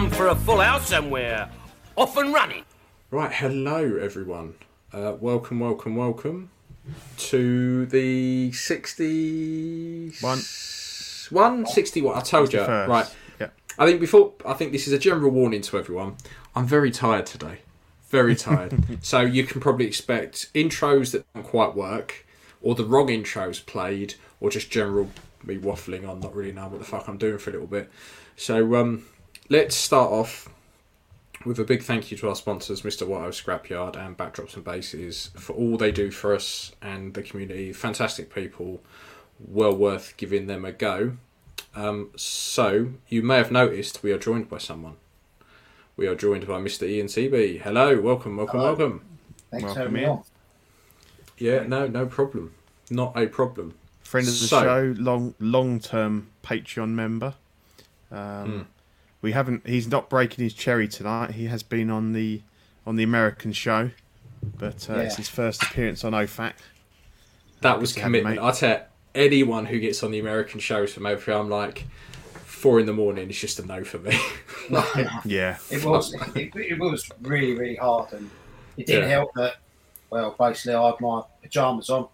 Eyes down for a full house somewhere. Off and running. Right, hello everyone. Uh, welcome, welcome, welcome to the 60... One. One? 61. I told you. Right. Yeah. I think before, I think this is a general warning to everyone. I'm very tired today. Very tired. so you can probably expect intros that don't quite work, or the wrong intros played, or just general me waffling on, not really knowing what the fuck I'm doing for a little bit. So um, let's start off with a big thank you to our sponsors, Mr. Watto Scrapyard and Backdrops and Bases, for all they do for us and the community. Fantastic people, well worth giving them a go. Um, so, you may have noticed we are joined by someone. We are joined by Mr. Ian CB. Hello, welcome, welcome, Hello. welcome. Thanks Welcome for having me in. on. Yeah, no, no problem. Not a problem. Friend of the So- show, long long term Patreon member. Um, We haven't. He's not breaking his cherry tonight. He has been on the on the American show, but uh, it's his first appearance on OFAC. That was Good commitment. mate. I tell anyone who gets on the American shows from over here, I'm like, four in the morning, it's just a no for me. Yeah, It was it, it was really really hard, and it didn't Yeah. help that. Well, basically, I had my pajamas on,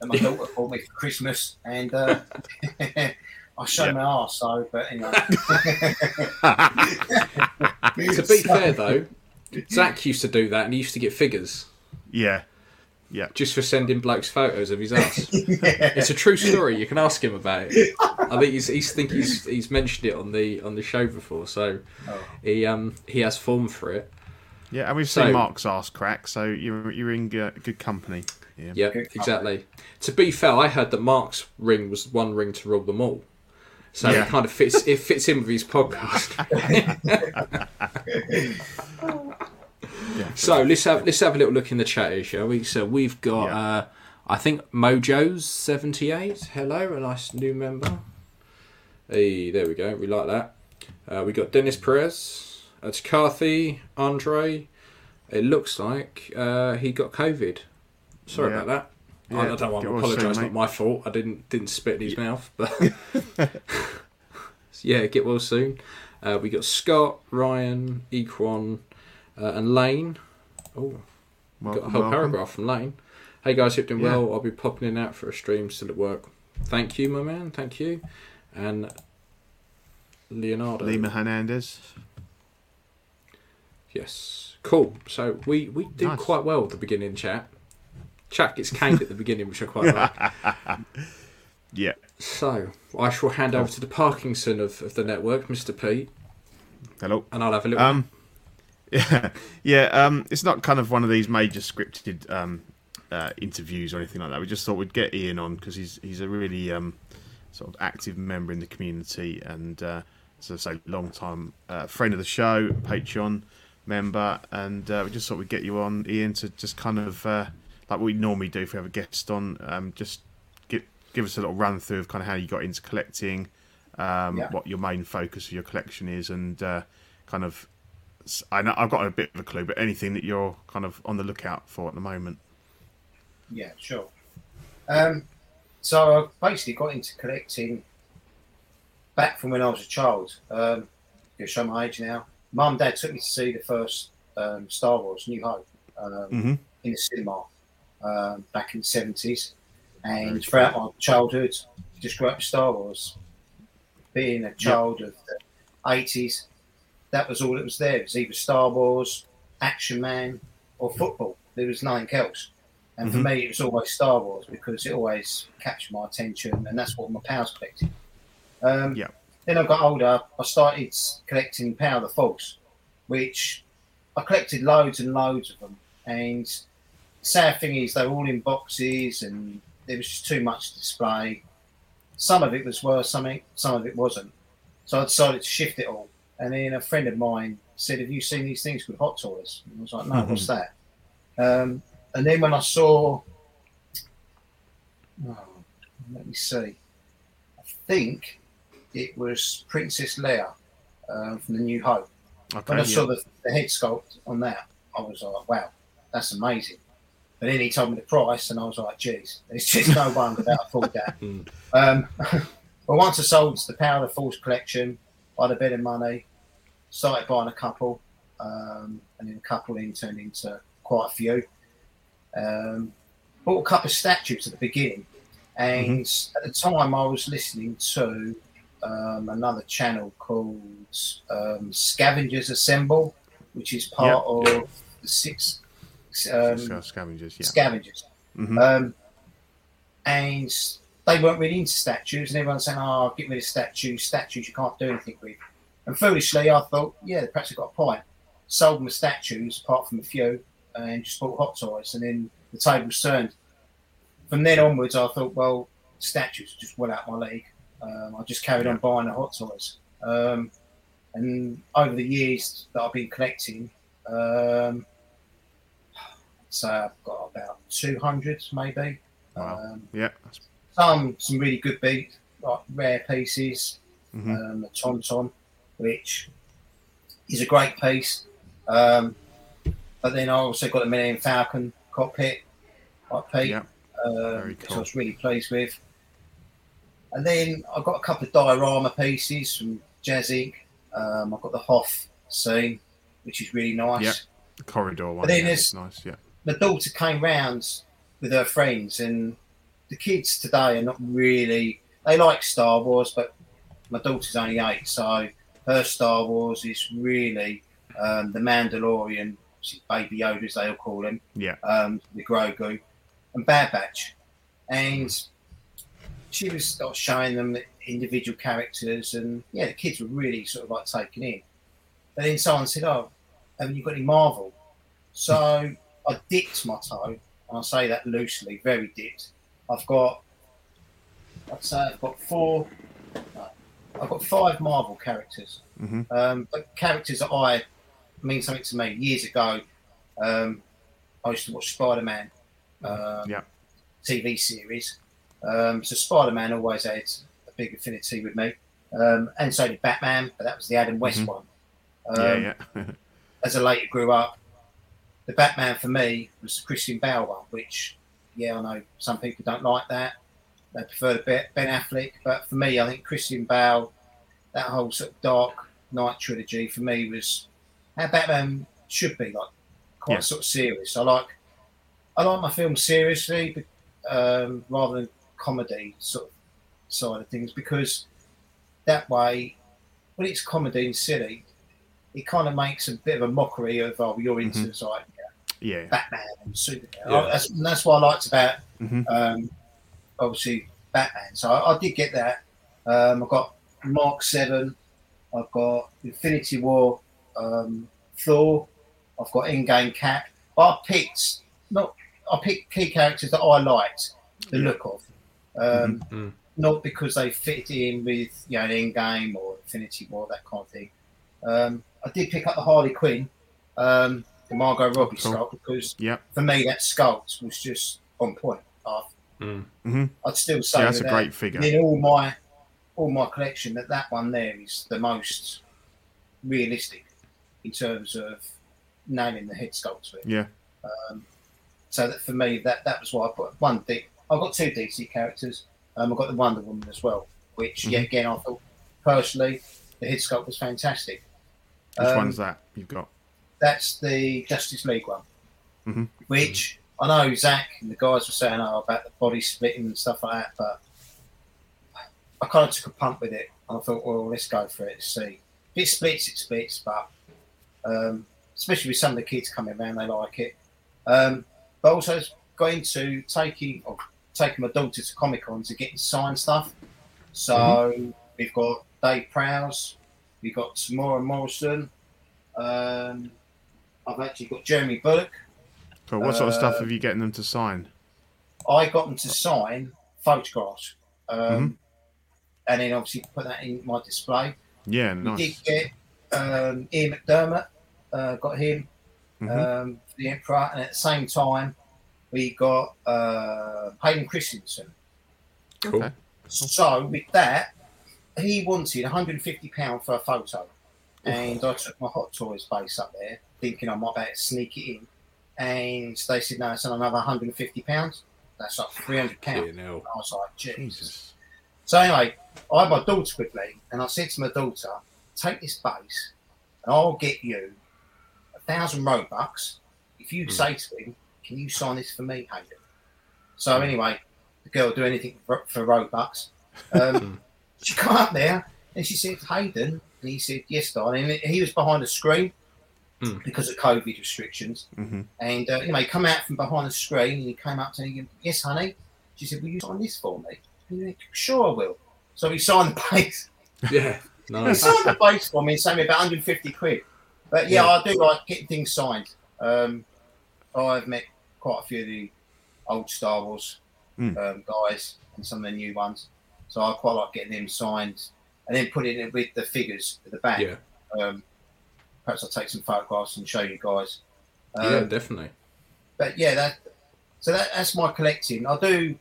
and my daughter bought me for Christmas, and uh, I showed Yeah. my arse. So, but anyway, to be fair, though, Zach used to do that and he used to get figures yeah, yeah. just for sending blokes photos of his ass. It's a true story. You can ask him about it. I think he's, he's think he's he's mentioned it on the on the show before, so Oh. he um he has form for it. Yeah, and we've So- seen Mark's ass crack, so you're you're in uh, good company. Yeah, Yep, Good exactly. To be fair, I heard that Mark's ring was one ring to rule them all. So Yeah. it kind of fits. It fits in with his podcast. Yeah. So let's have let's have a little look in the chat here, shall we? So we've got, Yeah. uh, I think Mojo's seventy eight. Hello, a nice new member. Hey, there we go. We like that. Uh, we got Dennis Perez. It's Carthy, Andre. It looks like uh, he got COVID. Sorry about that. I, Yeah, I don't want to apologise. Not my fault. I didn't didn't spit in his mouth. But yeah, get well soon. Uh, we got Scott, Ryan, Equan, uh, and Lane. Oh, got a whole welcome. paragraph from Lane. Hey guys, hope you're doing Yeah. well. I'll be popping in out for a stream still at work. Thank you, my man. Thank you. And Leonardo. Lima Hernandez. Yes. Cool. So we, we do Nice. quite well at the beginning chat. Chat gets caned at the beginning, which I quite like. Yeah, So I shall hand over to the Parkinson of, of the network, Mr. Pete, hello. and I'll have a little. Um, yeah, yeah. Um, it's not kind of one of these major scripted um, uh, interviews or anything like that. We just thought we'd get Ian on because he's he's a really um, sort of active member in the community and, uh, as I say, long time uh, friend of the show, Patreon member, and uh, we just thought we'd get you on, Ian, to just kind of uh, like we normally do if we have a guest on, um, just give give us a little run through of kind of how you got into collecting. Um, Yeah. What your main focus of your collection is, and uh, kind of I know I've got a bit of a clue, but anything that you're kind of on the lookout for at the moment. yeah, sure. Um, so I basically got into collecting back from when I was a child. Um, to show my age now. Mum and Dad took me to see the first um, Star Wars: New Hope um, Mm-hmm. in the cinema um, back in the seventies, and throughout my childhood, just grew up with Star Wars. Being a child of the eighties, that was all that was there. It was either Star Wars, Action Man, or football. There was nothing else. And for Mhm. me, it was always Star Wars because it always captured my attention, and that's what my powers collected. Um, Yeah. Then I got older. I started collecting Power of the Force, which I collected loads and loads of them And sad thing is, they were all in boxes, and there was just too much to display. Some of it was worth something, some of it wasn't. So I decided to shift it all. And then a friend of mine said, "Have you seen these things with hot toys?" And I was like, "No, what's that?" Um, and then when I saw, oh, let me see, I think it was Princess Leia um, from the New Hope. Okay. When I yeah. saw the, the head sculpt on that, I was like, wow, that's amazing. But then he told me the price, and I was like, geez, there's just no one without afford that. um, but once I sold the Power of the Force collection, I had a bit of money, started buying a couple, um, and then a couple in turned into quite a few. Um, bought a couple of statues at the beginning, and at the time I was listening to um, another channel called um, Scavengers Assemble, which is part of the six um, scavengers. Yeah. scavengers. Mhm. Um, and they weren't really into statues, and everyone's saying, "Oh, get rid of statues. Statues you can't do anything with." And foolishly, I thought, "Yeah, perhaps have got a point." Sold them the statues, apart from a few, and just bought hot toys, and then the tables turned. From then onwards, I thought, "Well, statues just well out my league." Um, I just carried on buying the hot toys, um, and over the years that I've been collecting. Um, so I've got about 200 maybe. Wow. Um, Yeah. Some some really good beats, like rare pieces. Mhm. Um, the Tauntaun, which is a great piece. Um, but then I also got the Millennium Falcon cockpit, like Pete, yeah. um, which I was really pleased with. And then I've got a couple of diorama pieces from Jazz Inc. Um, I've got the Hoth scene, which is really nice. Yeah. The corridor one. But then yeah, there's- it's nice. Yeah. My daughter came round with her friends, and the kids today are not really. They like Star Wars, but my daughter's only eight, so her Star Wars is really um, the Mandalorian, Baby Yoda, as they'll call him, Yeah. um, the Grogu, and Bad Batch, and she was sort of showing them the individual characters, and yeah, the kids were really sort of like taken in. But then someone said, "Oh, haven't you got any Marvel?" So I dipped my toe, and I say that loosely, very dipped. I've got, I'd say I've got four, no, I've got five Marvel characters, Mhm. um, but characters that I mean something to me. Years ago, um, I used to watch Spider Man um, Yeah. TV series, um, so Spider Man always had a big affinity with me, um, and so did Batman, but that was the Adam West Mhm. one. yeah. Um, Yeah. as I later grew up, the Batman for me was the Christian Bale one, which, yeah, I know some people don't like that. They prefer Ben Affleck, but for me, I think Christian Bale, that whole sort of Dark Knight trilogy, for me was how Batman should be, like quite Yeah. sort of serious. I like, I like my films seriously, but, um, rather than comedy sort of side of things, because that way, when it's comedy and silly, it kind of makes a bit of a mockery of oh you're into Mhm. like yeah. Batman and Superman. Yeah. That's, and that's what I liked about Mhm. um, obviously Batman. So I, I did get that. Um, I've got Mark Seven. I've got Infinity War, um, Thor. I've got Endgame Cap. But I picked not. I picked key characters that I liked the Yeah. look of. Um, Mhm. Not because they fit in with you know Endgame or Infinity War that kind of thing. Um, I did pick up the Harley Quinn, um, the Margot Robbie Cool. sculpt because Yeah. for me that sculpt was just on point. I, Mm. Mhm. I'd still say Yeah, that's a great figure. In all my all my collection, that that one there is the most realistic in terms of nailing the head sculpt to it. Yeah. So that for me, that that was why I put one. D- I've got two DC characters. Um, I've got the Wonder Woman as well, which Mm-hmm. yet again I thought personally the head sculpt was fantastic. Which Um, one's that you've got? That's the Justice League one, Mhm. which I know Zach and the guys were saying oh, about the body splitting and stuff like that, but I kind of took a punt with it. I thought, well, let's go for it. See, if it splits, it splits, but um, especially with some of the kids coming around, they like it. Um, but also got into taking or taking my daughter to Comic Cons and getting signed stuff. So we've got Dave Prowse, we've got Temuera Morrison. Um, I've actually got Jeremy Bulloch. Cool. What sort of Uh, stuff have you getting them to sign? I got them to sign photographs, um, Mm-hmm. and then obviously put that in my display. Yeah, nice. We did get um, Ian McDiarmid, uh, got him Mhm. um, for the Emperor, and at the same time, we got uh, Hayden Christensen. Cool. Okay. So with that, he wanted 150 pound for a photo, and I took my Hot Toys base up there, thinking I might be able to sneak it in, and they said no, it's on another 150 pounds. That's like 300 pounds. I was like, Jesus. So anyway, I had my daughter with me, and I said to my daughter, "Take this base, and I'll get you a thousand Robux if you hmm. say to him, can you sign this for me, Hayden?" So hmm. anyway, the girl do anything for, for Robux. Um, hmm. she come up there and she said, "Hayden," and he said, "Yes, darling." And he was behind the screen Mm. because of COVID restrictions. hmm And uh, you know, he come out from behind the screen and he came up to me and he went, Yes, honey. She said, Will you sign this for me? And he went, Sure, I will. So he signed the base. Yeah. He Nice. signed the base for me and saved me about 150 quid. But yeah, Yeah. I do like getting things signed. Um, I've met quite a few of the old Star Wars Mm. um, guys and some of the new ones. So I quite like getting them signed and then putting it with the figures at the back. Yeah. Um, perhaps I'll take some photographs and show you guys. Um, Yeah, definitely. but yeah, that so that, that's my collecting. I do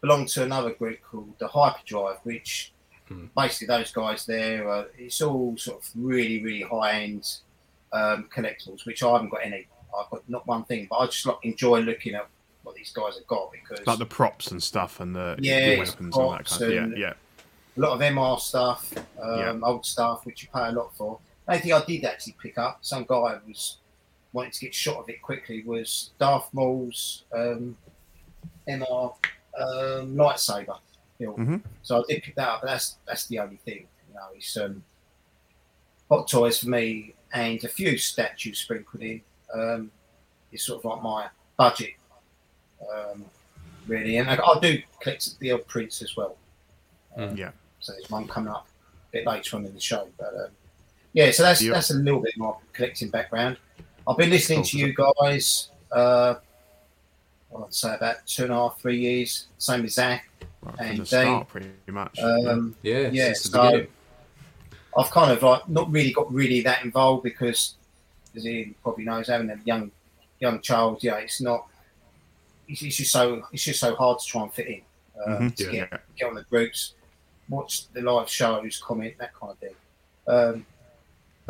belong to another group called the Hyperdrive, which Hmm. basically those guys there. Uh, it's all sort of really, really high end um, collectibles, which I haven't got any. I've got not one thing, but I just like enjoy looking at what these guys have got because Like the props and stuff and the, Yeah, the weapons and all that props kind of and- Yeah, a lot of MR stuff, um, Yeah. old stuff, which you pay a lot for. The only thing I did actually pick up, some guy was wanting to get shot of it quickly, was Darth Maul's um, MR um, lightsaber. hilt. Mhm. So I did pick that up, but that's that's the only thing. You know, it's um, hot toys for me and a few statues sprinkled in. Um, it's sort of like my budget, um, really. And I, I do collect the odd prints as well. Mm. Yeah. So there's one coming up a bit later on in the show. But um, yeah, so that's Yeah. that's a little bit more collecting background. I've been listening Cool. to you guys. Uh, I'd say about two and a half, three years. Same as Zach. Right, And the they- start, pretty much. Um, Yeah, Yeah, since so- beginning. I've kind of like not really got really that involved because, as he probably knows, having a young young child, yeah, it's not. It's, it's just so it's just so hard to try and fit in um, Mhm. to Yeah. get get on the groups, watch the live shows, comment that kind of thing. Um,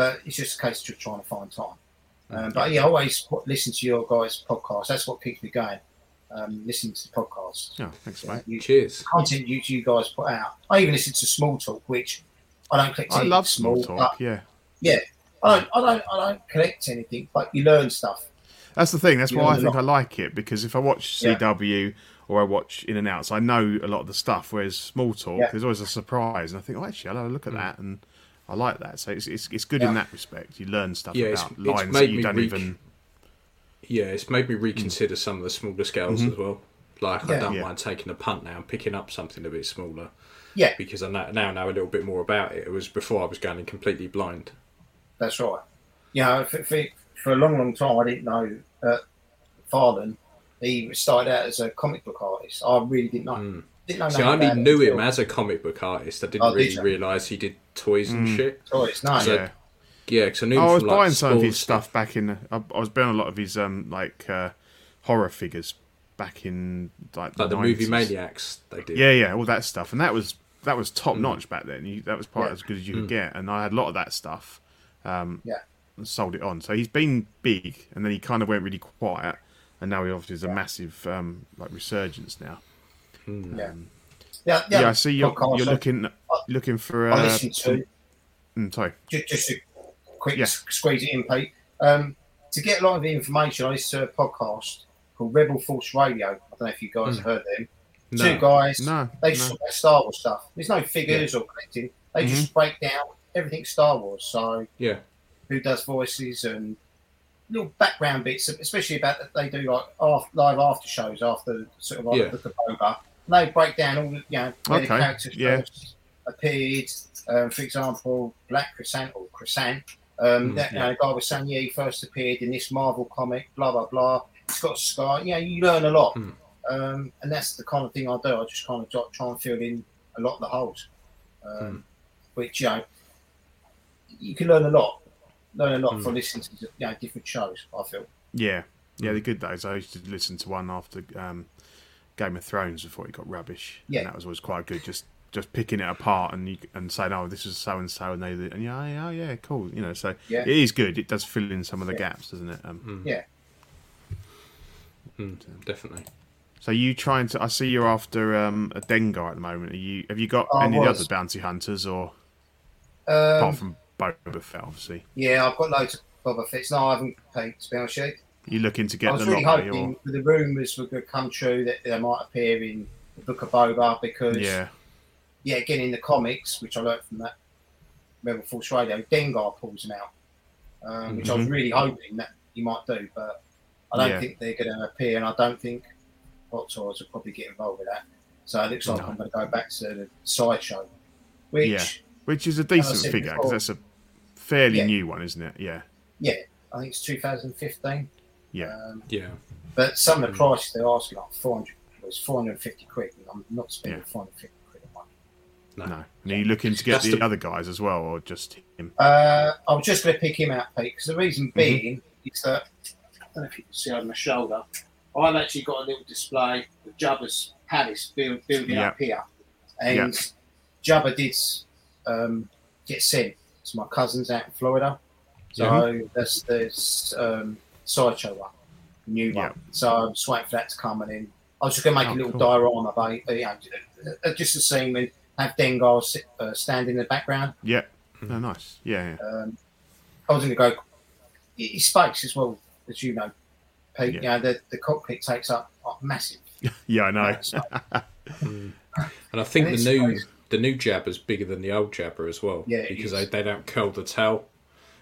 but it's just a case of just trying to find time. Um, but yeah, I always listen to your guys' podcast. That's what keeps me going. Um, listening to the podcast. yeah, thanks, mate. You, Cheers. content you, you guys put out. I even listen to Small Talk, which I don't collect. I love small talk. Yeah, Yeah. I don't, I don't, I don't collect anything, but you learn stuff. that's the thing. That's You why I learn a think I like it because if I watch Yeah. CW or I watch In and Outs, I know a lot of the stuff. Whereas small talk, Yeah. Mm. there's always a surprise, and I think, oh, actually, I'll have a look at that, and I like that. So it's it's, it's good Yeah. in that respect. You learn stuff Yeah, it's- about it's lines made that you me don't re- even. Yeah, it's made me reconsider some of the smaller scales as well. Like I don't Yeah. mind taking a punt now and picking up something a bit smaller Yeah, because I now, now know a little bit more about it. It was before I was going in completely blind. that's right. You know, for, for, for a long, long time, I didn't know that Farland, he started out as a comic book artist. I really didn't know. Mm. Didn't know See, I only knew him as a comic book artist. I didn't Oh, really you? realise he did toys and Mm. shit. toys. No, So- yeah. Yeah, because I knew him Oh, I was from, like, buying some of his stuff back in. I, I was buying a lot of his um like uh, horror figures back in like the, like the movie Maniacs. They did. Yeah, yeah, all that stuff, and that was that was top Mm. notch back then. You, that was probably Yeah. as good as you could get, and I had a lot of that stuff. Um, Yeah. and sold it on. So he's been big, and then he kind of went really quiet, and now he obviously has a massive um, like resurgence now. Mm. yeah. Um, Yeah, yeah, yeah. I see you're, you're I- looking looking for. I Uh, listened to mm, sorry. just, just a quick Yeah. squeeze it in, Pete. Um, to get a lot of the information, I listened to a podcast called Rebel Force Radio. I don't know if you guys Mm. have heard them. No. Two guys. No, They no. talk about Star Wars stuff. There's no figures or collecting. They Mm-hmm. just break down everything Star Wars. So Yeah. who does voices and little background bits, especially about that they do like off, live after shows after sort of like Yeah. the Boba. And they break down all the you know where the characters yeah. first appeared. Um, for example, Black Krrsantan or Krrsantan. Um, Mm, that, you know, guy was saying, yeah, he first appeared in this Marvel comic, blah blah blah. it's got a sky. Yeah, you learn a lot, Hmm. um, and that's the kind of thing I do. I just kind of try, and fill in a lot of the holes, um, Hmm. which you know you can learn a lot. Learn a lot Hmm. from listening to you know different shows. I feel. Yeah, yeah, the good days. I used to listen to one after um, Game of Thrones before it got rubbish. Yeah. and that was always quite good. Just just picking it apart and you, and saying, "Oh, this is so and so," and they and yeah, yeah, yeah, cool. You know, so Yeah. it is good. It does fill in some of the Yeah. gaps, doesn't it? Um, Yeah. Mm, definitely. So you trying to? I see you're after um, a Dengar at the moment. Are you? Have you got I any of the other bounty hunters, or Um, apart from Boba Fett, obviously? yeah, I've got loads of Boba Fett's. No, I haven't paid to be honest. With you. You looking to get I was the really lottery, hoping or the rumours were going to come true that they might appear in the Book of Boba because yeah, yeah, again in the comics, which I learned from that Rebel Force Radio, Dengar pulls him out, um, which I was Mhm. really hoping that he might do, but I don't Yeah. think they're going to appear, and I don't think Hot Toys will probably get involved with that. So it looks like No. I'm going to go back to the sideshow, which Yeah. which is a decent figure because that's a fairly Yeah. new one, isn't it? Yeah, yeah, I think it's 2015. Yeah, Um, Yeah. but some Mm. of the prices they're asking like 400 was 450 quid, and I'm not spending Yeah. 450 quid on one. No. no. And are you looking to get the, the- other guys as well, or just him? Uh, I was just going to pick him out, Pete, because the Mm-hmm. reason being is that I don't know if you can see over my shoulder. I've actually got a little display of Jabba's palace build, building up here, and Jabba did um, get sent to my cousins out in Florida. So that's the um, sideshow one, new one. Yeah. So I'm just waiting for that to come, and then I was just going to make Oh, a little cool. diorama, about, uh, you know, uh, just the scene and have Dengar sit, uh, stand in the background. Yeah. Oh, nice. Yeah, yeah. Um, I was going to go. It's space as well, as you know. Pete, Yeah. You know, the, the cockpit takes up uh, massive. Yeah, I know. amount. And I think And the new crazy. the new Jabba's bigger than the old Jabba as well. Yeah, because they, they don't curl the tail.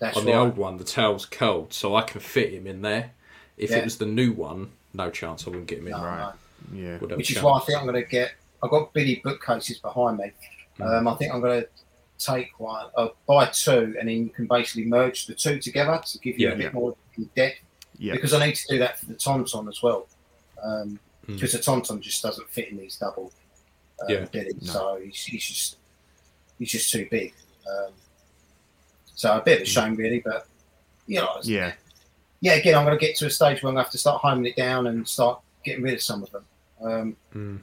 That's On right. the old one, the tail's curled, so I can fit him in there. If Yeah. it was the new one, no chance I wouldn't get him in. No, Right. no. Yeah. Would have Which a is why I think I'm going to get. I've got Billy bookcases behind me. Mm. Um, I think I'm going to take one, uh, buy two, and then you can basically merge the two together to give you Yeah. a bit Yeah. more depth. Yeah. Because I need to do that for the Tauntaun as well. Um, Mm. Because the Tauntaun just doesn't fit in these double um, Yeah. Billy. No. So he's, he's just he's just too big. Um, so a bit of a shame, really. But you know, Yeah. yeah, again, I'm going to get to a stage where I'm going to have to start homing it down and start getting rid of some of them. Um, Mm.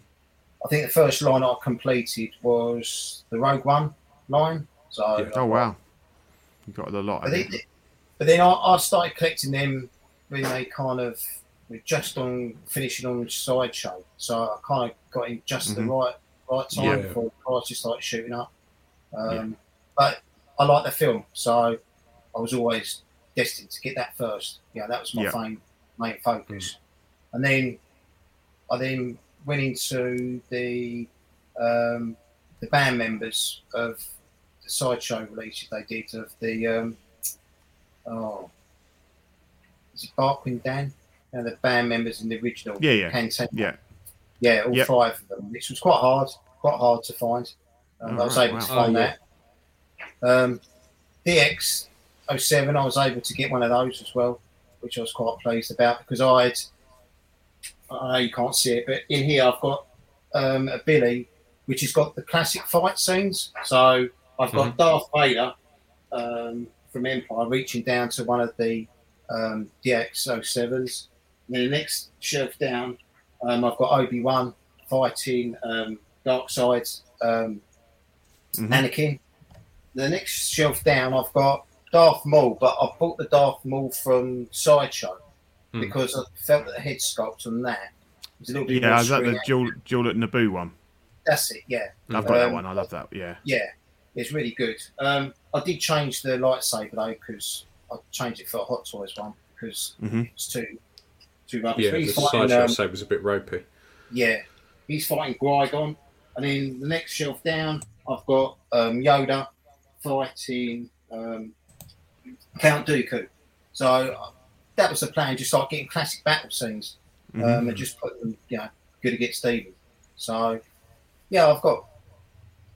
I think the first line I completed was the Rogue One line. So, Yeah. Oh wow. You got a lot. but, then, but then I, I started collecting them when they kind of were just on finishing on the sideshow. So I kind of got in just Mhm. the right right time Yeah. before the prices started shooting up. Um, Yeah. But I like the film, so I was always destined to get that first. Yeah, that was my Yeah. main main focus. And then I then went into the um, the band members of the sideshow releases they did of the um, oh is it Figrin D'an? You know, the band members in the original Yeah, yeah. Canteen. Yeah. Yeah, all Yep. five of them, which was quite hard, quite hard to find. Um, Oh, I was right, able to find Oh, yeah. that. Um, DX 07, I was able to get one of those as well, which I was quite pleased about because I had, I know you can't see it, but in here I've got um, a Billy, which has got the classic fight scenes. So I've got Darth Vader um, from Empire reaching down to one of the um, DX 07s. And then the next shelf down, um, I've got Obi Wan fighting um, Dark Side's um, Mhm. Anakin. The next shelf down, I've got Darth Maul, but I bought the Darth Maul from Sideshow Hmm. because I felt that the head sculpt on that was a little bit Yeah, more is that the screen duel duel at Naboo one? That's it, yeah. I've got that Um, one. I love that. Yeah. Yeah, it's really good. Um, I did change the lightsaber though because I changed it for a Hot Toys one because Mhm. it's too too rubbish. Yeah, But the he's fighting, sideshow um, saber's a bit ropey. yeah, he's fighting Qui-Gon, and then the next shelf down, I've got um, Yoda fighting um, Count Dooku. So uh, that was the plan, just like getting classic battle scenes um, Mhm. and just put them, you know, good against evil. So yeah, I've got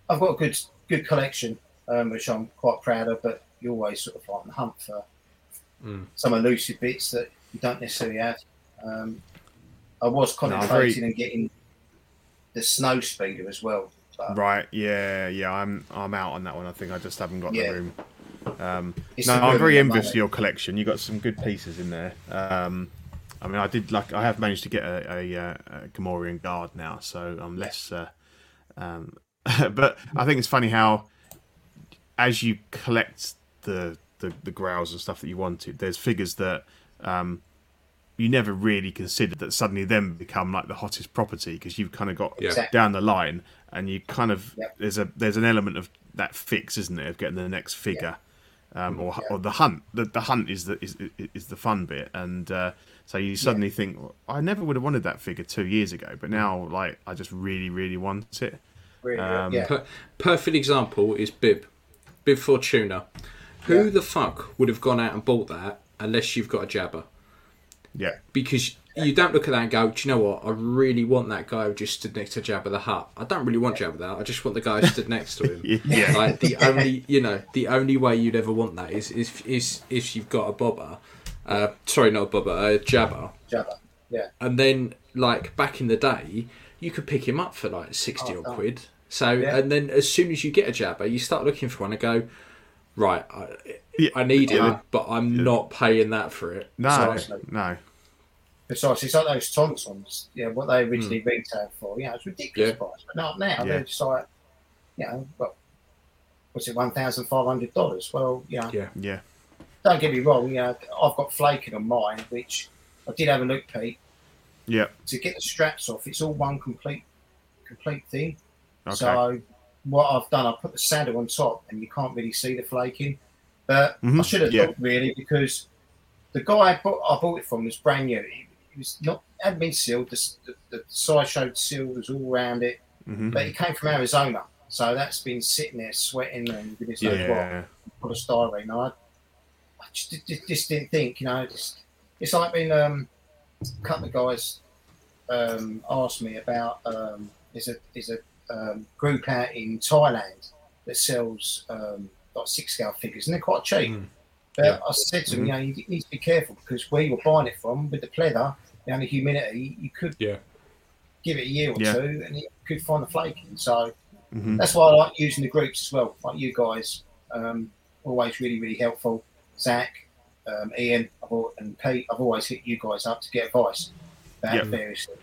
I've got a good good collection, um, which I'm quite proud of. But you're always sort of like on the hunt for Mm. some elusive bits that you don't necessarily have. Um, I was very- concentrating on getting the snow speeder as well. But Right. Yeah. Yeah. I'm I'm out on that one. I think I just haven't got Yeah. the room. Um, no, I'm very envious of your collection. You got some good pieces in there. Um, I mean, I did like I have managed to get a, a, uh, a Gamorrean guard now, so I'm less. Uh, um, but I think it's funny how, as you collect the, the the growls and stuff that you wanted, there's figures that um, you never really considered that suddenly then become like the hottest property because you've kind of got Yeah. Down the line and you kind of Yep. there's a there's an element of that fix, isn't there, of getting the next figure. Um, or, Yeah. or the hunt. The, the hunt is the is, is the fun bit, and uh, so you suddenly think, "Well, I never would have wanted that figure two years ago, but now like I just really really want it. Really, Um, yeah. Per- perfect example is Bib, Bib Fortuna. Who Yeah. the fuck would have gone out and bought that unless you've got a Jabba? Yeah, Because you don't look at that and go, do you know what? I really want that guy who just stood next to Jabba the Hutt. I don't really want Jabba the Hutt. I just want the guy who stood next to him. Yeah. Like the only, you know, the only way you'd ever want that is is is if you've got a Boba. Uh, sorry, not a Boba, a Jabba. Jabba. Yeah. And then, like back in the day, you could pick him up for like sixty Oh, odd oh. quid. So, Yeah. and then as soon as you get a Jabba, you start looking for one and go, right, I, Yeah. I need him, Uh-huh. but I'm not paying that for it. no, Precisely. no, Precisely. It's like those Tauntauns, yeah, what they originally retailed for. Yeah, it's ridiculous Yeah. price. But not now. Yeah. They're just like, you know, well, what's it, $1,500? Well, you know, Yeah. yeah, don't get me wrong, you know, I've got flaking on mine, which I did have a look, Pete. yeah. To get the straps off, it's all one complete complete thing. Okay, So what I've done, I put the saddle on top, and you can't really see the flaking. But I Mhm, should have yeah. looked really because the guy I bought, I bought it from was brand new. He, he was not hadn't been sealed. The, the, the side showed seal was all around it, Mhm. but it came from Arizona, so that's been sitting there sweating and goodness knows what yeah, put a styrene. I, I just, just, just didn't think, you know, it's, it's like when um, a couple of guys um, asked me about um, there's a there's a um, group out in Thailand that sells um, like six scale figures and they're quite cheap. Mm. But Yeah. I said to them, you know, you need to be careful because where you're buying it from with the pleather and the humidity, you could Yeah. give it a year or Yeah. two and you could find the flaking. So Mhm. that's why I like using the groups as well. Like you guys, um, always really, really helpful. Zach, um, Ian, I've and Pete, I've always hit you guys up to get advice about Yep. various things.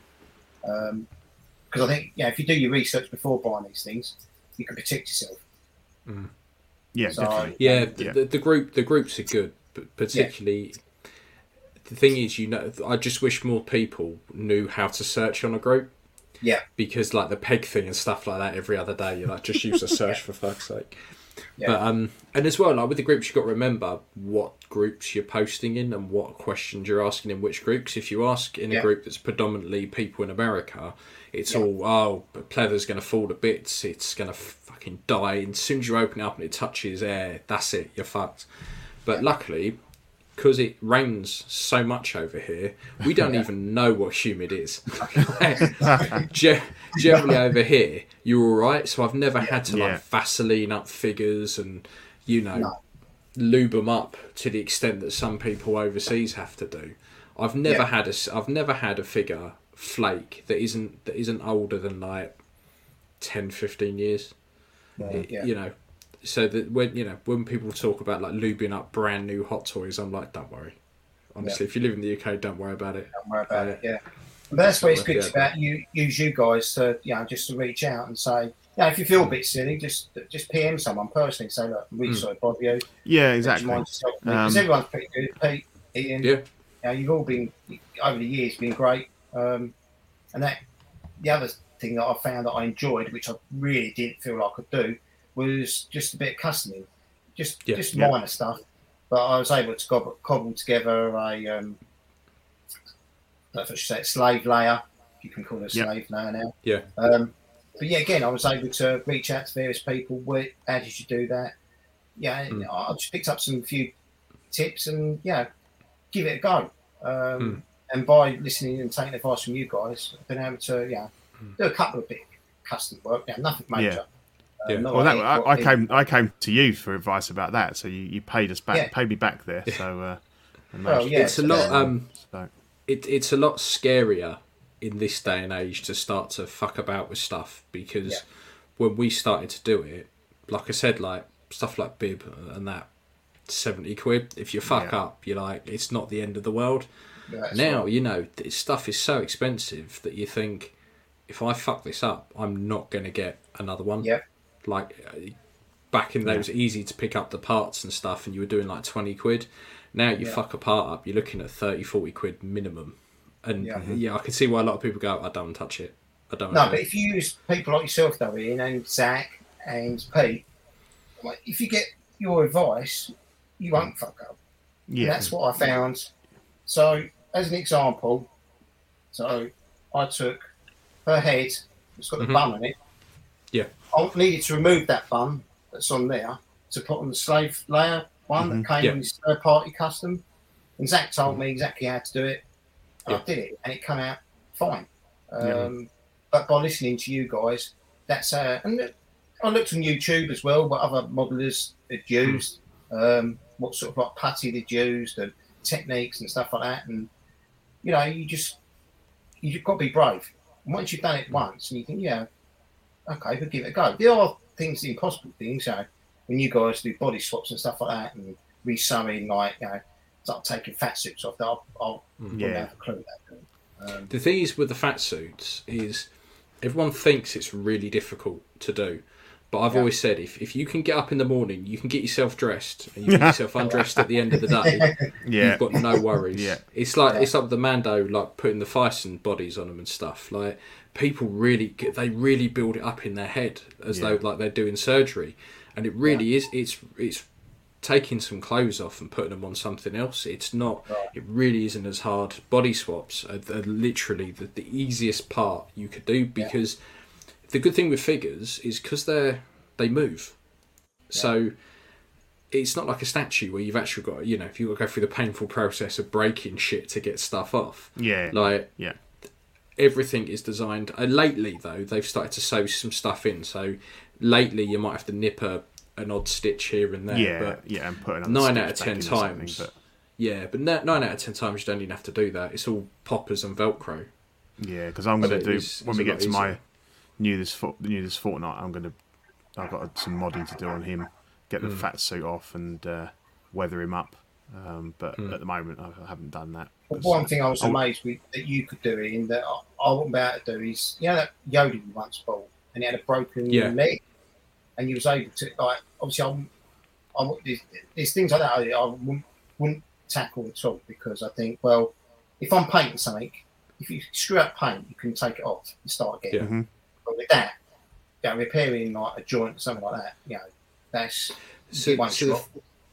Because I think, yeah, if you do your research before buying these things, you can protect yourself. yeah, So- definitely. Yeah, the, Yeah. The, the group the groups are good, but particularly the thing is, you know, I just wish more people knew how to search on a group Yeah, because like the peg thing and stuff like that every other day, you like just use a search for fuck's sake. Yeah. But um, and as well, like with the groups, you've got to remember what groups you're posting in and what questions you're asking in which groups. If you ask in a Yeah. group that's predominantly people in America, it's Yeah. all oh, but pleather's going to fall to bits. It's going to fucking die. And as soon as you open it up and it touches air, that's it. You're fucked. But luckily, because it rains so much over here, we don't even know what humid is. Ge- Generally over here, you're all right. So I've never had to Yeah. like Vaseline up figures and you know No. lube them up to the extent that some people overseas have to do. I've never Yeah. had a I've never had a figure flake that isn't that isn't older than like 10, 15 years. It- yeah. You know, so that when you know when people talk about like lubing up brand new hot toys, I'm like, don't worry. Honestly, if you live in the UK, don't worry about it. don't worry about Uh, it. Yeah, but that's where it's good to about you use you guys to you know just to reach out and say, yeah, if you feel a bit silly, just just PM someone personally. Say, look, I'm really Mm. sorry, to bother you. Yeah, exactly. mind just helping me? Because Um, everyone's pretty good. Pete, Ian, Yeah. you know, you've all been over the years been great. Um, and that the other thing that I found that I enjoyed, which I really didn't feel like I could do, was just a bit of customing, just Yeah. just Yeah. minor stuff. But I was able to cobble, cobble together a, um, I don't know if I should say it, slave Leia, if you can call it a Yeah. slave Leia now. Yeah. Um, but yeah, again, I was able to reach out to various people. Where, how did you do that? Yeah, Mm. I just picked up some few tips and yeah, give it a go. Um, Mm. And by listening and taking advice from you guys, I've been able to yeah Mm. do a couple of bit custom work. Yeah, nothing major. Uh, Yeah. Well, that, like I, I came I came to you for advice about that, so you, you paid us back, Yeah. paid me back there. So uh, Well, yeah, it's a lot. um, so, it, it's a lot scarier in this day and age to start to fuck about with stuff because Yeah. when we started to do it, like I said, like stuff like bib and that. 70 quid if you fuck Yeah. up you're like it's not the end of the world That's now right. you know this stuff is so expensive that you think if I fuck this up, I'm not going to get another one. Yep. Like uh, back in it was easy to pick up the parts and stuff, and you were doing like twenty quid. Now you Yeah. fuck a part up, you're looking at 30, 40 quid minimum. And Yeah. yeah. I can see why a lot of people go, I don't touch it. I don't. No, wanna but if you use people like yourself, though, Ian, and Zach and Pete, like, if you get your advice, you won't fuck up. And Yeah. that's what I found. So, as an example, so I took her head, it's got the Mhm. bum in it. Yeah. I needed to remove that bum that's on there to put on the slave Leia one that came Yeah. in this third party custom. And Zach told me exactly how to do it. Yeah. I did it, and it came out fine. Um, Yeah. But by listening to you guys, that's uh, and I looked on YouTube as well what other modelers had used, um, what sort of like putty they'd used, and techniques and stuff like that. And you know, you just you've got to be brave. And once you've done it once, and you think, yeah, okay, we'll give it a go. There are things, the impossible things. You know, when you guys do body swaps and stuff like that, and resewing, like you know, start taking fat suits off, I'll, I'll Yeah. have a clue that. Um, The thing is with the fat suits is everyone thinks it's really difficult to do. But I've Yeah. always said if, if you can get up in the morning, you can get yourself dressed and you get yourself undressed at the end of the day, Yeah. you've got no worries. Yeah. It's like Yeah. it's like the Mando like putting the Thyssen bodies on them and stuff. Like people really they really build it up in their head as Yeah. though like they're doing surgery, and it really is. It's it's taking some clothes off and putting them on something else. It's not. It really isn't as hard. Body swaps are, are literally the, the easiest part you could do because the good thing with figures is because they're they move. So it's not like a statue where you've actually got you know if to go through the painful process of breaking shit to get stuff off. Yeah. Like yeah. Everything is designed. Uh, lately though, they've started to sew some stuff in. So lately you might have to nip a an odd stitch here and there. Yeah. But yeah. And put nine out of 10 in or something, times. But yeah, but nine out of ten times you don't even have to do that. It's all poppers and Velcro. yeah, because I'm So going to do it's- when we get to my new this fort, new this fortnight. I'm going to. I've got some modding to do on him. Get the fat suit off and uh, weather him up. Um, but Hmm. at the moment, I I haven't done that. But 'cause- one thing I was Oh. amazed with that you could do in that I, I wouldn't be able to do is you know that Yoda you once bought and he had a broken Yeah. leg and you was able to like obviously I, wouldn't- I wouldn't- there's, there's things like that I, I wouldn't, wouldn't tackle at all because I think well if I'm painting something if you screw up paint you can take it off and start again Yeah. Mhm. but with that you know, repairing like a joint or something like that you know that's So, it so the, drop.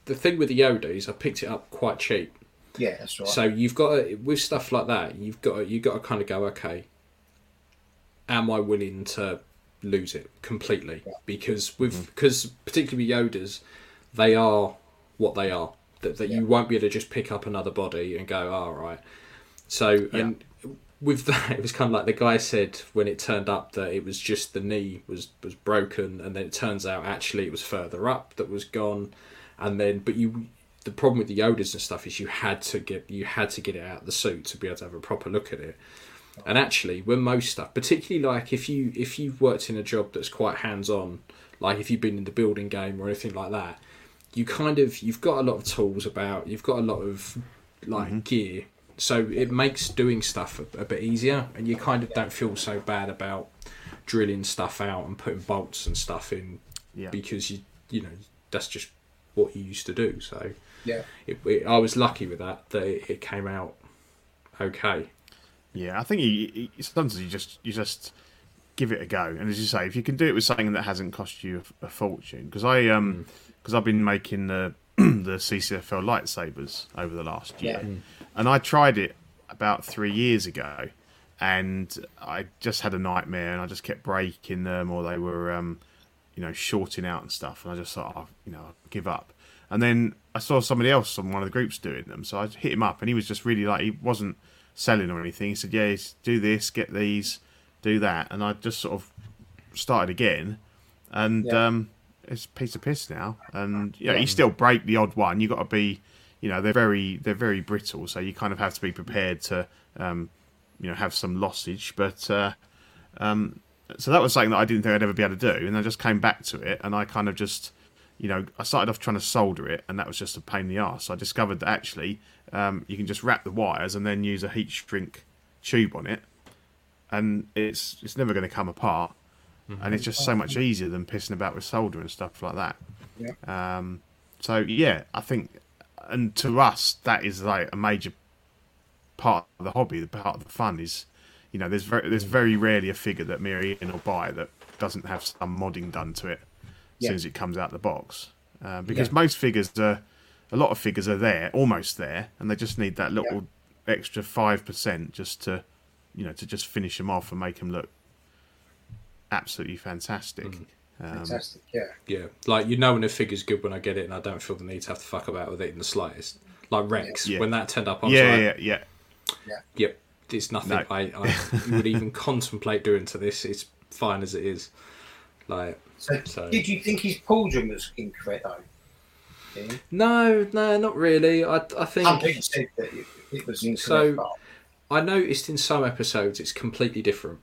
The thing with the Yoda is I picked it up quite cheap. yeah that's right So you've got to, with stuff like that, you've got to, you've got to kind of go, okay, am I willing to lose it completely? Because with mm-hmm. because particularly with Yodas, they are what they are. That, that you won't be able to just pick up another body and go, all right. So and with that, it was kind of like the guy said when it turned up that it was just the knee was was broken, and then it turns out actually it was further up that was gone, and then but you the problem with the Yodas and stuff is you had to get you had to get it out of the suit to be able to have a proper look at it. And actually, when most stuff, particularly like if you if you've worked in a job that's quite hands on, like if you've been in the building game or anything like that, you kind of you've got a lot of tools about, you've got a lot of like mm-hmm. gear, so it makes doing stuff a, a bit easier, and you kind of don't feel so bad about drilling stuff out and putting bolts and stuff in Yeah. because you you know that's just what you used to do. So yeah it, it, I was lucky with that that it, it came out okay. Yeah, I think you, you, sometimes you just you just give it a go, and as you say, if you can do it with something that hasn't cost you a, a fortune, because I um because I've been making the the CCFL lightsabers over the last year, Yeah. and I tried it about three years ago, and I just had a nightmare, and I just kept breaking them, or they were um you know shorting out and stuff, and I just thought, oh, you know, I'll give up. And then I saw somebody else on one of the groups doing them, so I hit him up, and he was just really like he wasn't selling or anything. He said, "Yeah, do this, get these, do that," and I just sort of started again, and Yeah. um, it's a piece of piss now. And yeah, you still break the odd one. You got to be, you know, they're very they're very brittle, so you kind of have to be prepared to um, you know have some lossage. But uh, um, so that was something that I didn't think I'd ever be able to do, and I just came back to it, and I kind of just you know I started off trying to solder it, and that was just a pain in the ass. I discovered that actually um, you can just wrap the wires and then use a heat shrink tube on it, and it's it's never going to come apart. And it's just so much easier than pissing about with solder and stuff like that. Yeah. Um, so yeah, I think, and to us, that is like a major part of the hobby. The part of the fun is, you know, there's very there's very rarely a figure that me or will buy that doesn't have some modding done to it as Yeah. soon as it comes out the box. Uh, because Yeah. most figures are, a lot of figures are there, almost there, and they just need that little extra five percent just to, you know, to just finish them off and make them look absolutely fantastic. Um, Fantastic. Yeah. Yeah, like you know when a figure's good when I get it, and I don't feel the need to have to fuck about with it in the slightest. Like Rex, Yeah. when that turned up, I was yeah, like, yeah, yeah. "Yep, it's nothing No. I, I would even contemplate doing to this. It's fine as it is." Like, So, So- did you think his pauldron was incorrect though? Ian? no, no, not really. I, I think Some people said that it, it was incorrect. So- but I noticed in some episodes it's completely different,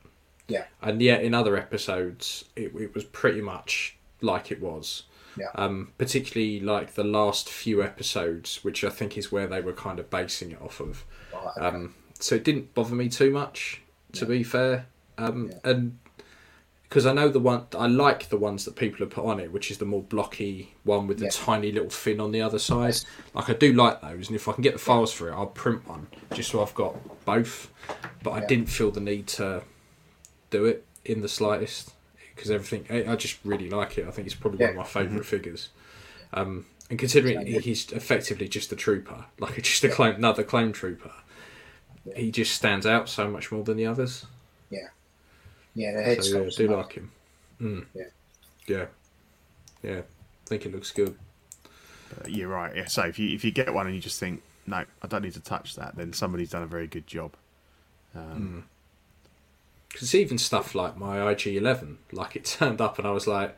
yeah, and yet in other episodes it, it was pretty much like it was. yeah, Um, particularly like the last few episodes, which I think is where they were kind of basing it off of. right, okay. Um, so it didn't bother me too much, to be fair. Um, And because I know the one, I like the ones that people have put on it, which is the more blocky one with the Yeah. tiny little fin on the other side. Like I do like those, and if I can get the files for it, I'll print one just so I've got both. But I didn't feel the need to do it in the slightest because everything. I, I just really like it. I think it's probably one of my favorite figures. Um, and considering he's effectively just a trooper, like just a clone, another clone trooper, he just stands out so much more than the others. yeah, yeah. The head So yeah, I do nice. like him. Mm. Yeah. yeah, yeah. I think it looks good. Uh, You're right. Yeah. So if you if you get one and you just think, no, I don't need to touch that, then somebody's done a very good job. Um, Because even stuff like my IG11, like it turned up and I was like,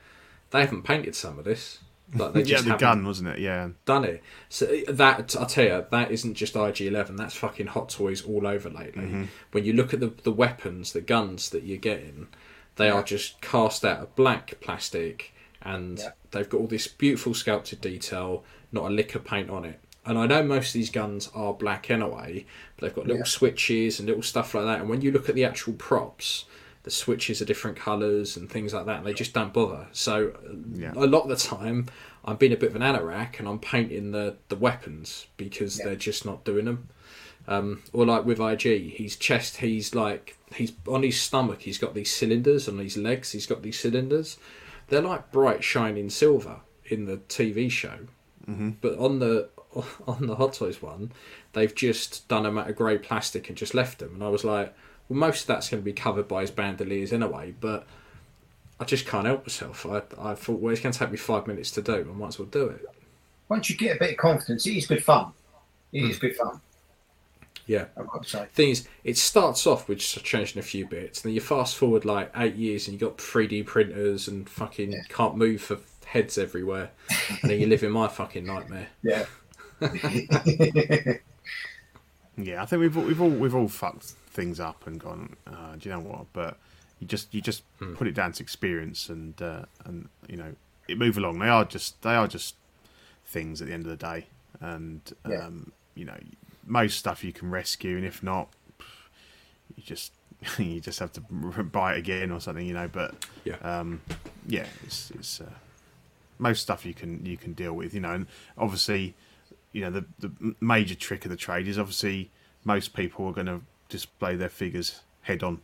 they haven't painted some of this. Like they yeah, just the gun wasn't it? Yeah. done it. So that I tell you, that isn't just IG11. That's fucking Hot Toys all over lately. Mm-hmm. When you look at the the weapons, the guns that you're getting, they are just cast out of black plastic, and Yeah. they've got all this beautiful sculpted detail, not a lick of paint on it. And I know most of these guns are black anyway, but they've got little Yeah. switches and little stuff like that. And when you look at the actual props, the switches are different colours and things like that. And they just don't bother. So Yeah. a lot of the time, I'm being a bit of an anorak and I'm painting the, the weapons because Yeah. they're just not doing them. Um, or like with IG, his chest, he's like he's on his stomach. He's got these cylinders on his legs. He's got these cylinders. They're like bright shining silver in the TV show, mm-hmm. but on the on the Hot Toys one, they've just done them out of grey plastic and just left them. And I was like, well, most of that's going to be covered by his bandoliers anyway, but. I just can't help myself. I, I thought, well, it's going to take me five minutes to do. I might as well do it. Once you get a bit of confidence, it is good fun. It Hmm. is good fun. Yeah. I've got to thing is, it starts off with just changing a few bits, and then you fast forward like eight years, and you got 3D printers and fucking Yeah. can't move for heads everywhere, and then you live in my fucking nightmare. Yeah. Yeah, I think we've all, we've all we've all fucked things up and gone. Uh, do you know what? But you just you just Hmm. put it down to experience and uh, and you know it move along. They are just they are just things at the end of the day, and Yeah. um, you know most stuff you can rescue, and if not, you just you just have to buy it again or something. You know, but Yeah. um, yeah, it's, it's uh, most stuff you can you can deal with. You know, and obviously, you know the the major trick of the trade is obviously most people are going to display their figures head on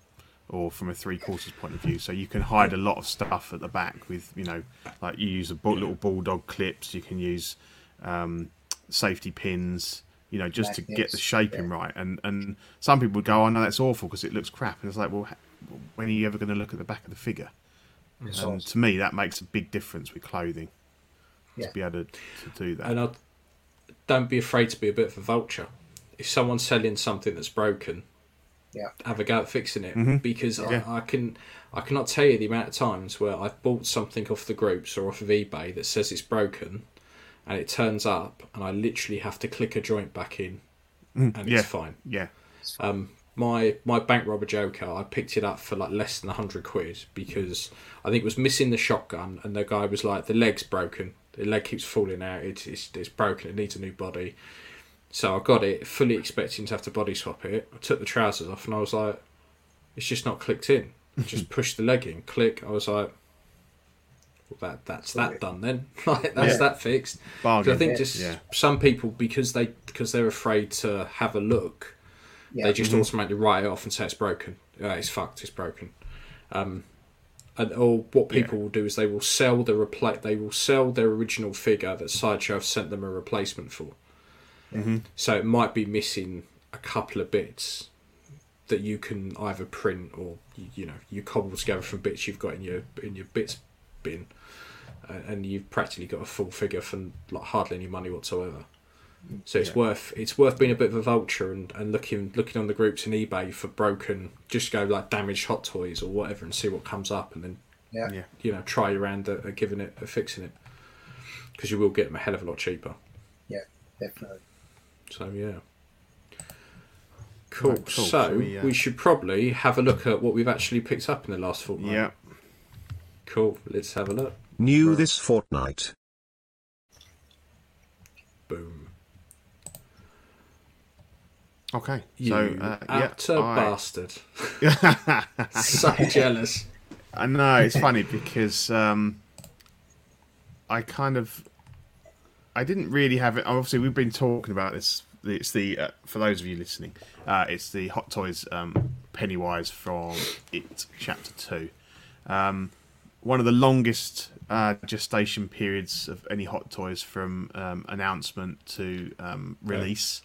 or from a three quarters point of view. So you can hide a lot of stuff at the back with you know like you use a bull, little bulldog clips. You can use um, safety pins. You know, just to get the shaping right, and and some people would go, "Oh no, that's awful because it looks crap." And it's like, well, when are you ever going to look at the back of the figure? And to me, that makes a big difference with clothing Yeah. to be able to, to do that. And I don't be afraid to be a bit of a vulture. If someone's selling something that's broken, Yeah. have a go at fixing it because Yeah. I, I can I cannot tell you the amount of times where I've bought something off the groups or off of eBay that says it's broken, and it turns up, and I literally have to click a joint back in, and yeah. it's fine. yeah, Um, my my bank robber Joker, I picked it up for like less than hundred quid because I think it was missing the shotgun, and the guy was like, the leg's broken, the leg keeps falling out, it's it's, it's broken, it needs a new body. So I got it, fully expecting to have to body swap it. I took the trousers off, and I was like, it's just not clicked in. Just pushed the leg in, click. I was like. Well, that that's that done then. like that's Yeah. that fixed. Bargain. I think just Yeah. some people because they because they're afraid to have a look, Yeah. they just automatically write it off and say it's broken. Yeah, it's fucked. It's broken. Um, and or what people will do is they will sell the repla- They will sell their original figure that Sideshow have sent them a replacement for. Mm-hmm. So it might be missing a couple of bits that you can either print or you, you know you cobble together from bits you've got in your in your bits bin, and you've practically got a full figure for like hardly any money whatsoever. So it's worth it's worth being a bit of a vulture and, and looking looking on the groups in eBay for broken just go like damaged hot toys or whatever and see what comes up and then yeah. Yeah. you know try your hand at, at giving it at fixing it because you will get them a hell of a lot cheaper. Yeah, definitely. So yeah. Cool. Right, cool. So Shall we, we, uh, should probably have a look at what we've actually picked up in the last fortnight. Yeah. Cool. Let's have a look. New this fortnight. Boom. Okay. You so uh, yeah, utter I- bastard. so jealous. I know it's funny because um, I kind of I didn't really have it. Obviously, we've been talking about this. It's the uh, for those of you listening, uh, it's the Hot Toys um, Pennywise from It Chapter Two. Um, one of the longest uh, gestation periods of any Hot Toys from um, announcement to um, release,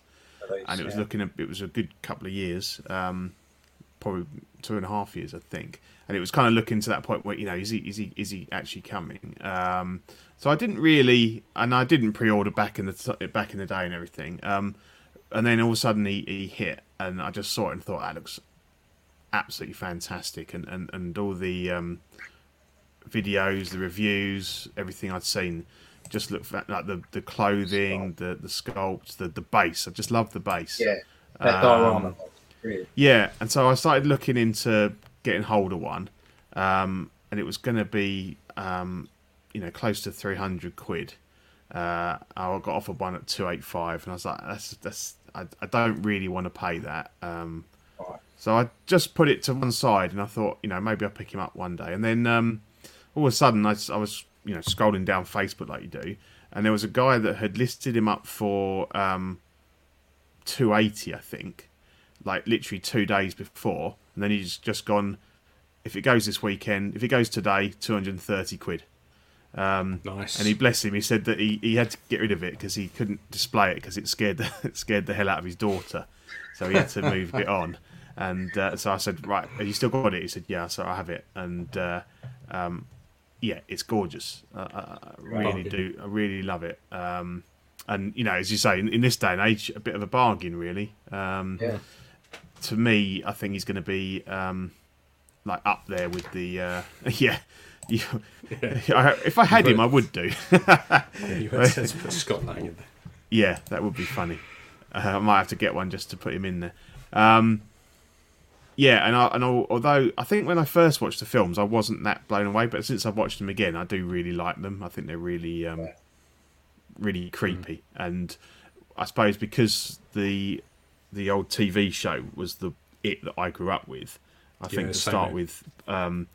and it was Yeah. looking. At, it was a good couple of years. Um, probably two and a half years, I think. And it was kind of looking to that point where you know is he is he is he actually coming? Um, so I didn't really, and I didn't pre-order back in the t- back in the day and everything. Um, and then all of a sudden he, he hit, and I just saw it and thought that looks absolutely fantastic, and and and all the um, videos, the reviews, everything I'd seen. Just looked fa- like the, the clothing, the the sculpt, the the base. I just love the base. Yeah, that Um, diorama. Really. Yeah, and so I started looking into getting hold of one, um, and it was going to be, um, you know, close to three hundred quid. Uh, I got offered one at two eight five, and I was like, that's that's I, I don't really want to pay that. Um, Right. so I just put it to one side, and I thought, you know, maybe I'll pick him up one day. And then um, all of a sudden, I, I was, you know, scrolling down Facebook like you do, and there was a guy that had listed him up for um, two eighty, I think, like literally two days before, and then he's just gone. If it goes this weekend, if it goes today, two hundred and thirty quid. Um, Nice. and he bless him. He said that he, he had to get rid of it because he couldn't display it because it scared the, it scared the hell out of his daughter. So he had to move it on. And uh, so I said, right, have you still got it? He said, yeah. So I have it, and uh, um, yeah, it's gorgeous. Uh, I, I really do. I really love it. Um, and you know, as you say, in, in this day and age, a bit of a bargain, really. Um, Yeah. To me, I think he's going to be um, like up there with the uh, yeah. I- if I had him, I would do. Yeah, you had to put Scott Lang in there. Yeah, that would be funny. Uh, I might have to get one just to put him in there. Um, yeah, and I, and al- although I think when I first watched the films, I wasn't that blown away, but since I've watched them again, I do really like them. I think they're really, um, really creepy, and I suppose because the the old TV show was the it that I grew up with. I think Yeah, to start here. with, um,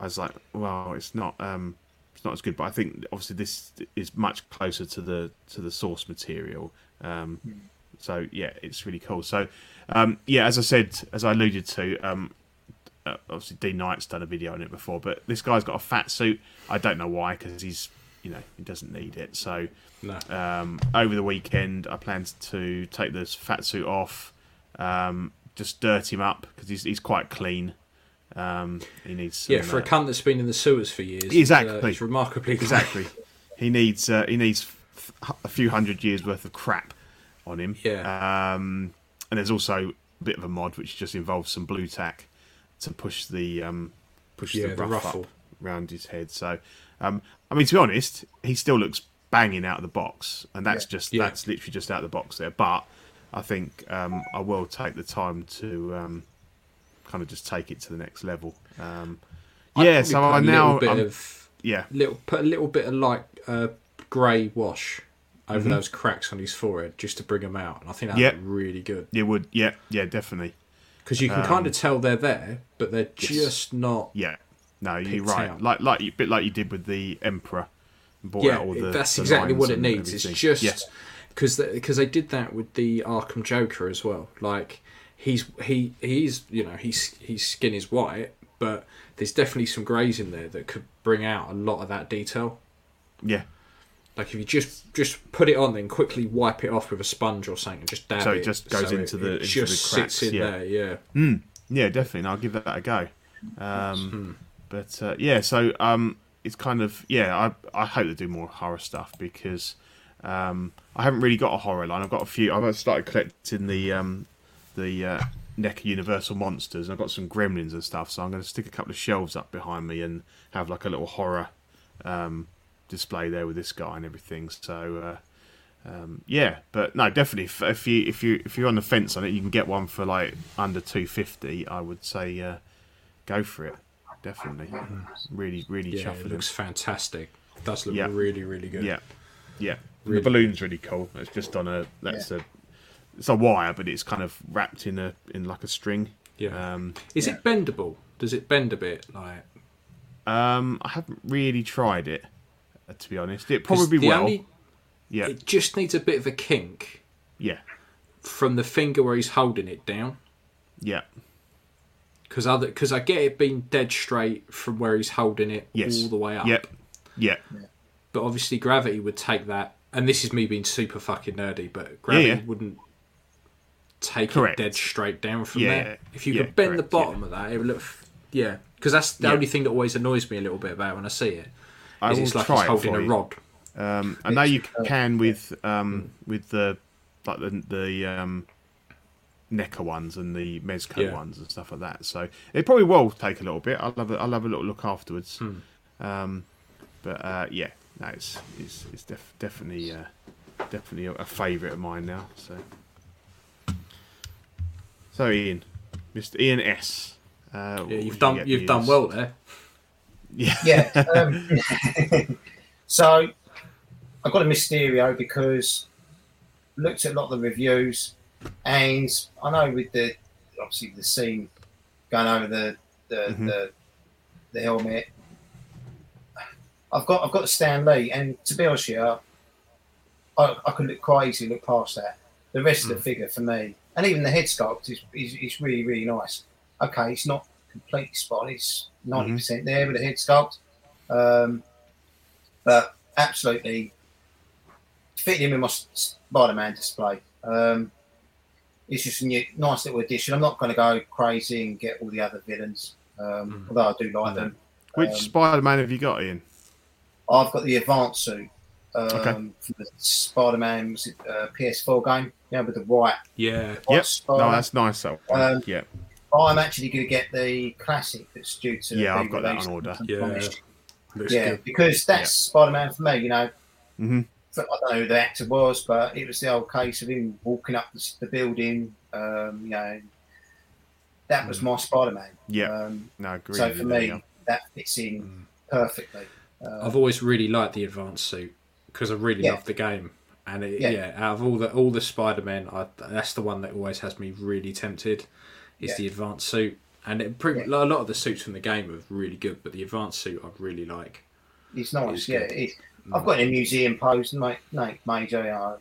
I was like, well, it's not. Um, it's not as good, but I think obviously this is much closer to the to the source material. Um, so yeah, it's really cool. So um, yeah, as I said, as I alluded to, um, uh, obviously Dean Knight's done a video on it before, but this guy's got a fat suit. I don't know why, because he's you know he doesn't need it. So No. um, over the weekend, I planned to take this fat suit off, um, just dirt him up because he's he's quite clean. Um, he needs some, Yeah, for a uh, cunt that's been in the sewers for years. Exactly. Uh, he's remarkably clean. exactly. he needs uh, he needs f- a few hundred years worth of crap on him. Yeah. Um, and there's also a bit of a mod which just involves some blue tack to push the um, push Yeah, the the ruffle. up around his head. So, um, I mean, to be honest, he still looks banging out of the box, and that's Yeah. just Yeah. that's literally just out of the box there. But I think um, I will take the time to um, kind of just take it to the next level. Um, yeah, so put I a now bit I'm- of yeah little put a little bit of like uh, grey wash over Mm-hmm. those cracks on his forehead just to bring them out. And I think that'd Yeah. be really good it would yeah yeah definitely because you can Um, kind of tell they're there, but they're just not. yeah no you're right out. like like a bit like you did with the Emperor. Brought Yeah, out all the, that's the exactly what it needs. It's everything. just yeah. because because they did that with the Arkham Joker as well. Like he's he he's you know he's his skin is white, but there's definitely some greys in there that could bring out a lot of that detail. yeah Like if you just just put it on, then quickly wipe it off with a sponge or something, and just dab So it it. just goes so into it, the- it into just the cracks, sits in yeah. there. Yeah, Yeah, definitely. And I'll give that a go. Um, Hmm. But uh, yeah, so um, it's kind of yeah. I I hope they do more horror stuff because um, I haven't really got a horror line. I've got a few. I've started collecting the um, the uh, Universal monsters. I've got some Gremlins and stuff. So I'm going to stick a couple of shelves up behind me and have like a little horror um, display there with this guy and everything. So. Uh, um, yeah, but no, definitely. If, if you if you if you're on the fence on it, you can get one for like under two fifty. I would say uh, go for it. Definitely, really, really yeah, chuffed it with looks fantastic. It does look Yeah. really really good. Yeah, yeah. Really. The balloon's really cool. It's just on a that's a it's a wire, but it's kind of wrapped in a in like a string. yeah. Um, Is it bendable? Does it bend a bit? Like um, I haven't really tried it uh, to be honest. It probably the will. only- yeah, it just needs a bit of a kink yeah, from the finger where he's holding it down. yeah. Because other because I get it being dead straight from where he's holding it Yes. all the way up. Yep. Yeah. But obviously gravity would take that, and this is me being super fucking nerdy, but gravity yeah. wouldn't take Correct. it dead straight down from Yeah, there. If you yeah, could bend the correct, bottom of that, it would look. f- Yeah, because that's the Yeah. only thing that always annoys me a little bit about when I see it. I Is it's like try he's it holding a rod. Um, I know you can with um, with the like the the um, NECA ones and the Mezco Yeah. ones and stuff like that. So it probably will take a little bit. I'll have a, I'll have a little look afterwards. Hmm. Um, but uh, yeah, no, it's it's, it's def- definitely uh, definitely a, a favourite of mine now. So so Ian, Mr. Ian S. Uh, Yeah, you've done get you've done well there. Yeah, Yeah. Um, so I got a Mysterio because looked at a lot of the reviews, and I know with the obviously the scene going over the the Mhm. the, the helmet. I've got I've got Stan Lee, and to be honest, I, I could look quite easily look past that. The rest of the figure for me, and even the head sculpt is, is, is really really nice. Okay, it's not completely spot. It's 90 percent there with the head sculpt, um, but absolutely fit him in my Spider-Man display. Um, it's just a new, nice little addition. I'm not going to go crazy and get all the other villains, um, although I do like them. which Um, Spider-Man have you got, Ian? I've got the advanced suit um, Okay. from the Spider-Man uh, PS4 game, yeah, with the white. Yeah. white Yep. Spider. No, that's nice. That. Um, yeah. I'm actually going to get the classic that's due to. Yeah, I've got that on order. Yeah. next year. Looks yeah, good. because that's Spider-Man for me. You know, Mhm. I don't know who the actor was, but it was the old case of him walking up the, the building. Um, you know, that was my Spider-Man. Yeah. Um, No, agree. so with for you there, me, yeah. that fits in perfectly. Uh, I've always really liked the advanced suit because I really Yeah. love the game. And it, Yeah. yeah. out of all the all the Spider Men, that's the one that always has me really tempted. Is Yeah. the advanced suit, and it, pretty, Yeah. a lot of the suits from the game are really good, but the advanced suit I really like. It's nice, It's yeah. good. I've got in a museum pose, mate. Mate, major. I,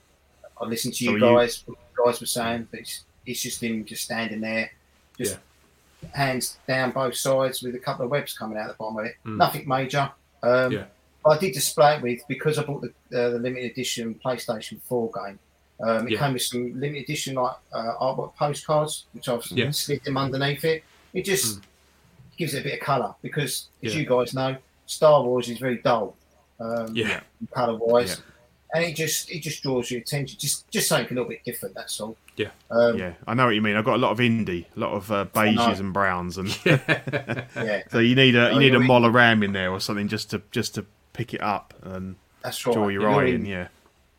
I listened to you you- guys. What you guys were saying, but it's, it's just him just standing there, just hands down both sides with a couple of webs coming out the bottom of it. Mm. Nothing major. Um, Yeah. I did display it with because I bought the, uh, the limited edition PlayStation 4 game. Um, it Yeah. came with some limited edition like uh, artwork postcards, which I've Yeah. slid them underneath it. It just gives it a bit of colour because, as Yeah. you guys know, Star Wars is very dull, um, Yeah, colour wise, Yeah. and it just it just draws your attention. Just just something a little bit different. That's all. Yeah. Um, Yeah, I know what you mean. I've got a lot of indie, a lot of uh, beiges and browns, and yeah. so you need a you Oh, need a you're- Mola Ram in there or something just to just to pick it up and That's right. draw your You know, eye in. Yeah,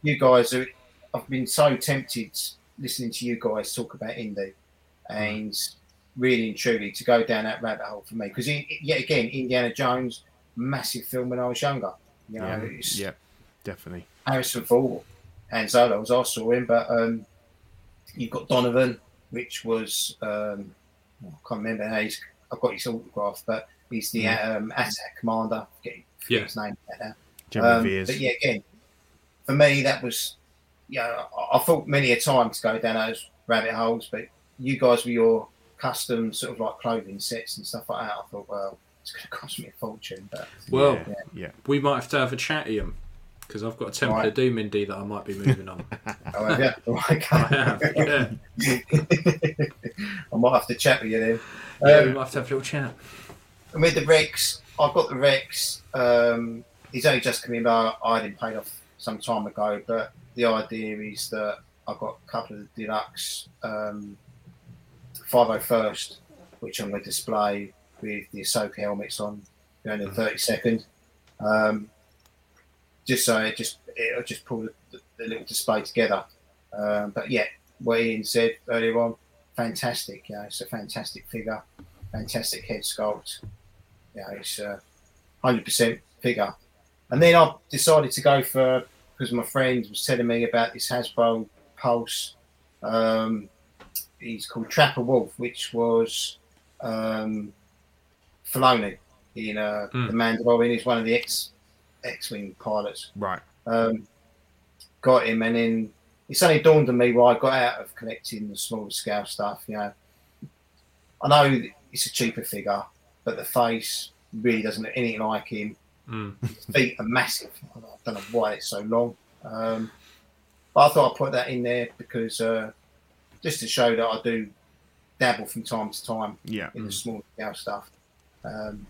you guys are. I've been so tempted listening to you guys talk about Indy, and really and truly to go down that rabbit hole for me because yet again, Indiana Jones, massive film when I was younger. You know, Yeah, it's yeah, definitely. Harrison Ford, Han Solo, as I saw him, but um, you've got Donovan, which was um, I can't remember how he's. I've got his autograph, but he's the um, AT-AT commander. Getting Yeah. his name out. Jimmy Um, Veers. but yeah, again, for me, that was, yeah, I, I thought many a time to go down those rabbit holes, but you guys with your custom sort of like clothing sets and stuff like that, I thought, well, it's going to cost me a fortune. But Well, yeah, yeah. we might have to have a chat, Ian, because I've got a Temple Right. of Doom Indy that I might be moving on. however, right, I have, yeah. I might have to chat with you then. yeah, we Um, might have to have a little chat. And with the Rex, I've got the Rex. Um, he's only just come in, but I had him paid off some time ago. But the idea is that I've got a couple of the deluxe um, 501st, which I'm going to display with the Ahsoka helmets on during the 30 second. Um, just so it just it'll just pull the, the little display together. Um, but yeah, what Ian said earlier on, fantastic. You know, it's a fantastic figure, fantastic head sculpt. Yeah, it's a hundred percent figure. And then I decided to go for because my friend was telling me about this Hasbro Pulse. Um, he's called Trapper Wolf, which was um, Filoni in uh, Mm. the Mandalorian. He's one of the X X-wing pilots Right. um, got him, and then it suddenly dawned on me why I got out of collecting the small scale stuff. You know, I know it's a cheaper figure, but the face really doesn't look anything like him. Mm. His feet are massive. I don't know why it's so long. Um, but I thought I'd put that in there because uh, just to show that I do dabble from time to time Yeah. in the small scale stuff. Um,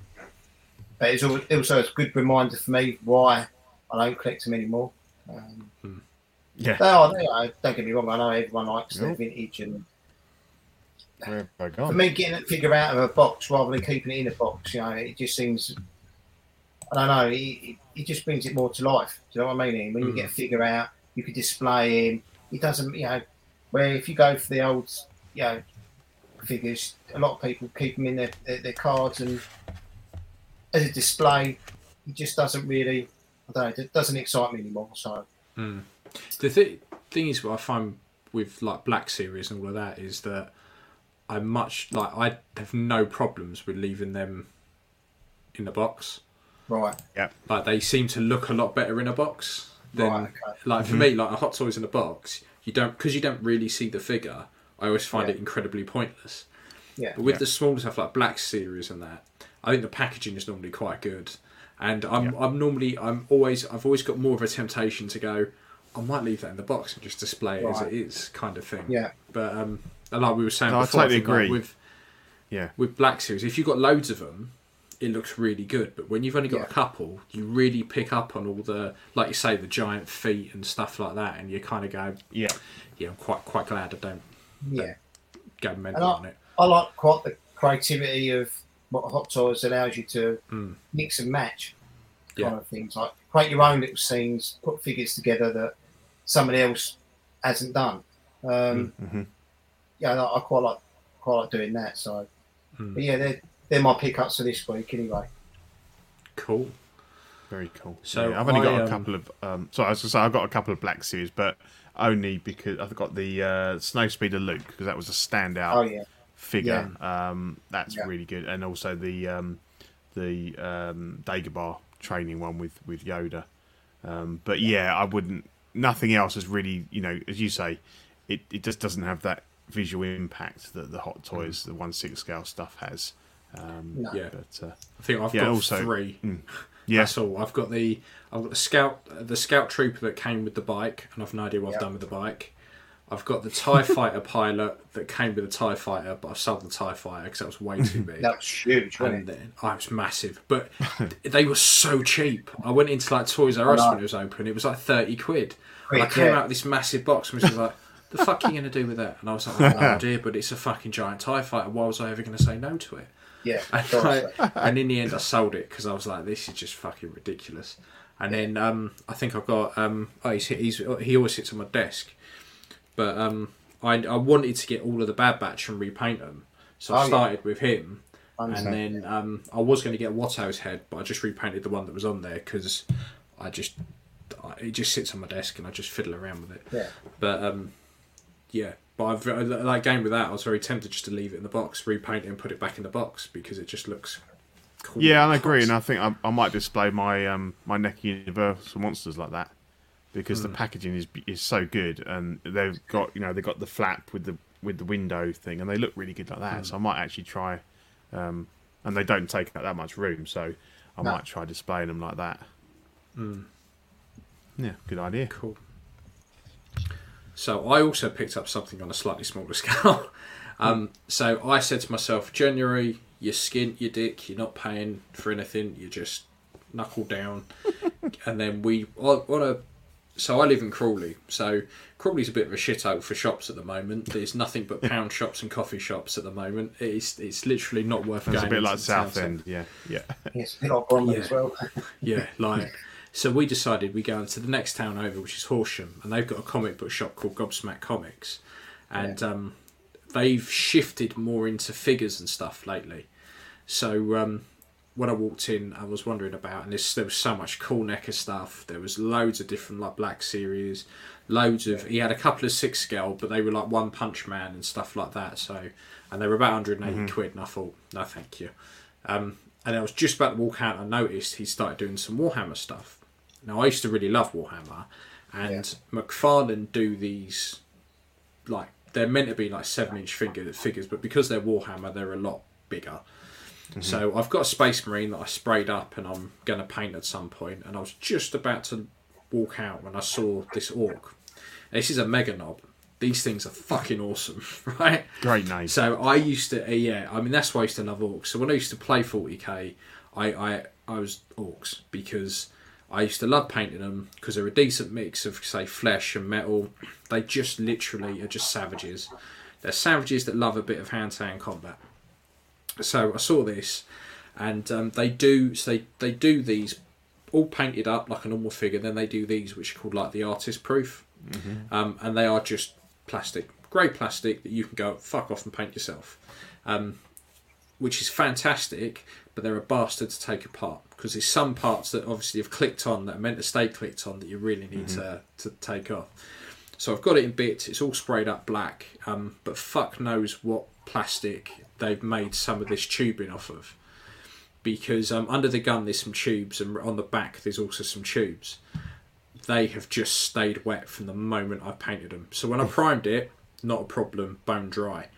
but it's al- also a good reminder for me why I don't collect them anymore. Um, Yeah. they are, they are, don't get me wrong, I know everyone likes their Nope. vintage. And Where have I for me, getting that figure out of a box rather than keeping it in a box, you know, it just seems, I don't know, it, it, it just brings it more to life. Do you know what I mean? When you Mm. get a figure out, you could display him. It doesn't, you know, where if you go for the old, you know, figures, a lot of people keep them in their, their, their cards and as a display, it just doesn't really, I don't know, it doesn't excite me anymore. So, Mm. The th- thing is, what I find with like Black Series and all of that is that I'm much like I have no problems with leaving them in the box. right, Yeah. Like they seem to look a lot better in a box than right, okay. like for me, like a Hot Toys in a box. You don't because you don't really see the figure. I always find Yeah. it incredibly pointless. Yeah. But with Yeah. the smaller stuff like Black Series and that, I think the packaging is normally quite good. And I'm Yeah. I'm normally I'm always I've always got more of a temptation to go. I might leave that in the box and just display it as it is, kind of thing. Yeah, But um, and like we were saying No, I before, totally think, like, agree. with Yeah. with Black Series, if you've got loads of them, it looks really good. But when you've only got Yeah. a couple, you really pick up on all the, like you say, the giant feet and stuff like that, and you kind of go, Yeah. yeah, I'm quite quite glad I don't yeah. go mental And I- on it. I like quite the creativity of what Hot Toys allows you to Mm. mix and match kind Yeah. of things. Like create your own little scenes, put figures together that somebody else hasn't done. Um, Mhm. Yeah, I, I quite like quite like doing that. So, Mm. but yeah, they're they're my pickups for this week anyway. Cool. Very cool. So Yeah, I've only I, got a um, couple of. Um, sorry, I was going to say I've got a couple of Black Series, but only because I've got the uh, Snow Speeder Luke because that was a standout Oh yeah, figure. Um, that's Yeah. really good, and also the um, the um, Dagobah training one with with Yoda. Um, but yeah, I wouldn't. Nothing else is really, you know, as you say, it, it just doesn't have that visual impact that the Hot Toys, the one six scale stuff has. Um, No. Yeah. But uh, I think I've Yeah, got also- three. yeah, That's all. I've got the I've got the scout the scout trooper that came with the bike, and I've no idea what Yeah. I've done with the bike. I've got the Tie Fighter pilot that came with the Tie Fighter, but I've sold the Tie Fighter because that was way too big. that was huge, wasn't and it? then, oh, it was massive, but they were so cheap. I went into like Toys R Us when it was open. It was like thirty quid. and I came yeah. out with this massive box and was just like, "The fuck are you gonna do with that?" And I was like, "I "No idea, but it's a fucking giant Tie Fighter. Why was I ever gonna say no to it?" Yeah, And, I- and in the end, I sold it because I was like, "This is just fucking ridiculous." And then um, I think I've got um, oh, he's, he's he always sits on my desk, but um, I, I wanted to get all of the Bad Batch and repaint them. So I Oh, yeah. started with him, and understand. then um, I was going to get Watto's head, but I just repainted the one that was on there because I just I, it just sits on my desk and I just fiddle around with it. Yeah. But um, yeah, but I've like game with that. I was very tempted just to leave it in the box, repaint it, and put it back in the box because it just looks. cool. Yeah, I agree, and I think I, I might display my um, my NECA Universal monsters like that because Hmm. the packaging is is so good, and they've got you know they've got the flap with the with the window thing, and they look really good like that. Hmm. So I might actually try, um, and they don't take up that much room, so I No. might try displaying them like that. Yeah, good idea. Cool. So I also picked up something on a slightly smaller scale. um, so I said to myself, January, you're skint, your dick, you're not paying for anything, you just knuckle down. and then we on a so I live in Crawley. So Crawley's a bit of a shithole for shops at the moment. There's nothing but pound shops and coffee shops at the moment. It's it's literally not worth It's going. It's a bit like the town Southend, yeah, yeah. Yes, a bit Bromley Yeah. as well. yeah, like so we decided we go into the next town over, which is Horsham, and they've got a comic book shop called Gobsmack Comics, and um, they've shifted more into figures and stuff lately. So um, when I walked in, I was wondering about, and this, there was so much cool NECA stuff. There was loads of different like Black Series, loads of. He had a couple of six scale, but they were like One Punch Man and stuff like that. So, and they were about 180 quid, and I thought, no, thank you. Um, and I was just about to walk out, and I noticed he started doing some Warhammer stuff. Now I used to really love Warhammer, and McFarlane do these like they're meant to be like seven inch figure, figures, but because they're Warhammer, they're a lot bigger. So I've got a Space Marine that I sprayed up, and I'm going to paint at some point. And I was just about to walk out when I saw this orc. This is a Meganob. These things are fucking awesome, right? Great name. So I used to, uh, yeah, I mean that's why I used to love orcs. So when I used to play 40k, I I, I was orcs because I used to love painting them because they're a decent mix of say flesh and metal. They just literally are just savages. They're savages that love a bit of hand-to-hand combat. So I saw this, and um, they do so they they do these all painted up like a normal figure. Then they do these which are called like the artist proof, um, and they are just plastic, grey plastic that you can go fuck off and paint yourself, um, which is fantastic. But they're a bastard to take apart because there's some parts that obviously have clicked on that are meant to stay clicked on that you really need to to take off. So I've got it in bits. It's all sprayed up black, um, but fuck knows what plastic they've made some of this tubing off of. Because um, under the gun there's some tubes, and on the back there's also some tubes. They have just stayed wet from the moment I painted them. So when I primed it, not a problem, bone dry.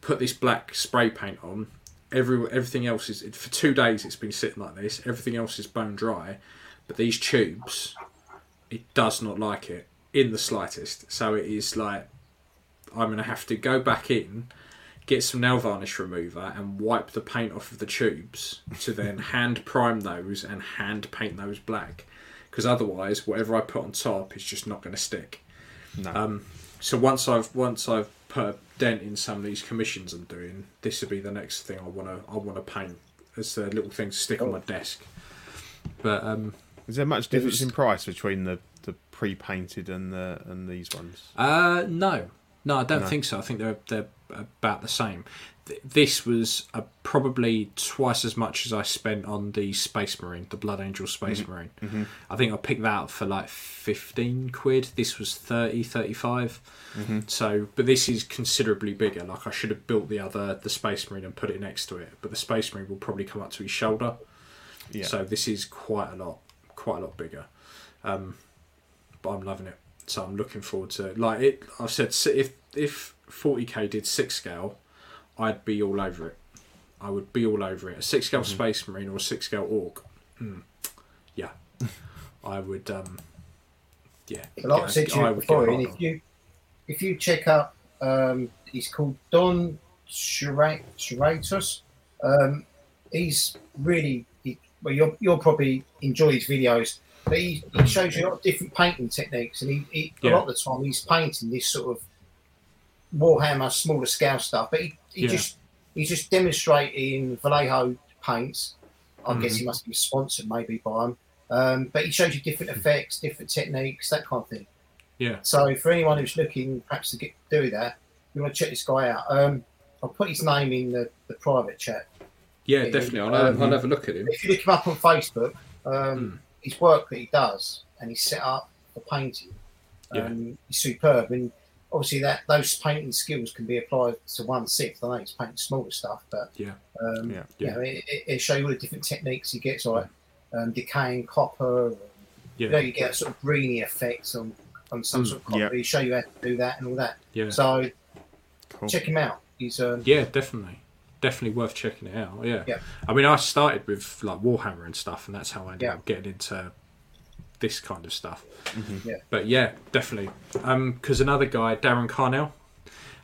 Put this black spray paint on. Every everything else is for two days. It's been sitting like this. Everything else is bone dry, but these tubes, it does not like it in the slightest. So it is like I'm gonna have to go back in, get some nail varnish remover, and wipe the paint off of the tubes to then hand prime those and hand paint those black. Because otherwise, whatever I put on top is just not going to stick. No. Um, so once I've once I've put a dent in some of these commissions I'm doing, this will be the next thing I wanna I wanna paint as a little thing to stick on my desk. But um, Is there much difference was- in price between the, the pre-painted and the and these ones? Uh, no, no, I don't No. think so. I think they're they're about the same. Th- This was uh, probably twice as much as I spent on the Space Marine, the Blood Angel Space Marine. I think I picked that up for like 15 quid. This was 30, 35. So, but this is considerably bigger. Like I should have built the other, the Space Marine, and put it next to it. But the Space Marine will probably come up to his shoulder. Yeah. So this is quite a lot, quite a lot bigger. Um, but I'm loving it. So I'm looking forward to like it. I've said if if 40k did six scale, I'd be all over it. I would be all over it. A six scale space marine or a six scale orc. Mm. Yeah, I would. um Yeah, But like I get- said to you would before, hard and on. if you if you check up, um, he's called Don Shiratus. Um, he's really he, well. You'll you'll probably enjoy his videos, but he, he shows you a lot of different painting techniques, and he, he a lot of the time he's painting this sort of Warhammer smaller scale stuff. But he, he Yeah. just he's just demonstrating Vallejo paints. I Mm-hmm. guess he must be sponsored maybe by him. Um, but he shows you different effects, different techniques, that kind of thing. Yeah. So for anyone who's looking perhaps to get do that, you want to check this guy out. Um, I'll put his name in the, the private chat. Yeah, Yeah, definitely. I'll, um, I'll have a look at him. If you look him up on Facebook, um, his work that he does and he's set up the painting, Yeah. um, is superb. And obviously that those painting skills can be applied to one sixth. I know he's painting smaller stuff, but Yeah. um, Yeah. you Yeah. know, it, it, it show you all the different techniques he gets, like um, decaying copper. And, Yeah. You know, you get sort of greeny effects on on some Mm, sort of copper. yeah. He show you how to do that and all that. Yeah. So Cool. check him out. He's um, Yeah, definitely. Definitely worth checking it out. Yeah. Yeah. I mean, I started with like Warhammer and stuff, and that's how I ended Yeah. up getting into this kind of stuff. Yeah. But yeah, definitely. Um, because another guy, Darren Carnell,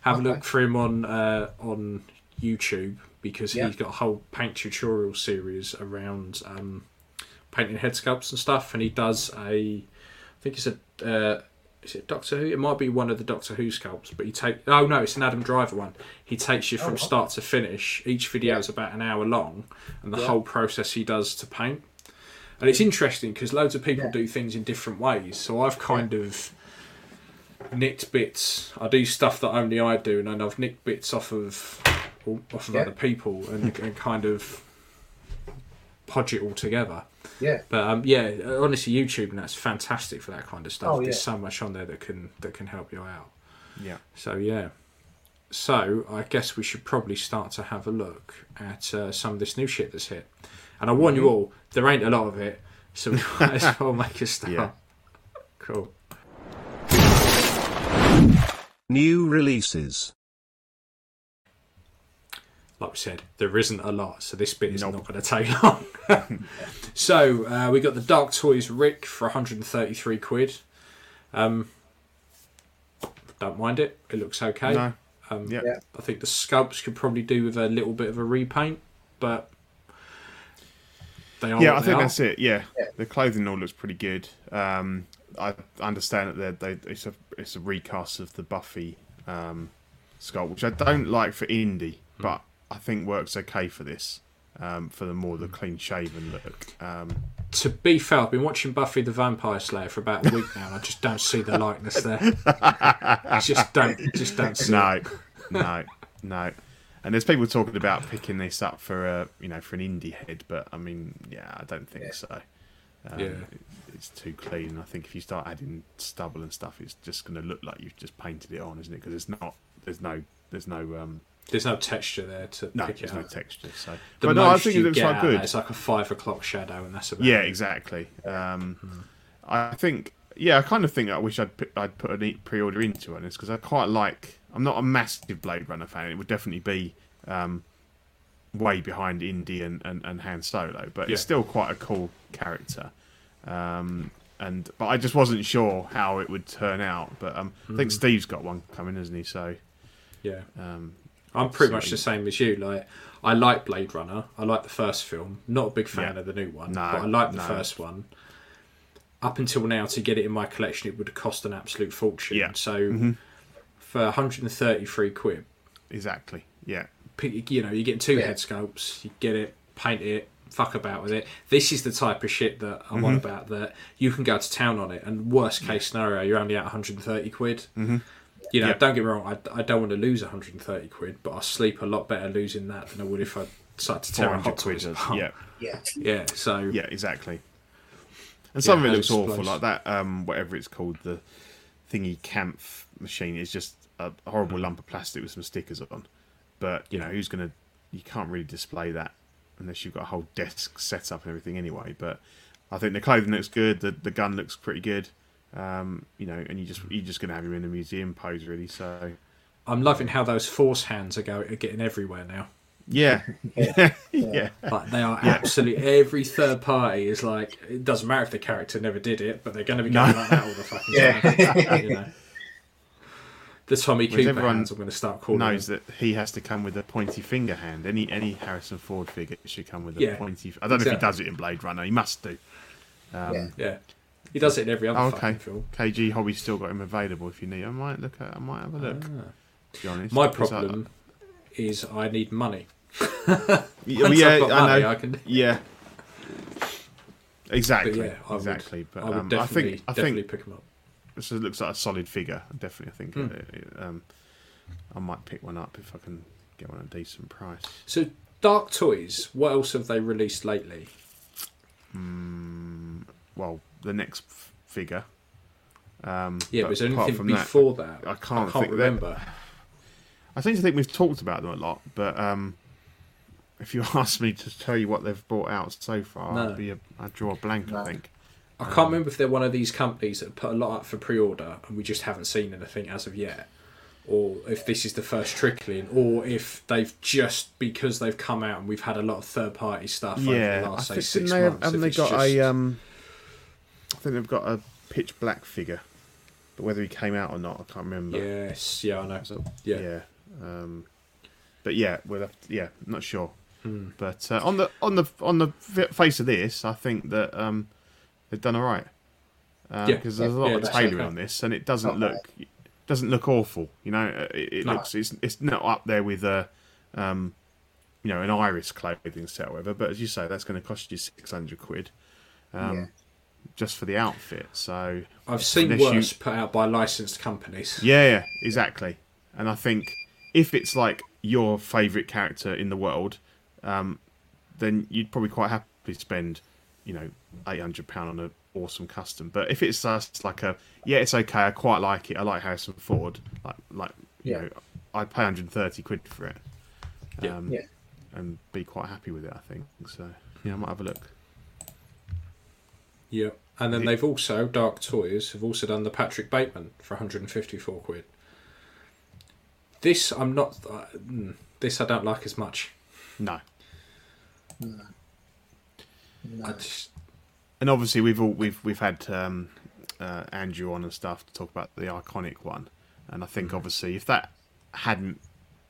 have Okay. a look for him on uh, on YouTube because Yeah. he's got a whole paint tutorial series around um, painting head sculpts and stuff, and he does a, I think it's a. Uh, is it Doctor Who? It might be one of the Doctor Who sculpts, but he take. Oh no, it's an Adam Driver one. He takes you from Oh, start to finish. Each video is about an hour long, and the Yeah. whole process he does to paint. And it's interesting because loads of people Yeah. do things in different ways. So I've kind of nicked bits. I do stuff that only I do, and then I've nicked bits off of off of Yeah. other people, and, and kind of podge it all together. yeah. But um, yeah, honestly, YouTube and that's fantastic for that kind of stuff. Oh, There's so much on there that can that can help you out. Yeah. So yeah. So I guess we should probably start to have a look at uh, some of this new shit that's hit. And I warn Mm-hmm. you all, there ain't a lot of it, so we might as well make a start. Yeah. Cool. New releases. Like we said, there isn't a lot, so this bit is Nope. not going to take long. so uh, we got the Dark Toys Rick for 133 quid. Um, don't mind it; it looks okay. No. Um, Yeah. Yeah. I think the sculpts could probably do with a little bit of a repaint, but they are. Yeah, what I they think are. that's it. Yeah. Yeah. the clothing all looks pretty good. Um, I understand that they're, they it's a it's a recast of the Buffy um, sculpt, which I don't like for indie, Hmm. but I think works okay for this. Um, for the more the clean shaven look. Um, To be fair, I've been watching Buffy the Vampire Slayer for about a week now, and I just don't see the likeness there. I just don't, just don't see. no, it. no, no. And there's people talking about picking this up for a you know for an indie head, but I mean, yeah, I don't think Yeah. so. Um, Yeah. it's too clean. I think if you start adding stubble and stuff, it's just going to look like you've just painted it on, isn't it? Because it's not. There's no. There's no. Um, There's no texture there to no. pick it There's no texture. So, The but no, I think it looks quite good. that is like a five o'clock shadow, and that's about Yeah, it. exactly. Um, I think, yeah, I kind of think I wish I'd put, I'd put a pre-order into on this because I quite like. I'm not a massive Blade Runner fan. It would definitely be um, way behind Indy and, and, and Han Solo, but it's still quite a cool character. Um, and but I just wasn't sure how it would turn out. But um, I Mm-hmm. think Steve's got one coming, hasn't he? So Yeah, um, I'm pretty much the same as you. Like, I like Blade Runner. I like the first film. Not a big fan Yeah. of the new one, No, but I like the no. first one. Up until now, to get it in my collection, it would have cost an absolute fortune. Yeah. So, Mm-hmm. For 133 quid, exactly, yeah, you know, you're getting two Yeah. head sculpts. You get it, paint it, fuck about with it. This is the type of shit that I'm on Mm-hmm. about. That you can go to town on it, and worst case scenario, you're only at 130 quid. Mm-hmm. You know, Yeah. don't get me wrong. I, I don't want to lose 130 quid, but I sleep a lot better losing that than I would if I started to tear a 400 hot quid. Yeah, Yeah. yeah. So Yeah, exactly. And some Yeah, of it looks awful, explodes. like that. Um, whatever it's called, the thingy camp machine is just a horrible lump of plastic with some stickers on. But you know, who's gonna? You can't really display that unless you've got a whole desk set up and everything anyway. But I think the clothing looks good. The the gun looks pretty good. Um, you know, and you just you're just gonna have him in a museum pose, really. So I'm loving how those force hands are going, are getting everywhere now. yeah, yeah, yeah. Like they are absolutely every third party is like it doesn't matter if the character never did it, but they're going to be going like that all the fucking Yeah. time. you know. The Tommy Whereas Cooper hands, I'm going to start calling. knows them. that he has to come with a pointy finger hand. Any any Harrison Ford figure should come with a Yeah, pointy. I don't know if he does it in Blade Runner. He must do. Um, Yeah. Yeah, he does it in every other Oh, okay. film. KG Hobby's still got him available if you need. I might look at. I might have a look. To be honest, my 'cause I- problem is I need money. yeah, Once yeah, I've got I know. I can. Yeah. Exactly. But yeah, I would, exactly. But I would um, I think I definitely think pick them up. This looks like a solid figure. Definitely, I think Hmm. it, it, um, I might pick one up if I can get one at a decent price. So, Dark Toys, what else have they released lately? Well, the next f- figure. Um, Yeah, but was there anything that, before that? I can't I can't think remember. I seem to think we've talked about them a lot, but um, if you ask me to tell you what they've brought out so far, No. I'd be a, I'd draw a blank. I think. I can't remember if they're one of these companies that put a lot up for pre-order and we just haven't seen anything as of yet, or if this is the first trickling, or if they've just because they've come out and we've had a lot of third-party stuff over yeah, the I last say think six they have, months. haven't they got just- a? Um, I think they've got a pitch black figure, but whether he came out or not, I can't remember. Yes, yeah, I know. So, Yeah. yeah. Um, but yeah, we'll have to, yeah, not sure. Hmm. But uh, on the on the on the face of this, I think that um, they've done all right. Uh, Yeah. because there's a lot yeah, of tailoring okay. on this, and it doesn't Not look doesn't look awful. You know, Uh, it, it No. looks it's it's not up there with a um, you know an iris clothing set, or whatever. But as you say, that's going to cost you six hundred quid. Um, Yeah. Just for the outfit, so I've seen Unless you- worse put out by licensed companies. yeah, yeah, exactly. And I think if it's like your favourite character in the world, um, then you'd probably quite happily spend, you know, eight hundred pound on an awesome custom. But if it's just like a yeah, it's okay. I quite like it. I like Harrison Ford. Like like you know, I'd pay hundred thirty quid for it. Yeah. Um, Yeah. And be quite happy with it. I think so. Yeah, I might have a look. Yeah. And then The- they've also, Dark Toys, have also done the Patrick Bateman for 154 quid. This, I'm not. Uh, mm, this I don't like as much. No. I just, and obviously we've all we've we've had um, uh, Andrew on and stuff to talk about the iconic one, and I think obviously if that hadn't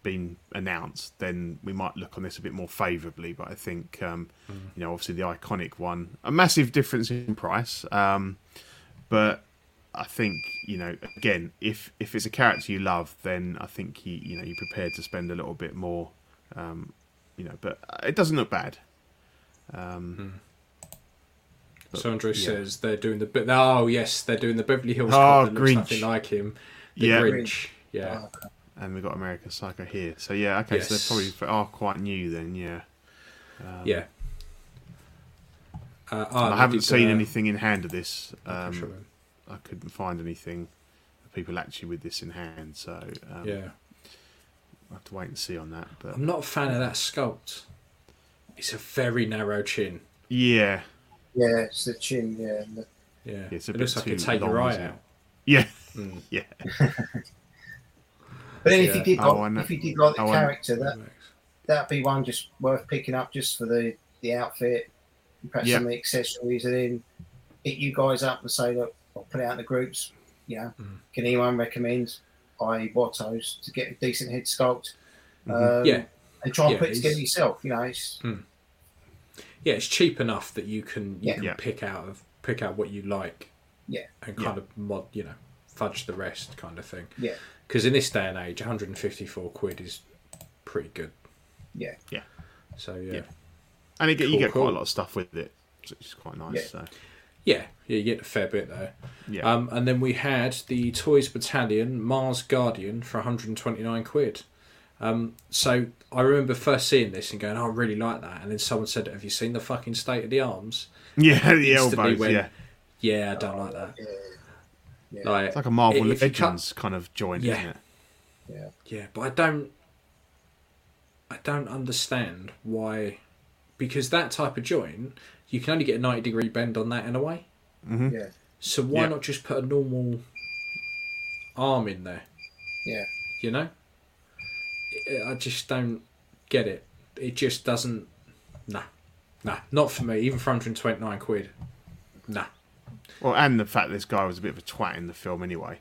been announced, then we might look on this a bit more favourably. But I think um, you know obviously the iconic one, a massive difference in price, um, but I think you know again if if it's a character you love, then I think you you know you're prepared to spend a little bit more. Um, you know, but it doesn't look bad. Um, But, so Andrew yeah. says they're doing the. But oh yes, they're doing the Beverly Hills Oh, cop that looks Grinch. nothing like him. The Yeah. Grinch. Yeah. Oh, okay. and we've got American Psycho here. So yeah, okay, so Yes. they probably are quite new then. Yeah, um, yeah. Uh, oh, I haven't did, seen uh, anything in hand of this. I'm sure Um, I couldn't find anything of people actually with this in hand. So um, yeah. I have to wait and see on that. But I'm not a fan of that sculpt. It's a very narrow chin. yeah, Yeah, it's the chin. Yeah, and the, Yeah. it's a it bit looks like too it take your long, eye out. yeah, Mm. yeah. but then if Yeah. you did Oh, like, I know. if you did like the Oh, I- character, that that'd be one just worth picking up just for the the outfit, perhaps Yeah. some of the accessories, and then hit you guys up and say, look, I'll put it out in the groups. You know, Mm. can anyone recommend I Watto's to get a decent head sculpt? Mhm. Um, Yeah. and try and Yeah, put it together yourself. You know, it's Yeah, it's cheap enough that you can you Yeah. can Yeah. pick out of pick out what you like. Yeah. And Yeah. kind of mod, you know, fudge the rest kind of thing. yeah, Because in this day and age, 154 quid is pretty good. yeah, Yeah. So yeah. Yeah. and it, get you get cool. quite a lot of stuff with it, which is quite nice. Yeah. So Yeah, yeah, you get a fair bit there. yeah, Um, and then we had the Toys Battalion Mars Guardian for 129 quid. Um, so I remember first seeing this and going, oh, I really like that. And then someone said, Have you seen the fucking state of the arms? yeah, the elbows. went, yeah, Yeah, I don't like that. yeah, yeah. Like, it's like a Marvel if you cut- Legends kind of joint, Yeah. isn't it? yeah. Yeah, but I don't. I don't understand why, because that type of joint, you can only get a ninety degree bend on that in a way. yeah. So why Yeah. not just put a normal arm in there? Yeah. You know, I just don't get it. It just doesn't. Nah, nah, not for me. Even for hundred and twenty nine quid. Nah. Well, and the fact this guy was a bit of a twat in the film anyway.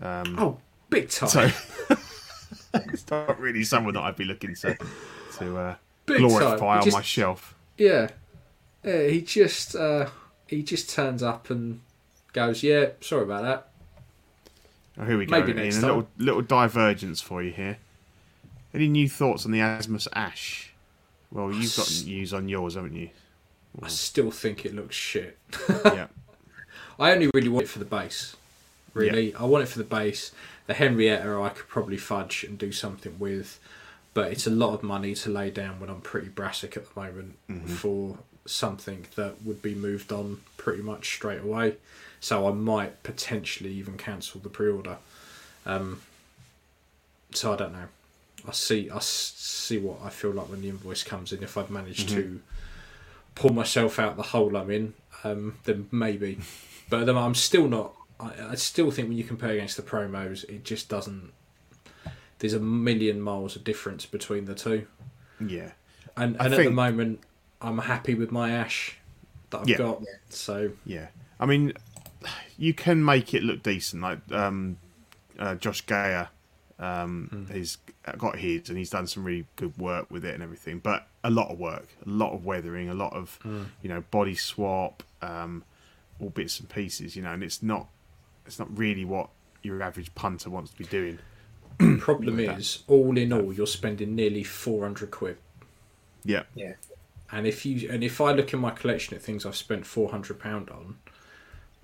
Um, Oh, big time. So it's not really someone that I'd be looking to to uh, glorify on Just- my shelf. Yeah, yeah. He just uh, he just turns up and goes, "Yeah, sorry about that." Oh, here we go. Maybe next a time. little little divergence for you here. Any new thoughts on the Asmus Ash? Well, you've got news on yours, haven't you? I still think it looks shit. yeah. I only really want it for the base. really. I want it for the base. The Henrietta I could probably fudge and do something with, but it's a lot of money to lay down when I'm pretty brassic at the moment for something that would be moved on pretty much straight away. So I might potentially even cancel the pre-order. Um, so I don't know. I see. I see what I feel like when the invoice comes in. If I've managed to pull myself out the hole I'm in, um, then maybe. But then I'm still not. I, I still think when you compare against the promos, it just doesn't. There's a million miles of difference between the two, Yeah. and and at the moment, I'm happy with my Ash that I've Yeah. got. So Yeah, I mean, you can make it look decent. Like um, uh, Josh Gayer, um, he's got his and he's done some really good work with it and everything. But a lot of work, a lot of weathering, a lot of you know body swap, um, all bits and pieces. You know, and it's not it's not really what your average punter wants to be doing. problem Like that. is, all in all, you're spending nearly 400 quid. Yeah, Yeah. And if you and if I look in my collection at things I've spent four hundred pound on,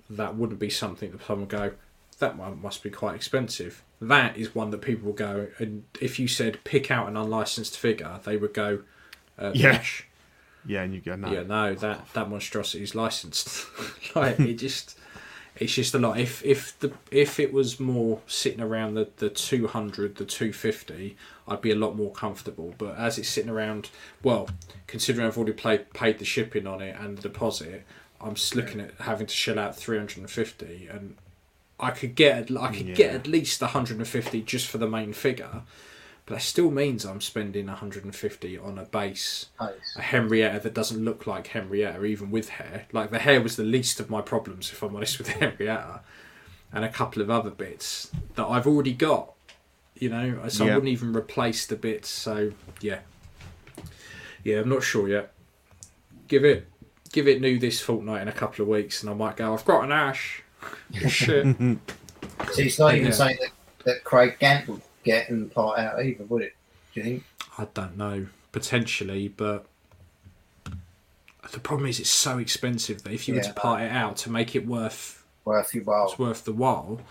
that wouldn't be something that someone would go, that one must be quite expensive. That is one that people will go and if you said pick out an unlicensed figure, they would go, uh, Yeah. Yeah, and you go no, Yeah, no, that that monstrosity is licensed. like it just, it's just a lot. If if the if it was more sitting around the the two hundred, the two fifty, I'd be a lot more comfortable. But as it's sitting around, well, considering I've already paid paid the shipping on it and the deposit, I'm just looking at having to shell out three hundred and fifty, and I could get I could get at least hundred and fifty just for the main figure. But that still means I'm spending 150 on a base Nice. a Henrietta that doesn't look like Henrietta, even with hair. Like the hair was the least of my problems, if I'm honest with Henrietta, and a couple of other bits that I've already got. You know, so I wouldn't even replace the bits. So yeah, yeah, I'm not sure yet. Give it, give it new this fortnight in a couple of weeks, and I might go. I've got an ash. Shit. So it's not even Yeah. saying that, that Craig Gant would get and part out either, would it? Do you think? I don't know, potentially, but the problem is it's so expensive that if you were to part it out to make it worth Worth your while. it's worth the while,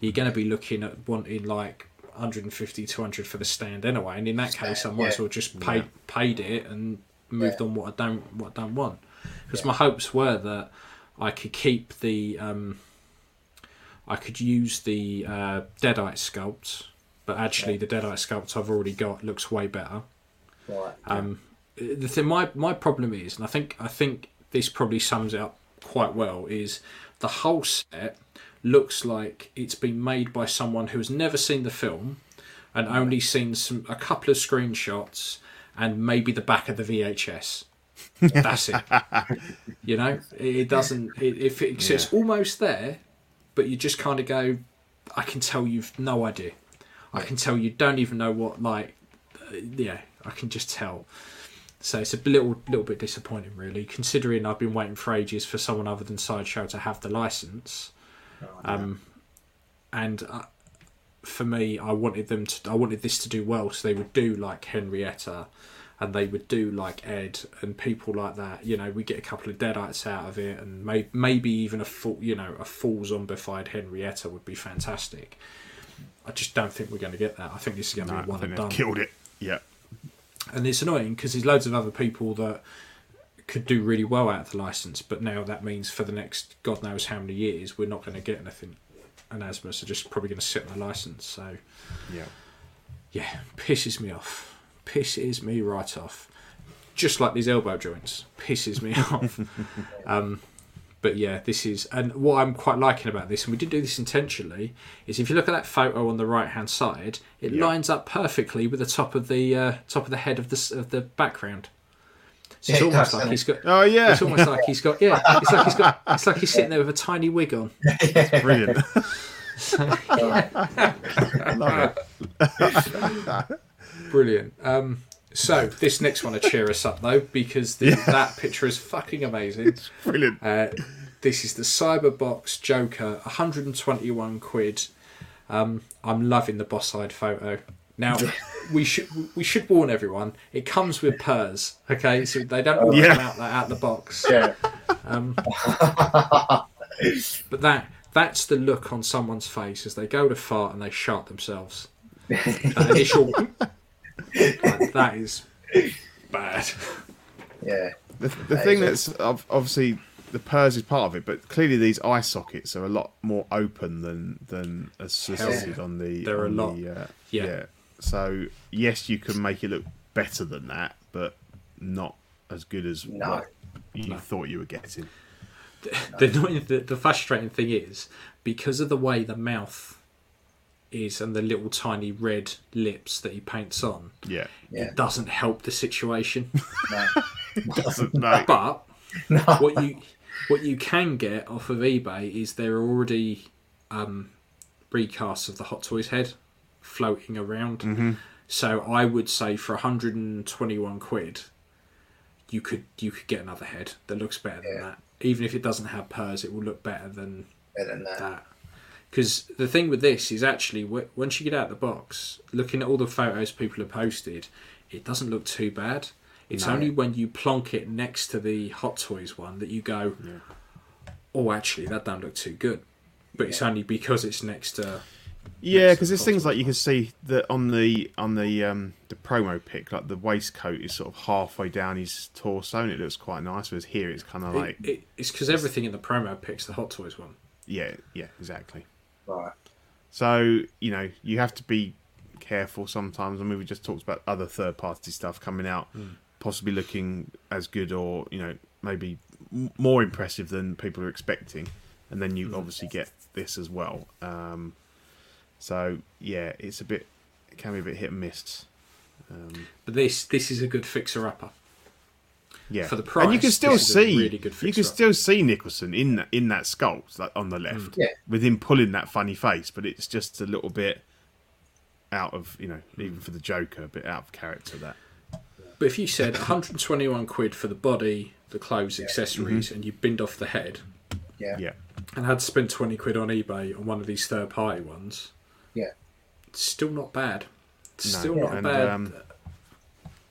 you're going to be looking at wanting like 150, 200 for the stand anyway. And in that case, I Stand, might as well just paid paid it and moved Yeah. on what I don't what I don't want. Because my hopes were that I could keep the um, I could use the uh, Deadite sculpt, but actually the Deadite sculpt I've already got looks way better. Right. Um, the thing, my my problem is, and I think I think this probably sums it up quite well, is the whole set looks like it's been made by someone who has never seen the film and only seen some a couple of screenshots and maybe the back of the VHS. That's it. you know, it, doesn't. It, if it, so it's almost there, but you just kind of go. I can tell you've no idea. I can tell you don't even know what like. Uh, yeah, I can just tell. So it's a little little bit disappointing, really, considering I've been waiting for ages for someone other than Sideshow to have the license. Um, and uh, for me, I wanted them to. I wanted this to do well, so they would do like Henrietta, and they would do like Ed and people like that. You know, we get a couple of deadites out of it, and may, maybe even a full, you know, a full zombified Henrietta would be fantastic. I just don't think we're going to get that. I think this is going to no, be one and done killed it. Yeah, and it's annoying because there's loads of other people that could do really well out of the license, but now that means for the next God knows how many years we're not going to get anything. And Asmus are just probably going to sit on the license. So yeah. yeah, pisses me off. Pisses me right off. Just like these elbow joints, pisses me off. Um, but yeah, this is and what I'm quite liking about this, and we did do this intentionally, is if you look at that photo on the right hand side, it Yeah. lines up perfectly with the top of the uh, top of the head of the of the background. So it's Yeah, almost like he's got. Oh yeah, It's almost like he's got. Yeah, it's like he's got. It's like he's sitting there with a tiny wig on. brilliant. Love it. Brilliant. Um, so this next one to cheer us up though, because the, that picture is fucking amazing. Brilliant. Uh, this is the Cyberbox Joker, 121 quid. Um, I'm loving the boss side photo. Now we should we should warn everyone. It comes with purrs, okay? So they don't all Yeah. come out that out the box. Yeah. Um, but that That's the look on someone's face as they go to fart and they shart themselves. That initial. Like, that is bad. Yeah. The, the thing that's ob- obviously the purrs is part of it, but clearly these eye sockets are a lot more open than than as suggested yeah. on the. They're a lot- The, uh, yeah. So yes, you can make it look better than that, but not as good as No. what you thought you were getting. The, annoying- the the frustrating thing is because of the way the mouth is and the little tiny red lips that he paints on, Yeah. Yeah. it doesn't help the situation. No. Doesn't no. But what you what you can get off of eBay is there are already um, recasts of the Hot Toys head floating around. So I would say for 121 quid, you could you could get another head that looks better than Yeah. that. Even if it doesn't have purrs, it will look better than Better than that. that. Because the thing with this is actually wh- once you get out of the box, looking at all the photos people have posted, it doesn't look too bad. It's No. only when you plonk it next to the Hot Toys one that you go, "Oh, actually, that don't look too good." But it's only because it's next to. Yeah, because there's things like you can see that on the on the um the promo pic, like the waistcoat is sort of halfway down his torso, and it looks quite nice. Whereas here, it's kind of like, It, it, it's because everything in the promo pics the Hot Toys one. yeah, yeah, exactly. Right. So you know you have to be careful sometimes. I mean, we just talked about other third party stuff coming out, possibly looking as good or you know maybe more impressive than people are expecting, and then you obviously get this as well. Um, so yeah, it's a bit, it can be a bit hit and miss. Um, But this this is a good fixer upper. Yeah, For the and you price, can still this is a see really good you can fixer-up. still see Nicholson in that in that sculpt like on the left, mm. Yeah. with him pulling that funny face, but it's just a little bit out of you know even mm. for the Joker, a bit out of character that. But if you said 121 quid for the body, the clothes, accessories, mm-hmm. and you binned off the head, Yeah. Yeah, and had to spend 20 quid on eBay on one of these third party ones, Yeah. it's still not bad. It's No. still Yeah. not And, bad. um,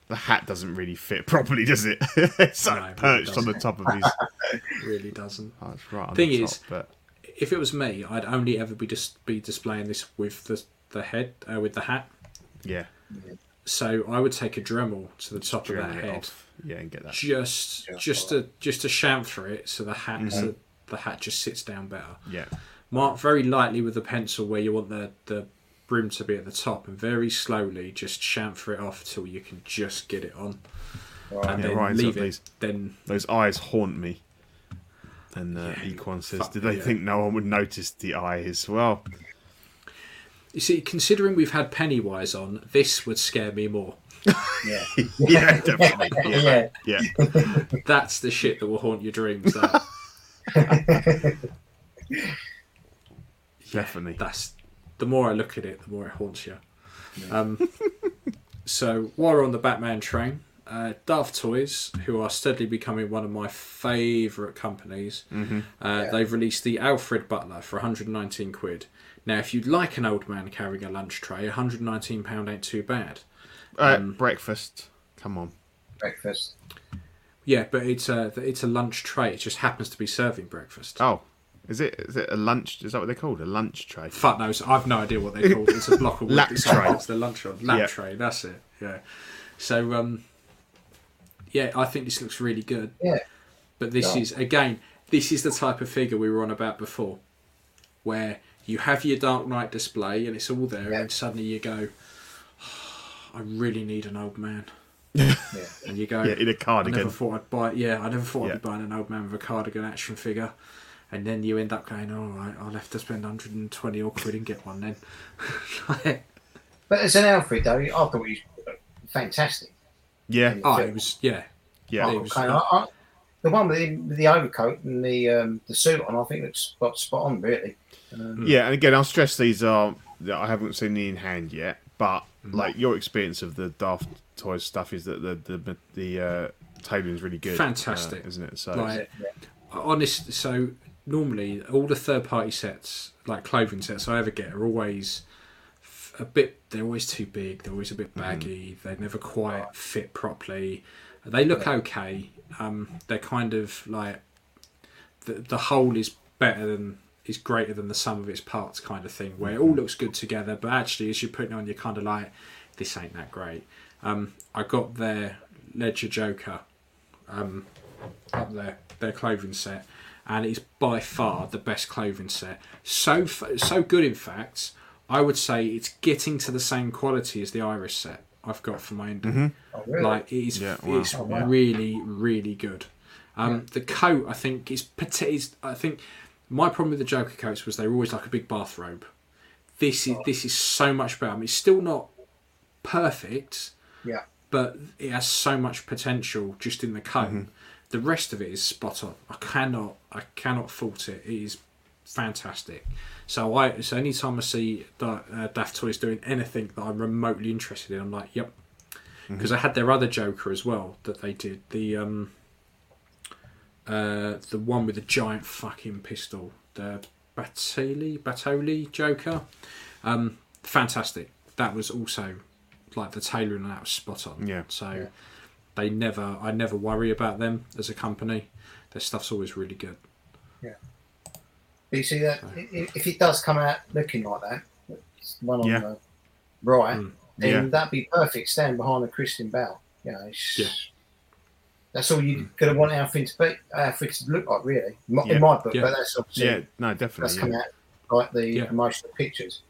the hat doesn't really fit properly, does it? it's No, like it really perched on the top of his. It really doesn't. Oh, it's right on Thing the is- but If it was me, I'd only ever be just be displaying this with the the head uh, with the hat. yeah, So I would take a Dremel to the top of Dremel that head, off. Yeah, and get that. just Yeah, just to just to chamfer it, so the hat Mm-hmm. so the hat just sits down better. Yeah, Mark very lightly with a pencil where you want the, the brim to be at the top, and very slowly just chamfer it off till you can just get it on, Right. and Yeah, then Ryan's got leave it. these- Then those eyes haunt me. And uh, Yeah, Equan says, fuck "Did they yeah. think no one would notice the eyes?" well?" you see, considering we've had Pennywise on, this would scare me more. Yeah. yeah, definitely. Yeah, Yeah. yeah. That's the shit that will haunt your dreams. That definitely. that's the more I look at it, the more it haunts you. Um, so while we're on the Batman train, uh, Daft Toys, who are steadily becoming one of my favourite companies, uh, Yeah. they've released the Alfred Butler for 119 quid. Now, if you'd like an old man carrying a lunch tray, 119 pound ain't too bad. Uh, Um, breakfast. Come on. Breakfast. Yeah, but it's a it's a lunch tray. It just happens to be serving breakfast. Oh, is it? Is it a lunch? Is that what they're called? A lunch tray? Fuck knows. I've no idea what they're called. It's a block of wood. Lap tray. It's the lunch on lap Yeah. tray. That's it. Yeah. So um, yeah, I think this looks really good. Yeah. But this Yeah. is again, this is the type of figure we were on about before, where you have your Dark Knight display and it's all there, Yeah. and suddenly you go, I really need an old man, Yeah. and you go, Yeah, in a I never thought I'd buy. Yeah, I never thought Yeah. I'd be buying an old man with a cardigan action figure, and then you end up going, "All right, I'll have to spend 120 or quid and get one then." Like, But as an Alfred, though, I thought he was fantastic. Yeah, oh, it was yeah. yeah. it was- Okay, I, I, the one with the, with the overcoat and the um, the suit on, I think looks spot, spot on, really. Um, Yeah, and again, I'll stress these are. I haven't seen the in hand yet, but Mm-hmm. like your experience of the Daft Toys stuff is that the the the uh, tailoring is really good, Fantastic. uh, isn't it? So Like, honest. So normally, all the third-party sets, like clothing sets I ever get, are always a bit. They're always too big. They're always a bit baggy. They never quite fit properly. They look okay. Um, they're kind of like the the whole is better than is greater than the sum of its parts kind of thing, where it all looks good together, but actually as you're putting it on, you're kind of like, this ain't that great. Um, I got their Ledger Joker um, up there, their clothing set, and it's by far the best clothing set. So so good, in fact, I would say it's getting to the same quality as the Iris set I've got for my Indie. Oh, really? Like it is, Yeah, wow. it's Oh, wow. really, really good. Um, The coat, I think, is, pat- is. I think my problem with the Joker coats was they were always like a big bathrobe. This is this is so much better. I mean, it's still not perfect, yeah. but it has so much potential just in the coat. The rest of it is spot on. I cannot, I cannot fault it. It is fantastic. So I, so anytime I see Da- uh, Daft Toys doing anything that I'm remotely interested in, I'm like, yep. Because I had their other Joker as well that they did the um, uh, the one with the giant fucking pistol, the Batoli Batoli Joker. Um, fantastic. That was also like the tailoring on that was spot on. Yeah. So Yeah. They never, I never worry about them as a company. Their stuff's always really good. Yeah. But you see that i- i- if it does come out looking like that, it's one on Yeah. the right, Mm. then Yeah. that'd be perfect. Stand behind the Christian Bale. You know, it's, Yeah. that's all you could have wanted our thing to be, our thing to look like, really, in my, Yeah. my book. Yeah. But that's obviously Yeah, no, that's definitely. come Yeah. out like the Yeah. emotional pictures.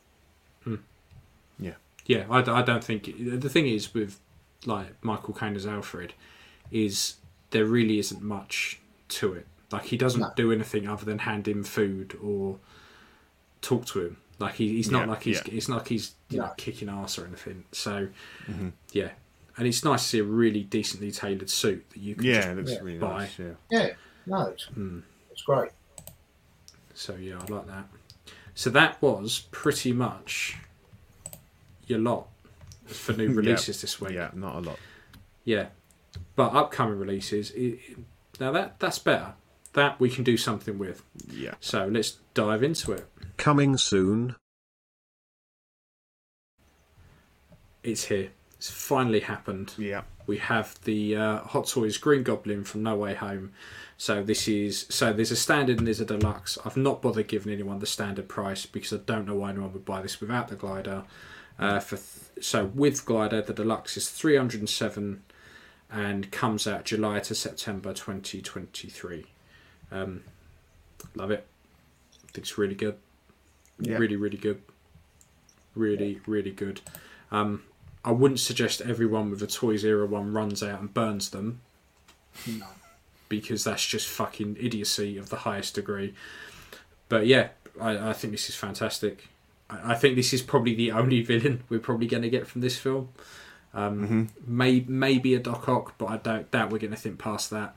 Yeah, yeah. I, I don't think the thing is with like Michael Caine as Alfred is there really isn't much to it. Like he doesn't No. do anything other than hand him food or talk to him. Like he, he's not Yeah, like he's yeah. it's not like he's you know kicking ass or anything. So Mm-hmm. yeah, and it's nice to see a really decently tailored suit that you can Yeah, just it looks really buy. nice. Yeah. Yeah, no, it's, Hmm. it's great. So yeah, I like that. So that was pretty much your lot for new Yeah. releases this week. Yeah, not a lot. Yeah, but upcoming releases. It, now that that's better. That we can do something with. Yeah. So let's dive into it. Coming soon. It's here. It's finally happened. Yeah. We have the uh, Hot Toys Green Goblin from No Way Home. So this is so there's a standard and there's a deluxe. I've not bothered giving anyone the standard price because I don't know why anyone would buy this without the glider. Uh, for th- so with glider, the deluxe is 307 and comes out July to September 2023. Um, love it. I think it's really good. Yeah. Really, really good. Really, really good. Um, I wouldn't suggest everyone with a Toys Era one runs out and burns them No. because that's just fucking idiocy of the highest degree. But yeah, I, I think this is fantastic. I, think this is probably the only villain we're probably going to get from this film. Um, may, maybe a Doc Ock, but I don't doubt we're going to think past that.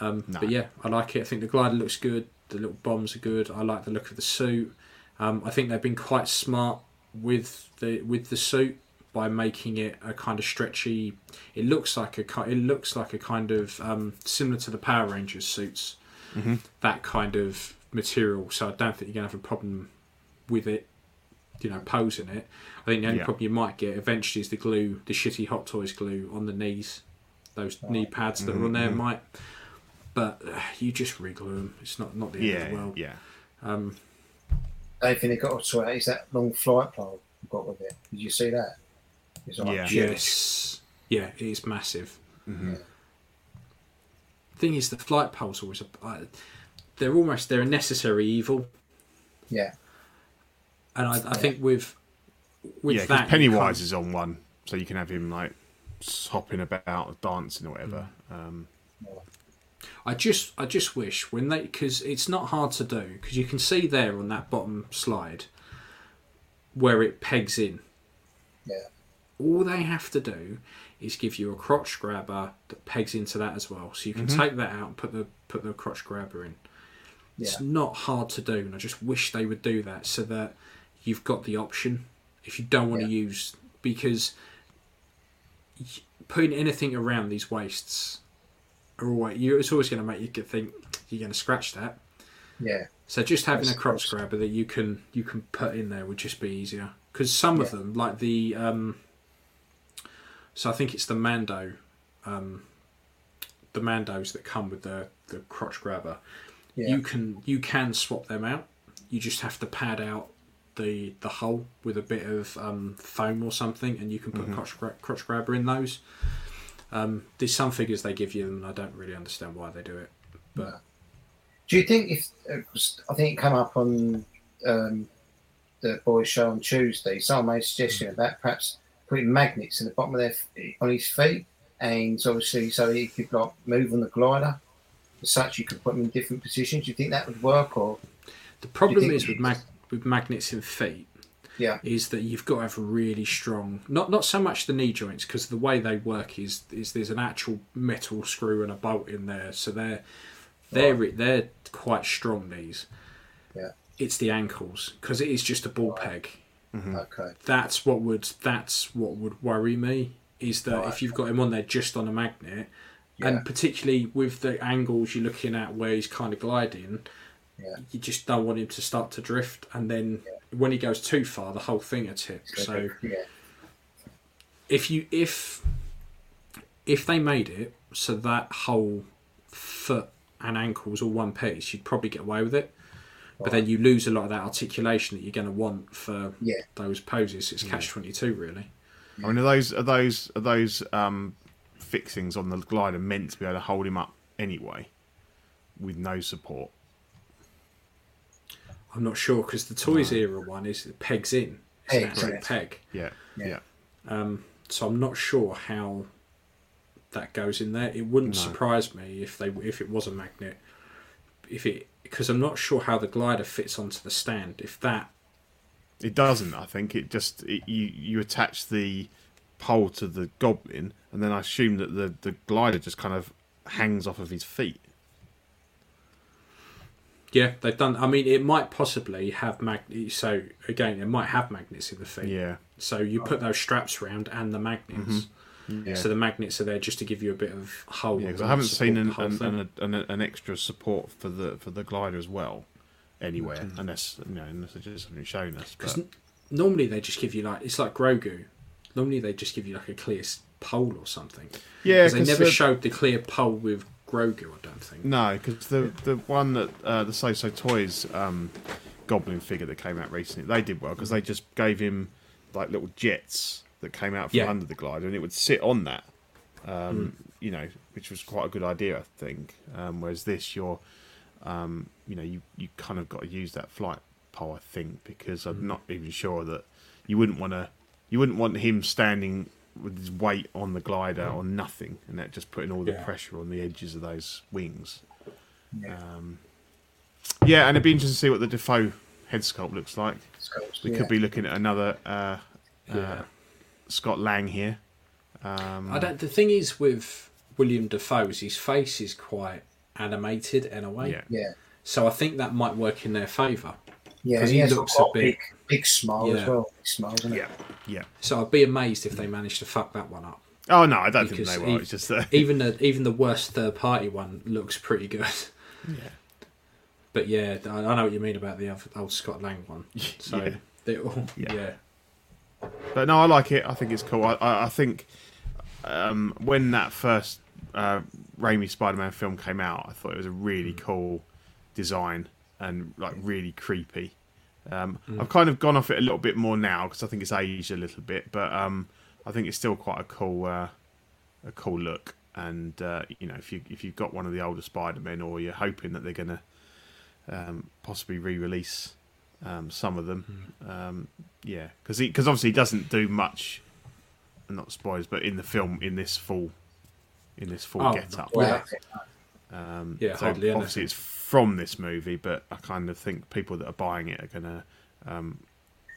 Um, No. But yeah, I like it. I think the glider looks good. The little bombs are good. I like the look of the suit. Um, I think they've been quite smart with the with the suit by making it a kind of stretchy. It looks like a it looks like a kind of um, similar to the Power Rangers suits. That kind of material. So I don't think you're gonna have a problem with it. You know, posing it. I think the only Yeah. problem you might get eventually is the glue, the shitty Hot Toys glue on the knees. Those knee pads that are on there might. But uh, you just wriggle them. It's not not the end of the world. Yeah. Um, The only thing they got to sort out is that long flight pole I've got with it. Did you see that? It's like Yeah. huge. Yes. Yeah, it is massive. Mhm. Thing is, the flight poles always a, uh, they're almost they're a necessary evil, Yeah. And I, I think with with yeah, 'cause that Pennywise is on one, so you can have him like hopping about, dancing or whatever. Um, I just I just wish when they because it's not hard to do because you can see there on that bottom slide where it pegs in. Yeah. All they have to do is give you a crotch grabber that pegs into that as well, so you can take that out and put the put the crotch grabber in. It's Yeah. not hard to do, and I just wish they would do that so that you've got the option if you don't want to use because putting anything around these waists are always you it's always going to make you think you're going to scratch that. Yeah. So just having a That's- crotch that's- grabber that you can you can put in there would just be easier because some of them like the um, so I think it's the Mando um, the Mandos that come with the the crotch grabber Yeah. you can you can swap them out you just have to pad out the the hole with a bit of um, foam or something, and you can put crotch, gra- crotch grabber in those. Um, there's some figures they give you, and I don't really understand why they do it. But Do you think if uh, I think it came up on um, the boys' show on Tuesday? Someone made a suggestion about perhaps putting magnets in the bottom of their on his feet, and obviously so he could like move on the glider. As such, you could put them in different positions. Do you think that would work, or the problem is with mag- with magnets in feet yeah, is that you've got to have a really strong not not so much the knee joints because the way they work is is there's an actual metal screw and a bolt in there. So they're they're they're quite strong knees Yeah. it's the ankles because it is just a ball peg. Mm-hmm. Okay, that's what would that's what would worry me is that Right. if you've got him on there just on a magnet Yeah. and particularly with the angles you're looking at where he's kind of gliding Yeah. you just don't want him to start to drift and then when he goes too far the whole thing will tip so yeah, if you if if they made it so that whole foot and ankles all one piece you'd probably get away with it. But then you lose a lot of that articulation that you're going to want for Yeah. those poses. It's catch 22 really. I mean, are those are those are those um, fixings on the glider meant to be able to hold him up anyway, with no support? I'm not sure because the toys era one is pegs in it's an Pegs, actual yeah. peg Yeah, Yeah. yeah. Um, so i'm not sure how that goes in there it wouldn't No. surprise me if they if it was a magnet if it because i'm not sure how the glider fits onto the stand if that It doesn't. I think it just it, you you attach the pole to the goblin, and then I assume that the the glider just kind of hangs off of his feet. Yeah, they've done. I mean, it might possibly have magnets. So again, it might have magnets in the feet. Yeah, So you put those straps around and the magnets. Mm-hmm. yeah. So the magnets are there just to give you a bit of hold. Yeah, because I haven't seen an an, an, an, an extra support for the for the glider as well anywhere, mm. unless you know unless they just haven't shown us. Because n- normally they just give you like it's like Grogu. Normally they just give you like a clear pole or something. yeah, Because they never the- showed the clear pole with Grogu. I don't think. No, because the the one that uh, the So So Toys um, Goblin figure that came out recently, they did well because they just gave him like little jets that came out from Yeah. under the glider, and it would sit on that. Um, You know, which was quite a good idea, I think. Um, whereas this, you're, um, you know, you you kind of got to use that flight pole, I think, because I'm not even sure that you wouldn't want to, you wouldn't want him standing with his weight on the glider or nothing, and that just putting all the Yeah. pressure on the edges of those wings. yeah. Um, yeah, and it'd be interesting to see what the Dafoe head sculpt looks like. Sculpts, We yeah. could be looking at another uh, Yeah. uh, Scott Lang here. Um, I don't. The thing is with William Dafoe is his face is quite animated in a way. yeah, yeah, So I think that might work in their favour. yeah. 'Cause He, he looks got a bit- big, big smile Yeah. as well. Big smile, isn't it? yeah, yeah. So I'd be amazed if they managed to fuck that one up. Oh no, I don't think Because they will. he- It's just that even the even the worst third party one looks pretty good. yeah, But yeah, I I know what you mean about the old- old Scott Lang one. So Yeah. they all, Yeah. yeah. but no, I like it. I think it's cool. I, I, I think um, when that first uh, Raimi Spider-Man film came out, I thought it was a really Mm. cool design and like really creepy. Um, Mm. I've kind of gone off it a little bit more now because I think it's aged a little bit, but um, I think it's still quite a cool, uh, a cool look. And uh, you know, if you if you've got one of the older Spider-Men, or you're hoping that they're gonna um, possibly re-release um, some of them, um, yeah, because because obviously he doesn't do much, not spoilers, but in the film in this full, in this full Oh, get up. Well, Yeah. I think- Um, Yeah, so hardly obviously anything. it's from this movie, but I kind of think people that are buying it are gonna um,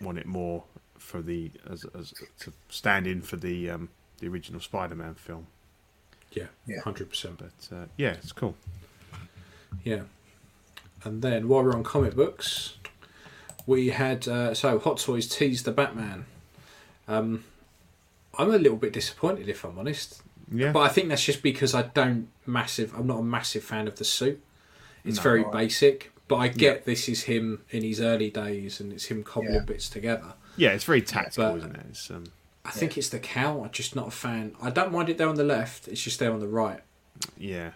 want it more for the as, as to stand in for the um, the original Spider-Man film. Yeah, Yeah. hundred percent. But uh, yeah, it's cool. Yeah. And then while we're on comic books, we had uh, so Hot Toys teased the Batman. Um, I'm a little bit disappointed if I'm honest, Yeah, but I think that's just because I don't massive. I'm not a massive fan of the suit. It's No. very basic, but I get this is him in his early days and it's him cobbling Yeah. bits together. yeah, it's very tactical, But- isn't it? Um, I think it's the cow. I'm just not a fan. I don't mind it there on the left. It's just there on the right. yeah,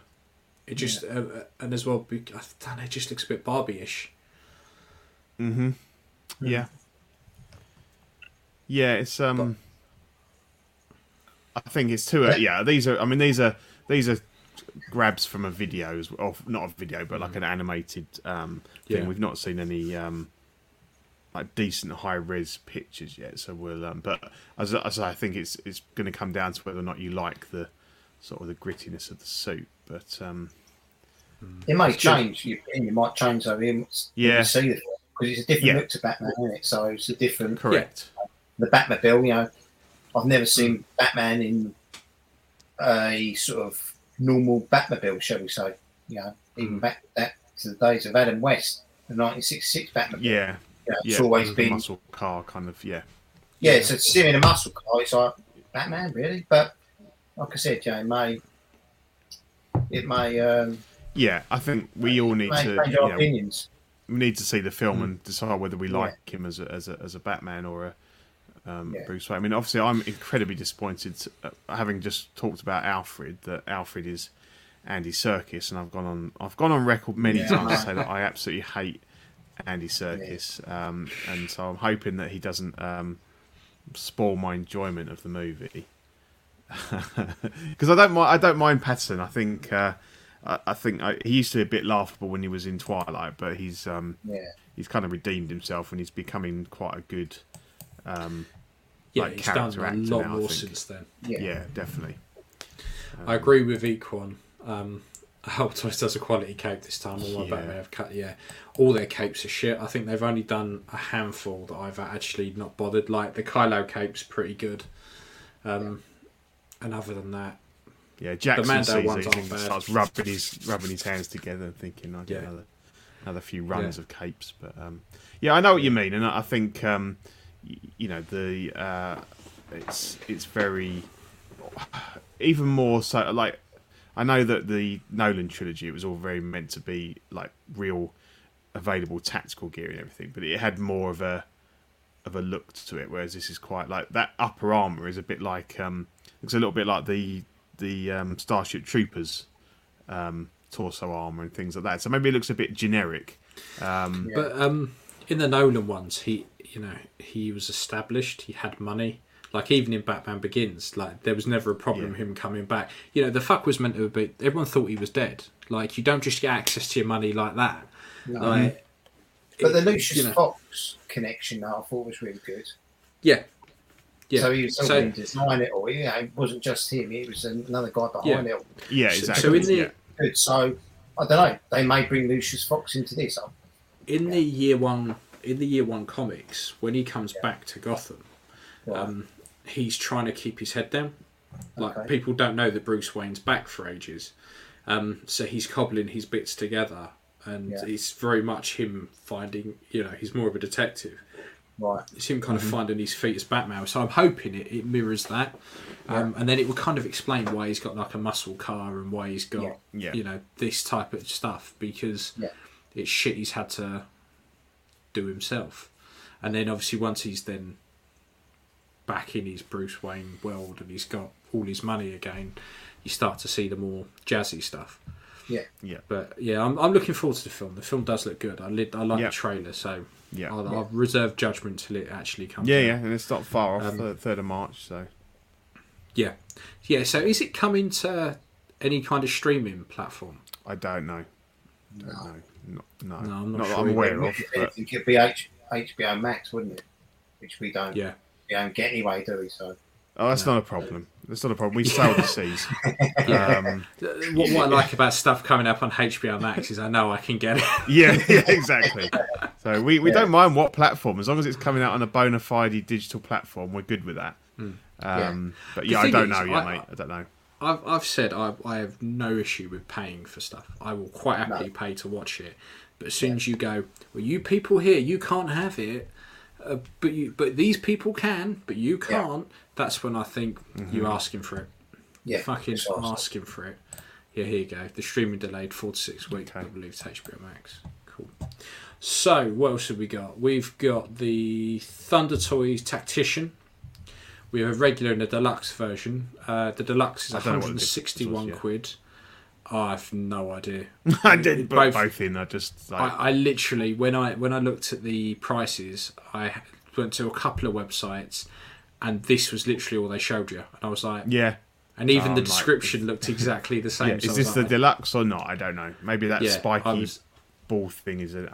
It just uh, uh, and as well, I don't know. It just looks a bit Barbie-ish. Hmm. Yeah. Yeah, it's um. I think it's too. Uh, yeah, these are. I mean, these are these are grabs from a video, as- of not a video, but like an animated um thing. Yeah. We've not seen any um like decent high res pictures yet, so we'll. Um, but as, I- as I think it's it's going to come down to whether or not you like the sort of the grittiness of the suit. But um, It may change. Your opinion might change over him. Yeah. See it because it's a different Yeah. look to Batman, isn't it? So it's a different. correct. The Batmobile, you know, I've never seen Batman in a sort of normal Batmobile, shall we say? You know, even back that to the days of Adam West, the 1966 Batmobile. Yeah. You know, Yeah, it's always the been muscle car kind of yeah. Yeah, so see him in a muscle car, it's like Batman, really. But like I said, Jay, it may it may um, Yeah, I think we all need may to change our know, opinions. we need to see the film Hmm. and decide whether we Yeah. like him as a, as a as a Batman or a um, Yeah. Bruce Wayne. I mean, obviously, I'm incredibly disappointed, uh, having just talked about Alfred, that Alfred is Andy Serkis, and I've gone on I've gone on record many Yeah. times to say that I absolutely hate Andy Serkis, um, and so I'm hoping that he doesn't um, spoil my enjoyment of the movie. Because I don't mind, I don't mind Pattinson. I think uh, I, I think I, he used to be a bit laughable when he was in Twilight, but he's um, Yeah, he's kind of redeemed himself and he's becoming quite a good um Yeah, like he's done character a lot now, more since then. yeah, yeah, definitely I agree with Equan. Um, Hot Toys does a quality cape this time. All my Yeah. Batman have cut. Yeah, all their capes are shit. I think they've only done a handful that I've actually not bothered. Like the Kylo cape's pretty good. Um, and other than that, yeah Jackson Mando sees ones these aren't bad. starts rubbing his rubbing his hands together and thinking I get Yeah. another another few runs Yeah. of capes but um yeah I know what you mean and I I think um y- you know the uh it's it's very even more so like I know that the Nolan trilogy it was all very meant to be like real available tactical gear and everything, but it had more of a of a look to it. Whereas this is quite like that upper armor is a bit like um looks a little bit like the the um, Starship Troopers um, torso armor and things like that. So maybe it looks a bit generic. Um. But um, in the Nolan ones, he you know he was established. He had money. Like even in Batman Begins, like there was never a problem Yeah. him coming back. You know the fuck was meant to be. Everyone thought he was dead. Like you don't just get access to your money like that. Like, but the Lucius you know, Fox connection, though, I thought was really good. yeah, yeah. So he was So- helping design it all. You know, it wasn't just him; it was another guy behind Yeah. it. all. yeah, So- exactly. so in the- yeah. Good. So I don't know. They may bring Lucius Fox into this. In the year one in the year one comics when he comes back to Gotham, right. um, he's trying to keep his head down. Like Okay. people don't know that Bruce Wayne's back for ages, um, so he's cobbling his bits together, and Yeah. it's very much him finding. You know, he's more of a detective. right. It's him kind Mm-hmm. of finding his feet as Batman. So I'm hoping it, it mirrors that, um, and then it will kind of explain why he's got like a muscle car and why he's got Yeah. Yeah. you know this type of stuff because Yeah. it's shit he's had to do himself. And then obviously once he's then back in his Bruce Wayne world and he's got all his money again, you start to see the more jazzy stuff. Yeah. Yeah. But yeah, I'm, I'm looking forward to the film. The film does look good. I lit, I like Yeah. the trailer, so Yeah. I'll, I'll reserve judgment till it actually comes. Yeah, out. yeah, and it's not far off, Um, the third of March. So yeah, yeah. So is it coming to any kind of streaming platform? I don't know. Don't know. Not, no, No, I'm not not that sure I'm either. aware of. If But anything, it'd be H- HBO Max, wouldn't it? Which we don't, Yeah, we don't get anyway, do we? So oh, that's not a problem. That's not a problem. We sail the seas. Um, what, what I like about stuff coming up on HBO Max is I know I can get it. yeah, yeah, exactly. So we, we Yeah. don't mind what platform as long as it's coming out on a bona fide digital platform. We're good with that. Um, But yeah, I don't is, know yet, I- mate. I don't know. I've, I've said I, I have no issue with paying for stuff. I will quite happily pay to watch it. But as soon as you go, well, you people here, you can't have it, uh, but you, but these people can, but you can't. That's when I think you're asking for it. yeah, Fucking precisely. asking for it. Yeah, here you go. The streaming delayed four to six weeks. I believe it's HBO Max. Cool. So what else have we got? We've got the Thunder Toys Tactician. We have a regular and a deluxe version. Uh, the deluxe is I don't know what 161 was, yeah. quid. Oh, I've no idea. I didn't put Both- both, in. I just like I, I literally when I when I looked at the prices, I went to a couple of websites, and this was literally all they showed you, and I was like, yeah. and even Oh, the I'm like, description looked exactly the same. Yeah, so is this the deluxe or not? I don't know. Maybe that Yeah, spiky was- ball thing is it.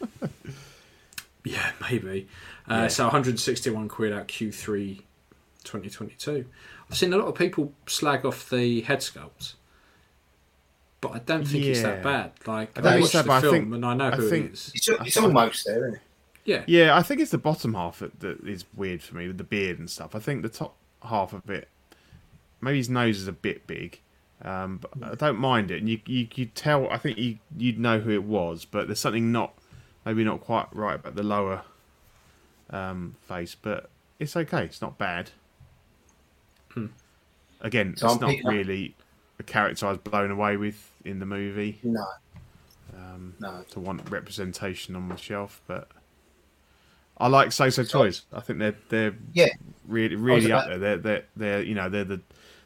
Yeah, maybe. Uh, So 161 quid out Q3 2022. I've seen a lot of people slag off the head sculpts, but I don't think it's that bad. Like I I, watched so, the but I film think- and I know I who think- it is. It's, it's almost there, isn't it? Yeah, Yeah, I think it's the bottom half that, that is weird for me with the beard and stuff. I think the top half of it, maybe his nose is a bit big, um, but I don't mind it. And you you you tell. I think you you'd know who it was, but there's something not maybe not quite right about the lower um, face. But it's okay. It's not bad. Again, So it's I'm not picking up- really a character I was blown away with in the movie No, um, no. to want representation on my shelf, but I like So So Toys. I think they're they're Yeah, really really about- up there. They're they're they're you know they're the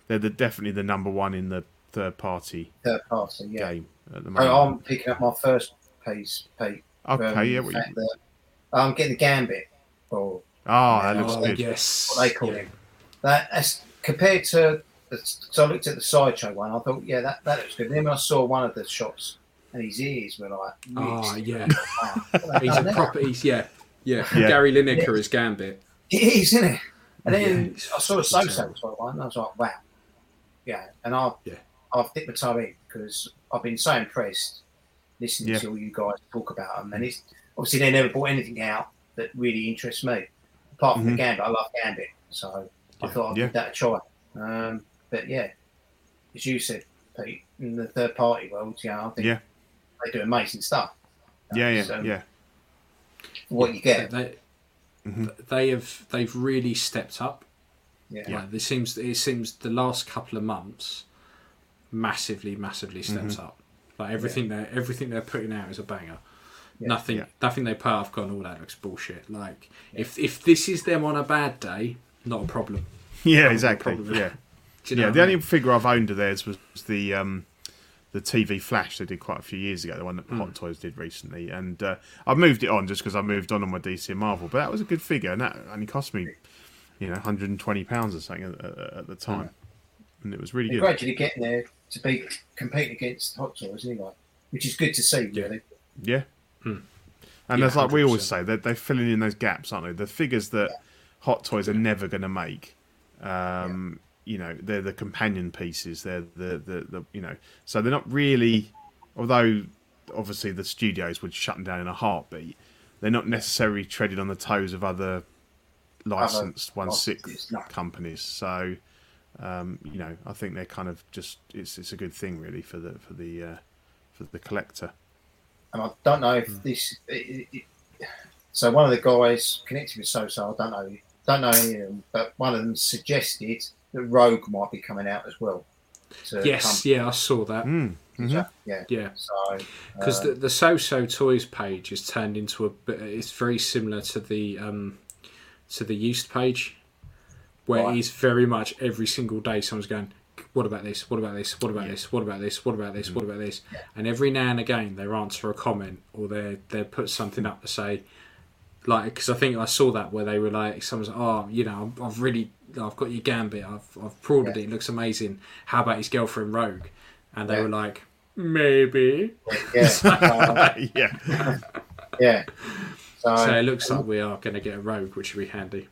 they're the definitely the number one in the third party third party. Yeah. game at the Oh, moment. I'm picking up my first piece, Pete. okay, from yeah. What you, that I'm getting the gambit, or oh, that looks good. yes. what they call him. That as compared to, so I looked at the sideshow one. I thought, yeah, that, that looks good. And then I saw one of the shots, and his ears were like, Oh yeah, wow, what have they he's a there? proper. He's yeah, yeah. Yeah. Gary Lineker is Gambit. It is, isn't it? And then Yeah, I saw a fucking so-so one, and I was like, wow, yeah. And I've Yeah. I've dipped my toe in because I've been so impressed listening Yeah. to all you guys talk about them, and it's obviously they never brought anything out that really interests me, apart from Mhm. the Gambit. I love Gambit, so I thought I'd Yeah. give that a try. Um, but yeah, as you said, Pete, in the third party world, yeah, I think Yeah. they do amazing stuff. Yeah, yeah, So yeah. What you get, They, Mhm. they have they've really stepped up. yeah. Like, it seems it seems the last couple of months massively massively stepped Mm-hmm. up. Like everything they everything they're putting out is a banger. Yeah. Nothing Yeah. nothing they put out, I've gone all that looks bullshit. Like if if this is them on a bad day, not a problem. Yeah, exactly. problem. Yeah, Do you know yeah. The I only figure I've owned of theirs was the um, the TV Flash they did quite a few years ago. The one that Hmm. Hot Toys did recently, and uh, I've moved it on just because I moved on on my DC and Marvel. But that was a good figure, and that only cost me, you know, 120 pounds or something at, at, at the time, and it was really They're good. gradually getting there to be competing against Hot Toys anyway, which is good to see. Yeah. Really, Yeah. And Hmm. Yeah, that's like we always say, they're, they're filling in those gaps, aren't they? The figures that Hot Toys are never going to make. Um, You know, they're the companion pieces. They're the, the, the, you know, so they're not really, although obviously the studios would shut them down in a heartbeat, they're not necessarily treading on the toes of other licensed one sixth no. companies. So, um, you know, I think they're kind of just it's it's a good thing really for the for the uh, for the collector. and I don't know if this. It, it, so one of the guys connected with So-So, I don't know, don't know any of them, but one of them suggested that Rogue might be coming out as well. Yes, come- yeah, I saw that. Mm. mhm. yeah. Yeah. So because uh, the, the so-so toys page is turned into a bit it's very similar to the um to the used page where Right. it's very much every single day someone's going what about this what about this what about this what about this what about this what about this and every now and again they answer a comment or they they put something up to say like because I think I saw that where they were like someone's like, oh you know I've- I've really I've got your gambit I've I've pre-ordered Yeah. it it looks amazing how about his girlfriend Rogue and they Yeah. were like maybe yeah, uh, yeah. yeah. So, So it looks like we are going to get a rogue, which will be handy.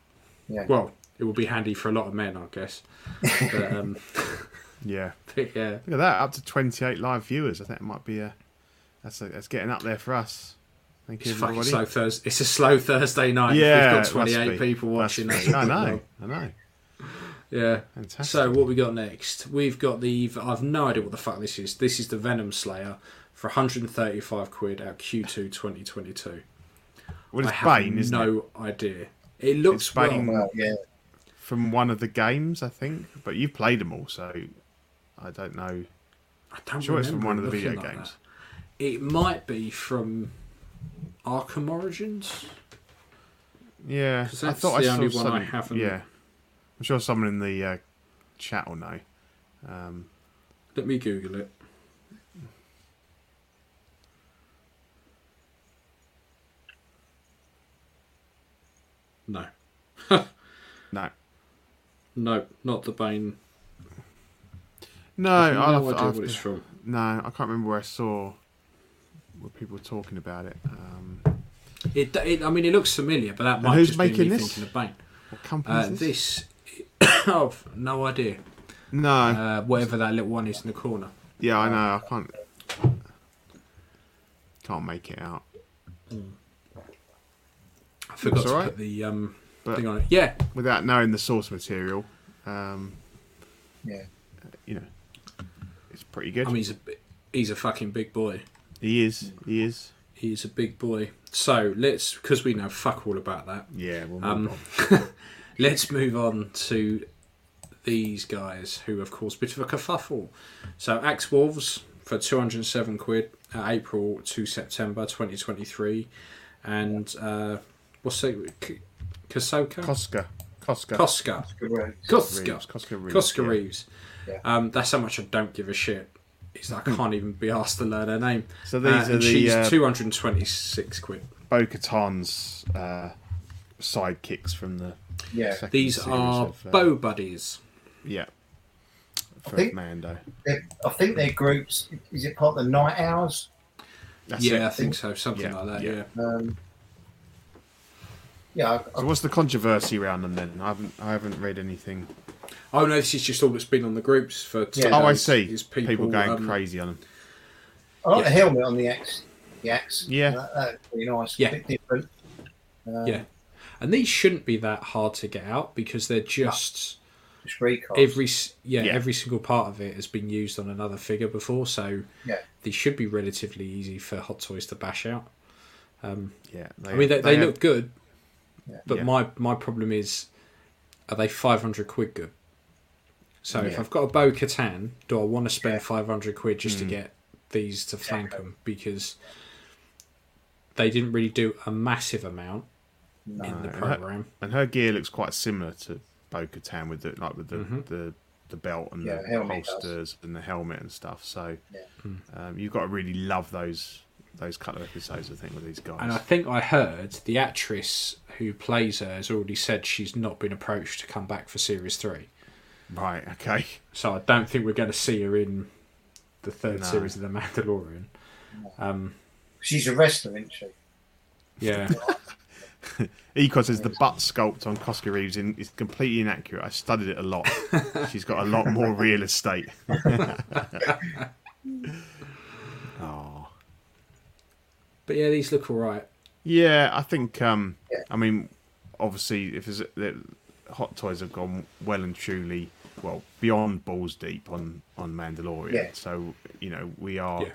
Yeah. Well, it will be handy for a lot of men, I guess. But, um, Yeah. but yeah. Look at that, up to 28 live viewers. I think it might be a that's a, that's getting up there for us. Thank It's you, fucking everybody. slow Thursday. It's a slow Thursday night. Yeah, We've got 28 people watching. be. I know. I know. Yeah. Fantastic. So what we got next? We've got the. I've no idea what the fuck this is. This is the Venom Slayer for 135 quid out Q2 2022. well, I it's have Bane, isn't no it? idea. It looks It's Bane. well. well, yeah. From one of the games, I think. But you've played them all, so I don't know. I don't Sure it's from one of the video like games. that. It might be from Arkham Origins. Yeah, that's I thought the I only one I haven't. Yeah, I'm sure someone in the uh, chat will know. Um, Let me Google it. No. no. No, not the Bane. No, I've no I'll idea to, what it's from. No, I can't remember where I saw where people were talking about it. Um, It, it, I mean, it looks familiar, but that might who's just be me this? thinking of Bane. what company Uh, is this? this, oh, no idea. No, Uh, whatever that little one is in the corner. yeah, I know. I can't. Can't make it out. I forgot That's to all right. put the um, But- thing on it. Yeah, Without knowing the source material, um, Yeah. you know, it's pretty good. I mean, he's a he's a fucking big boy. He is. He is. He's a big boy. So let's, because we know fuck all about that. Yeah. Well, Um, let's move on to these guys, who of course bit of a kerfuffle. So Axe Woves for two hundred and seven quid, uh, April to September twenty twenty three, and uh, what's it? K- Kosoka, Koska. Koska. Koska, Correct. Koska, Reeves. Koska Reeves. Koska yeah. Reeves. Yeah. Um, that's how much I don't give a shit. Is that I can't even be asked to learn her name. So these Uh, are and the she's uh, two hundred and twenty six quid. Bo Katan's uh, sidekicks from the Yeah. These are of, uh, bow buddies. Yeah. For think- Mando. They're- I think their groups. Is it part of the Nite Owls? That's yeah, it. I think so. Something Yeah, like that. yeah. Yeah. Um, yeah, I, I, So what's the controversy around them then? I haven't I haven't read anything. Oh no, this is just all that's been on the groups for. Two Yeah. Oh, I see. Is People, people, going um, crazy on them. I like yeah. the helmet on the axe. The axe. Yeah. That, that's pretty nice. Yeah. Different. Um, Yeah, and these shouldn't be that hard to get out because they're just Just every yeah, Yeah. every single part of it has been used on another figure before, so Yeah. these should be relatively easy for Hot Toys to bash out. Yeah. They, I mean, they, they, have- look good, Yeah. but Yeah. my my problem is, are they five hundred quid good? So if I've got a Bo Katan, do I want to spend Yeah. five hundred quid just Mm. to get these to flank Exactly. them because they didn't really do a massive amount No. in the and her- program. and her gear looks quite similar to Bo Katan with the like with the Mhm. the, the belt and Yeah, the helmet does. holsters and the helmet and stuff. So Yeah. um, you've got to really love those those couple of episodes. I think with these guys. And I think I heard the actress who plays her has already said she's not been approached to come back for series three. Right. Okay. So I don't think we're going to see her in the third No. series of The Mandalorian. Um, She's a wrestler, isn't she? yeah, Econ says the butt sculpt on Koska Reeves in, is completely inaccurate. I studied it a lot. She's got a lot more real estate. oh. but yeah, these look all right. Yeah, I think. Um, Yeah. I mean, obviously, if there's, the Hot Toys have gone well and truly, well beyond balls deep on on Mandalorian. Yeah. So you know we are. Yeah.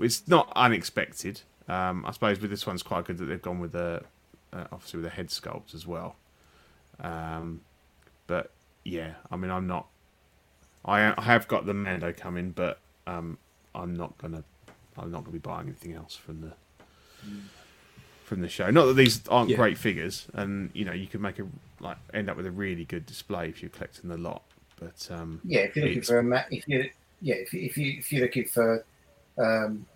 It's not unexpected. Um, I suppose with this one's quite good that they've gone with the uh, obviously with the head sculpt as well. Um, but yeah, I mean, I'm not. I I have got the Mando coming, but um, I'm not gonna. I'm not gonna be buying anything else from the from the show. Not that these aren't Yeah. great figures, and you know you could make a like end up with a really good display if you're collecting the lot. But um, Yeah, if you're looking for a ma- if you yeah if if you if you're looking for um,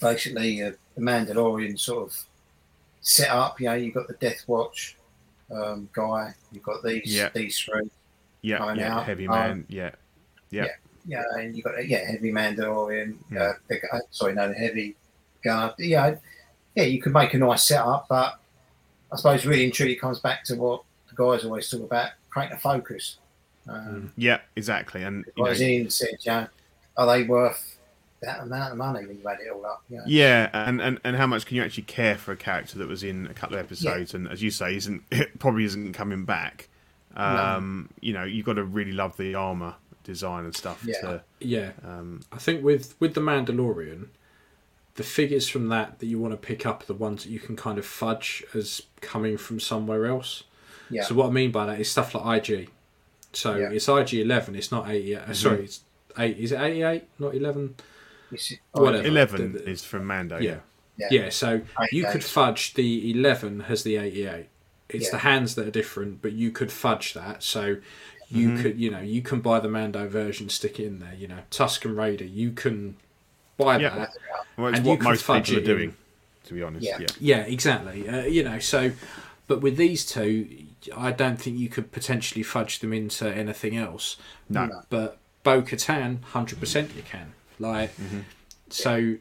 basically a, a Mandalorian sort of set up, you know, you've got the Death Watch um, guy, you've got these Yeah. these three, yeah, yeah, out, heavy um, man, yeah, yeah, yeah, and you've got yeah heavy Mandalorian, Yeah. uh, sorry, no, the heavy guard, yeah, yeah, you could make a nice setup, but I suppose really and truly comes back to what the guys always talk about, creating a focus. Um, yeah, exactly. And you know, guys in said, yeah, are they worth that amount of money when you add it all up? You know? Yeah, and, and, and how much can you actually care for a character that was in a couple of episodes and, as you say, isn't probably isn't coming back? Um, You know, you've got to really love the armor design and stuff. Yeah. To, Yeah, um, I think with with the Mandalorian, the figures from that that you want to pick up are the ones that you can kind of fudge as coming from somewhere else. Yeah. So what I mean by that is stuff like IG. So Yeah. it's IG eleven. It's not eighty. uh Sorry, it's eight. Is it eighty eight? Not eleven. It's- Whatever. Eleven The- the- is from Mando. Yeah. Yeah. Yeah. So you could fudge the eleven has the eighty eight. It's Yeah. the hands that are different, but you could fudge that. So you Mm-hmm. could, you know, you can buy the Mando version, stick it in there. You know, Tusken Raider. You can buy Yeah. that. Well, it's And what most people are it in. doing, to be honest. Yeah. Yeah. Yeah, exactly. Uh, you know, so But with these two, I don't think you could potentially fudge them into anything else. No. No. But Bo Katan, hundred percent, you can. Like, so,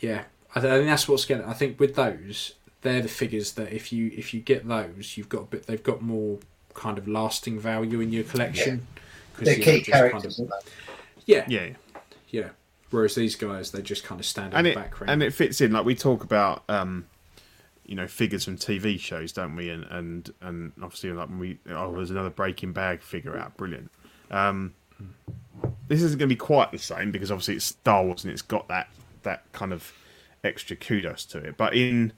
yeah. I, I think that's what's getting. I think with those, they're the figures that if you if you get those, you've got a bit. They've got more kind of lasting value in your collection. 'Cause, They're key just kind characters, of- yeah, Yeah. yeah. Whereas these guys, they just kind of stand in and the background. and it fits in like we talk about um you know figures from TV shows don't we? And and and obviously like when we oh there's another Breaking Bad figure out. Brilliant. Um this isn't going to be quite the same because obviously it's Star Wars and it's got that that kind of extra kudos to it. But in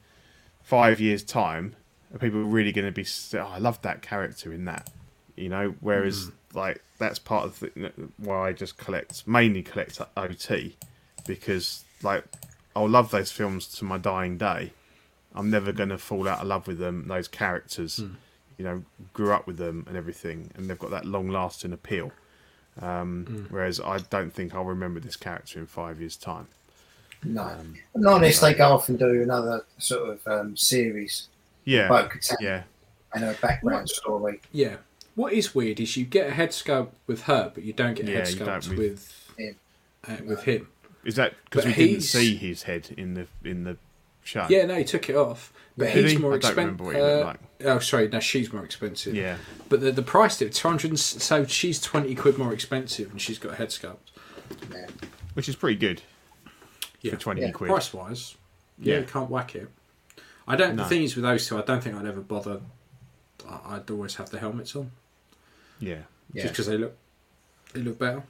five years time are people really going to be oh I love that character in that you know? Whereas like that's part of the, why I just collect mainly collect OT because like I'll love those films to my dying day. I'm never going to fall out of love with them. Those characters, you know, grew up with them and everything, and they've got that long-lasting appeal. Um, Whereas I don't think I'll remember this character in five years' time. No. Um, Not unless they go off and do another sort of um, series, Yeah, yeah, and a background story. Yeah. What is weird is you get a head sculpt with her, but you don't get a Yeah, head sculpt with- with Him. uh, with him. is that because But we didn't see his head in the in the show? Yeah, no, he took it off. But Did he's he? more I don't remember expensive. what he looked Oh, sorry, no, she's more expensive. yeah, But the the price of two hundred. So she's twenty quid more expensive, and she's got a head sculpt. Yeah. which is pretty good Yeah, for twenty Yeah. quid. price wise, yeah, Yeah. you can't whack it. I don't. No. The thing is with those two, I don't think I'd ever bother. I'd always have the helmets on, Yeah, Yeah. just because they look they look better.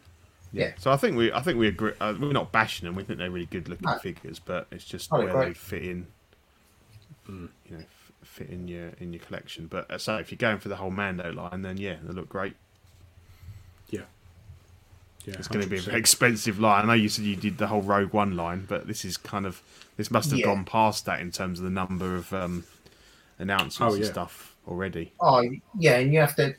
Yeah. So I think we I think we agree. Uh, we're not bashing them. We think they're really good looking No. figures, but it's just Oh, where they're great. they fit in. You know, fit in your in your collection. But uh, so if you're going for the whole Mando line, then yeah, they look great. Yeah, yeah. It's going to be a 100%. very expensive line. I know you said you did the whole Rogue One line, but this is kind of this must have Yeah. gone past that in terms of the number of um, announcements Oh, and stuff already. Oh, yeah, and you have to,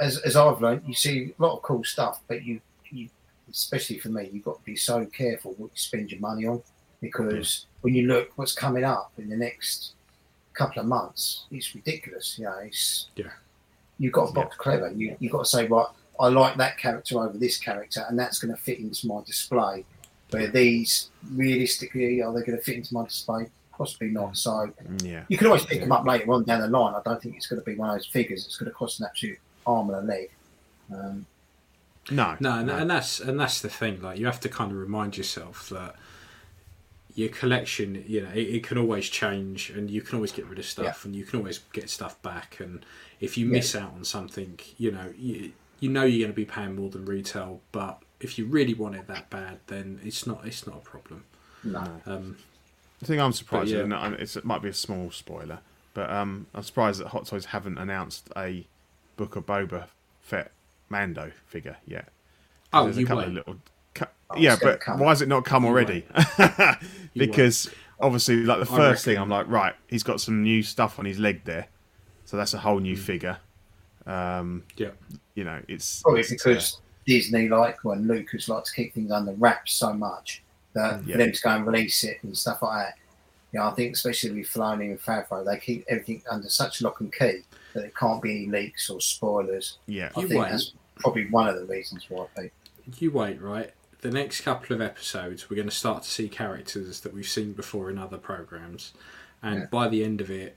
as, as I've learned, you see a lot of cool stuff, but you, you especially for me, you've got to be so careful what you spend your money on because when you look what's coming up in the next couple of months, it's ridiculous. You know, it's Yeah. you've got to box clever. You you've got to say, right, I like that character over this character, and that's going to fit into my display. Where these realistically are they going to fit into my display? Possibly not. So Mm, Yeah, you can always pick them up later on down the line. I don't think it's going to be one of those figures. It's going to cost an absolute arm and a leg. Um, no, No, and, and that's and that's the thing. Like you have to kind of remind yourself that your collection, you know, it, it can always change, and you can always get rid of stuff, and you can always get stuff back. And if you miss out on something, you know, you, you know you're going to be paying more than retail. But if you really want it that bad, then it's not it's not a problem. no. Um, The thing I'm surprised, yeah. and it's, it might be a small spoiler, but um, I'm surprised that Hot Toys haven't announced a Book of Boba Fett Mando figure yet. oh, There's a you couple wait. of little. cu- Oh, yeah, but come. why has it not come already? You because obviously, like the first thing, I'm like, right, he's got some new stuff on his leg there, so that's a whole Mm. new figure. Um, Yeah, you know, it's Probably it's, because Disney like when Lucas like to keep things under wraps so much that Yeah. for them to go and release it and stuff like that. You know, I think especially with Filoni and Favreau, they keep everything under such lock and key that it can't be any leaks or spoilers. yeah, I You think wait. that's probably one of the reasons why. Pete. you wait. Right, the next couple of episodes, we're going to start to see characters that we've seen before in other programs, and Yeah. by the end of it,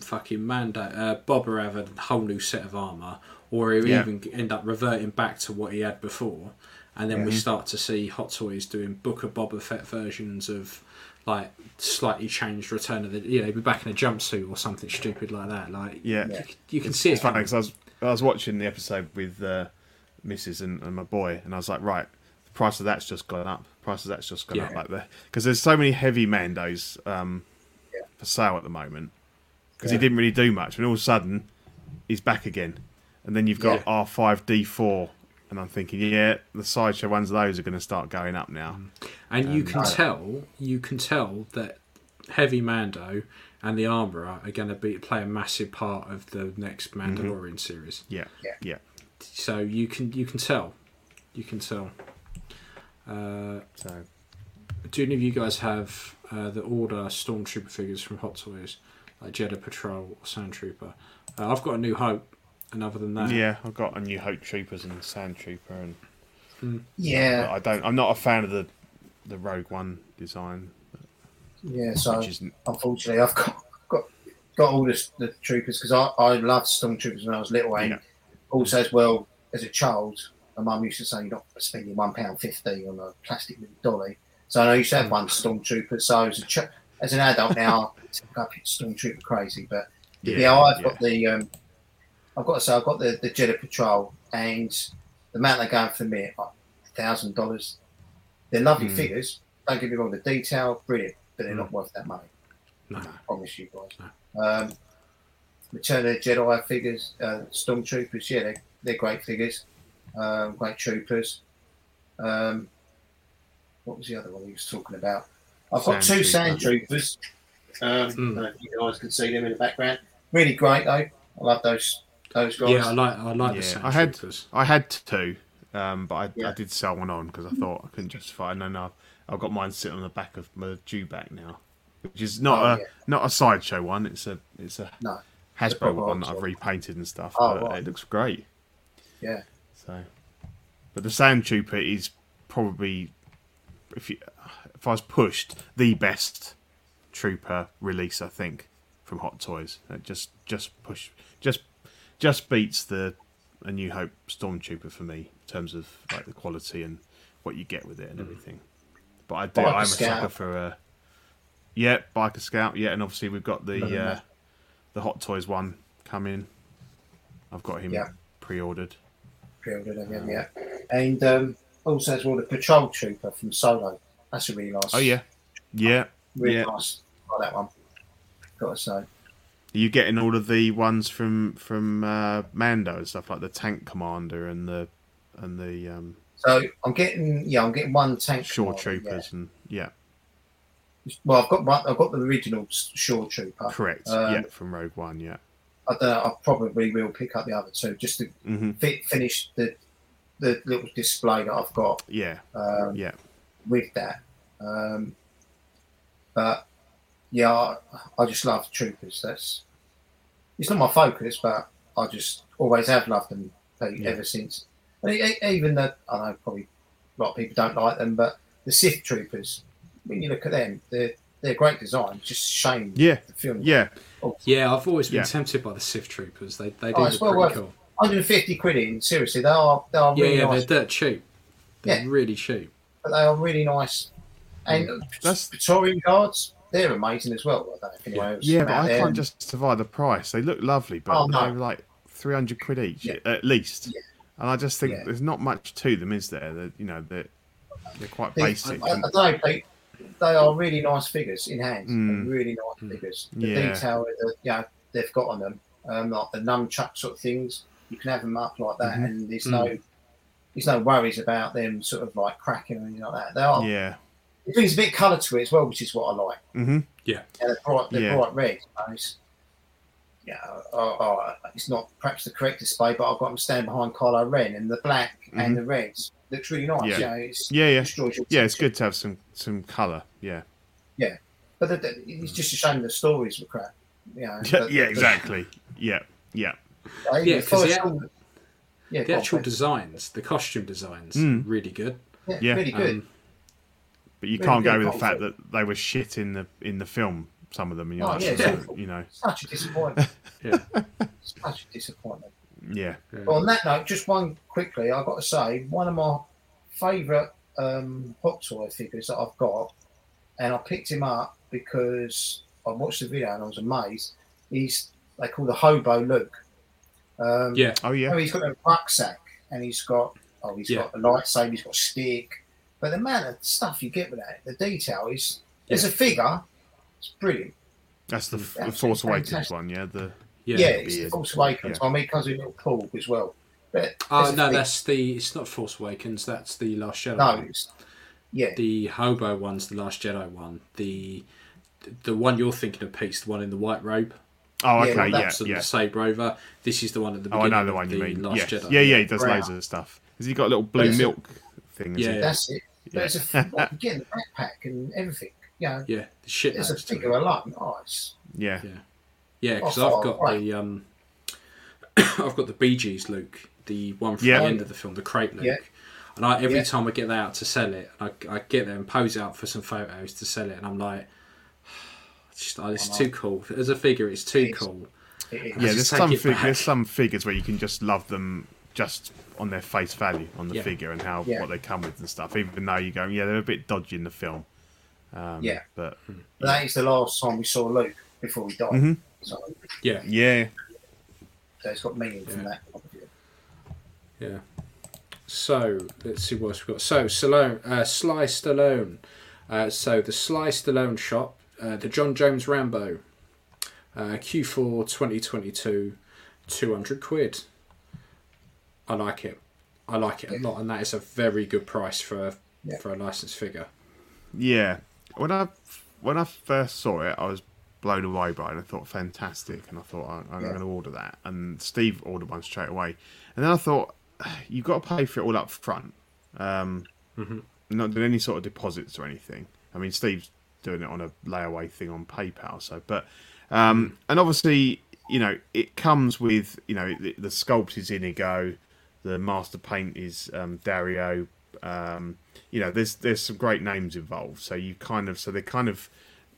fucking Mando, uh, Bob will have a whole new set of armor, or he'll Yeah. even end up reverting back to what he had before, and then we start to see Hot Toys doing Book of Boba Fett versions of like slightly changed return of the you know be back in a jumpsuit or something stupid like that like yeah you, you can it's, see it it's funny because I was, I was watching the episode with uh, Mrs and, and, my boy and I was like right the price of that's just gone up the price of that's just gone yeah. up like that because there's so many heavy Mandos um, yeah. for sale at the moment because yeah. he didn't really do much and all of a sudden he's back again and then you've got R5D4 and I'm thinking, yeah, the sideshow ones of those are going to start going up now. And you can Right. tell, you can tell that Heavy Mando and the Armorer are going to be play a massive part of the next Mandalorian series. Yeah, Yeah. yeah. So you can you can tell, you can tell. Uh, So do any of you guys have uh, the order Stormtrooper figures from Hot Toys? like Jedi Patrol or Sand Trooper. Uh, I've got a New Hope, and other than that, Yeah, I've got a New Hope Troopers and Sand Trooper, and but Yeah, I don't. I'm not a fan of the the Rogue One design, yeah. So unfortunately, I've got got got all the, the troopers because I, I loved stormtroopers when I was little, and Yeah. also as well as a child, my mum used to say you're not spending one pound fifty on a plastic little dolly. So I used to have one stormtrooper. So as a ch- as an adult now, I up stormtrooper crazy, but yeah, I've got the um, I've got to say I've got the the Jedi Patrol, and the amount they're going for me, thousand dollars. They're lovely Hmm. figures. Don't get me wrong, the detail brilliant, but they're Hmm. not worth that money. No. I promise you guys. Um, Return of the Jedi figures, uh, Stormtroopers, yeah, they're, they're great figures, um, great troopers. Um, what was the other one he was talking about? I've got Sand two sand troopers. Um, Mm. I don't know if you guys can see them in the background. Really great though. I love those those guys. yeah, I like I like Yeah, the Sand I had- Troopers. I had two, um, but I, Yeah. I did sell one on because I thought I couldn't justify. it. And then I've, I've got mine sitting on the back of my dewback now, which is not Oh, a yeah. not a sideshow one. It's a it's a No. Hasbro proper one that I've repainted and stuff. Oh, but right. It looks great. Yeah. So, but the Sand Trooper is probably if you if I was pushed the best trooper release I think from Hot Toys. It just just push just just beats the A New Hope Stormtrooper for me in terms of like the quality and what you get with it and everything. But I do Biker I'm a Scout. sucker for a yeah biker scout yeah and obviously we've got the uh, the Hot Toys one coming. I've got him Yeah. pre-ordered. Pre-ordered them, yeah. And um, also as well the Patrol Trooper from Solo. That's a really nice. Oh yeah, yeah. really yeah. nice. Like that one. Got to say. Are you getting all of the ones from from uh, Mando and stuff like the Tank Commander and the and the um, So I'm getting yeah, I'm getting one tank. Shore commander, Troopers and yeah, yeah. Well, I've got one, I've got the original Shore Trooper. correct. Um, yeah, from Rogue One. Yeah. I I probably will pick up the other two just to hmm fit, finish the the little display that I've got Yeah. um, Yeah. with that. Um, but yeah, I, I just love troopers. That's it's not my focus, but I just always have loved them Yeah. ever since. And even the I know probably a lot of people don't like them, but the Sith troopers. When you look at them, they're they're great design. Just shame Yeah. the film. Yeah. Oh. Yeah, I've always been Yeah. tempted by the Sith Troopers. They they oh, do Oh, look well pretty worth cool. 150 quid in. Seriously, they are they are Yeah, really yeah, nice. they're dirt cheap. They're Yeah. really cheap. but they are really nice. And That's- that's Praetorian guards, they're amazing as well. I don't know if anyone else Yeah, but I there- can't justify the price. They look lovely, but Oh, no. they're like three hundred quid each Yeah. at least. Yeah. And I just think Yeah. there's not much to them, is there? That you know that they're quite They- basic. I, I and- know, they, they are really nice figures in hand. Mm. Really nice figures. The detail that you know, they've got on them, um, like the nunchuck sort of things, you can have them up like that, Mhm. and there's Mm. no there's no worries about them sort of like cracking or anything like that. They are. yeah. It brings a bit of colour to it as well, which is what I like. hmm And they're bright, they're Yeah. bright red. And it's, yeah, oh, oh, it's not perhaps the correct display, but I've got them standing behind Kylo Ren, and the black and the reds looks really nice. Mm-hmm. Yeah. You know, it's, Yeah, yeah. destroys Yeah, it's attention. good to have some some colour. Yeah. Yeah, but the, the, it's just a shame the stories were crap. You know, Yeah, but- yeah, exactly. Yeah, yeah. uh, Yeah, 'cause the first act- one- yeah, The go on, actual designs, the costume designs, Mm. really good. yeah, yeah, really good. Um, But you can't go with the fact that they were shit in the in the film. Some of them, you're Oh, like, yeah, it's "Oh, awful. you know, Such a disappointment. Yeah. Such a disappointment. yeah, But on that note, just one quickly, I've got to say, one of my favourite um, Hot Toy figures that I've got, and I picked him up because I watched the video and I was amazed. He's they call the Hobo Luke. Um, yeah, oh you know, yeah, he's got a rucksack and he's got oh he's Yeah. got a lightsaber, he's got a stick. But the amount of stuff you get with that, the detail is as a figure, it's brilliant. that's the, the Absolutely Force Awakens fantastic. one. Yeah, the yeah. Yeah, it's the. Force Awakens. Yeah. I mean, it comes with little pool as well. But Oh no, fig- that's the. It's not Force Awakens. That's the Last Jedi. no, it's, yeah, The Hobo one's the Last Jedi one. The the one you're thinking of, Pete's the one in the white robe. oh okay, well, yeah, That's the yeah. saber over. This is the one at the Oh, I know the one you the mean. Last Yes. Jedi. Yeah, yeah, he does Brown. loads of stuff. Has he got a little blue That's it. milk thing? Yeah, he? yeah. that's it. But Yeah. it's a like, getting the backpack and everything. You know, Yeah, the shit it's a loads to figure it. alone. Oh, it's yeah, Yeah. Yeah, because Oh, I've got right. the um, I've got the Bee Gees Luke, the one from Yeah. the end of the film, the crate Luke. Yeah. And I, every Yeah. time I get that out to sell it, I, I get there and pose it up for some photos to sell it, and I'm like, it's just, oh, this is too cool. As a figure, it's too It is. cool. It is. Yeah, there's some fig- there's some figures where you can just love them just on their face value on the Yeah. figure and how Yeah. what they come with and stuff. Even though you go, yeah, they're a bit dodgy in the film. Um, Yeah. but That is the last time we saw Luke before he died. Mhm. So, Yeah, yeah, so it's got meaning from Yeah. that point of view. yeah. So let's see what else we've got. So Stallone, uh, Sly Stallone. Uh, so the Sly Stallone shop, uh, the John Jones Rambo, uh, Q4 2022, 200 quid. I like it. I like it a lot, and that is a very good price for a, Yeah. for a licensed figure. yeah. When I when I first saw it, I was blown away by it. I thought fantastic, and I thought I'm, I'm Yeah. going to order that. And Steve ordered one straight away. And then I thought you've got to pay for it all up front. Um, Not doing any sort of deposits or anything. I mean, Steve's doing it on a layaway thing on PayPal. So, but um, and obviously, you know, it comes with you know the, the sculpt is Inigo, the master paint is um, Dario. Um, you know, there's there's some great names involved. So you kind of so they're kind of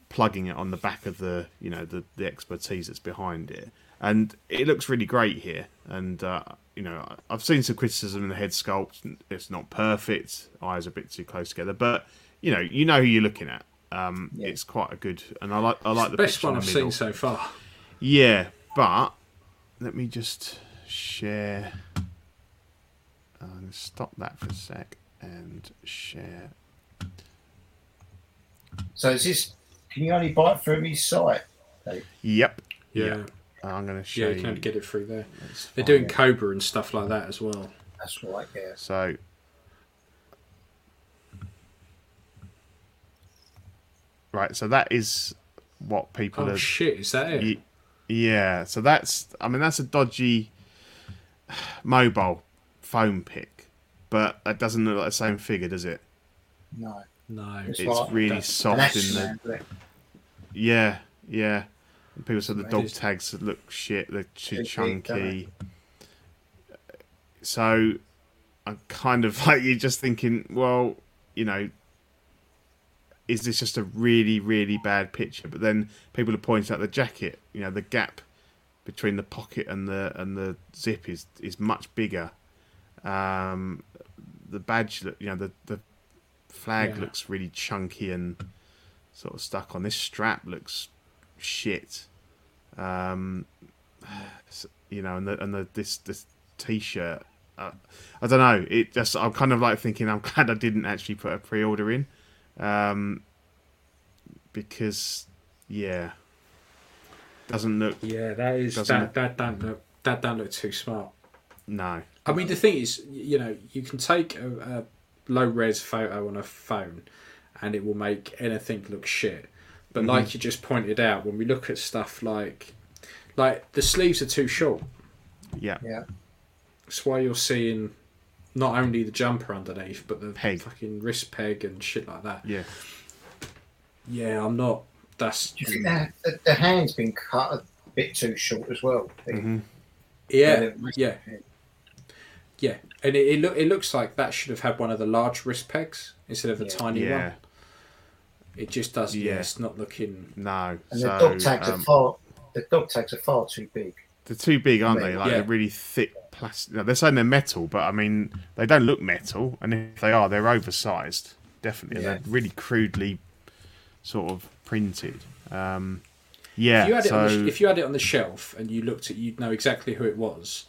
plugging it on the back of the you know the the expertise that's behind it, and it looks really great here. And uh, you know, I've seen some criticism in the head sculpt. It's not perfect. Eyes are a bit too close together, but you know, you know who you're looking at. Um, Yeah. It's quite a good, and I like I like the Best one I've seen so far. Yeah, but let me just share. I'm going to stop that for a sec and share. So is this? Can you only buy it from his site? Dave? Yep. Yeah, I'm going to share. yeah, you can only get it through there. Let's They're doing it. Cobra and stuff like that as well. That's right. Yeah. So. Right, so that is what people Oh are. shit, is that it? Ye- Yeah, so that's I mean that's a dodgy mobile phone pick, but that doesn't look like the same figure, does it? No. No. It's, It's like really soft in action the. Yeah, yeah. And people said the dog tags look shit. They're too Too big, chunky. So I'm kind of like you're just thinking, well, you know, is this just a really, really bad picture? But then people are pointing out the jacket. You know, the gap between the pocket and the and the zip is is much bigger. Um, the badge, look- you know, the the flag Yeah. looks really chunky and sort of stuck on. This strap looks shit. Um, you know, and the and the this this t-shirt. Uh, I don't know. It just I'm kind of like thinking I'm glad I didn't actually put a pre-order in, um, because yeah, doesn't look Yeah, that is that that don't look that don't look too smart. no. I mean, the thing is, you know, you can take a, a low res photo on a phone, and it will make anything look shit. But Mm-hmm. like you just pointed out, when we look at stuff like, like the sleeves are too short. Yeah, yeah. That's why you're seeing not only the jumper underneath, but the Peg. fucking wrist peg and shit like that. yeah. Yeah, I'm not. That's Do you think that the, the hand's been cut a bit too short as well? Mhm. yeah, Yeah. yeah, yeah. And it, it look it looks like that should have had one of the large wrist pegs instead of the Yeah. tiny Yeah, one. It just does. Yeah, Yeah. it's not looking. no. And so the dog tags um, are far. The dog tags are far too big. they're too big, aren't they? Like Yeah. they're really thick plastic. They're saying they're metal, but I mean they don't look metal, and if they are, they're oversized. Definitely, Yeah. they're really crudely sort of printed. Um, yeah. If you had it so on the, if you had it on the shelf and you looked at, you'd know exactly who it was,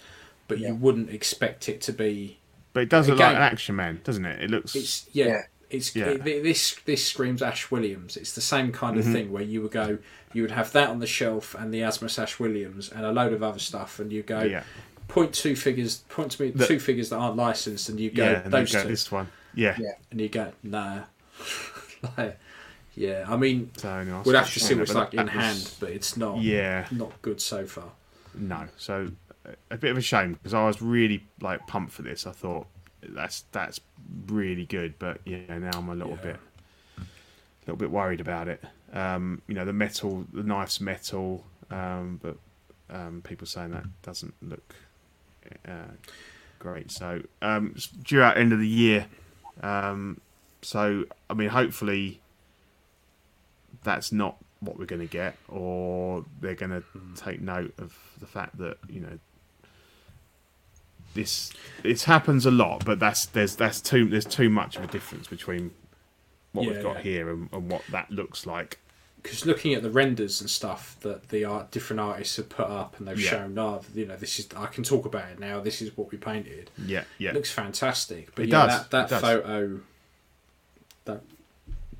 but Yeah. you wouldn't expect it to be. but it does look like an action man, doesn't it? It looks. It's yeah. Yeah. It's Yeah. it- this this screams Ash Williams. It's the same kind of Mm-hmm. thing where you would go, you would have that on the shelf and the Asmus Ash Williams and a load of other stuff, and you go, yeah. point two figures, point to me The- two figures that aren't licensed, and you go Yeah, and those you go, two, this one. Yeah. Yeah. and you go nah. like, yeah, I mean, So, no, I we'll have to see saying what it's like in that was- hand, but it's not Yeah. not good so far. No. So a bit of a shame because I was really like pumped for this. I thought that's that's really good, but yeah, now I'm a little Yeah. bit a little bit worried about it. Um, you know, the metal, the knife's metal. um, but um, people saying that doesn't look uh, great. So um, it's due out end of the year. Um, so I mean, hopefully that's not what we're going to get, or they're going to take note of the fact that you know this it happens a lot, but that's there's that's too there's too much of a difference between what Yeah, we've got yeah. here and, and what that looks like. because looking at the renders and stuff that the art different artists have put up and they've Yeah. shown, oh, you know, this is I can talk about it now. This is what we painted. Yeah, yeah, It looks fantastic. But It yeah, does, that that it does. photo, that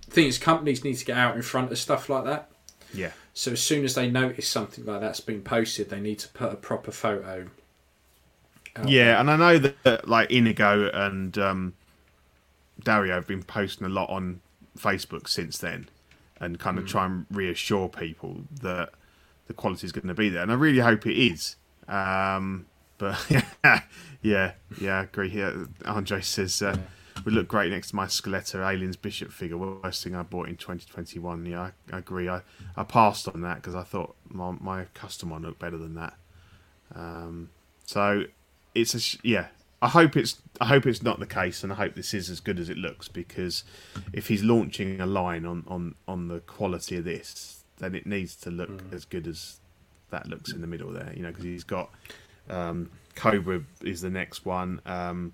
thing is, companies need to get out in front of stuff like that. yeah, So as soon as they notice something like that's been posted, they need to put a proper photo. Yeah. And I know that, that like Inigo and um, Dario have been posting a lot on Facebook since then, and kind of Mm. try and reassure people that the quality is going to be there. And I really hope it is. Um, but yeah, yeah, I agree. Here, Andre says uh, would look great next to my Skeletor Aliens Bishop figure. Worst thing I bought in 2021. Yeah, I, I agree. I, I passed on that because I thought my, my custom one looked better than that. Um, so it's a sh- yeah. I hope it's I hope it's not the case, and I hope this is as good as it looks. Because if he's launching a line on on on the quality of this, then it needs to look as good as that looks in the middle there. You know, because he's got um, Cobra is the next one. Um,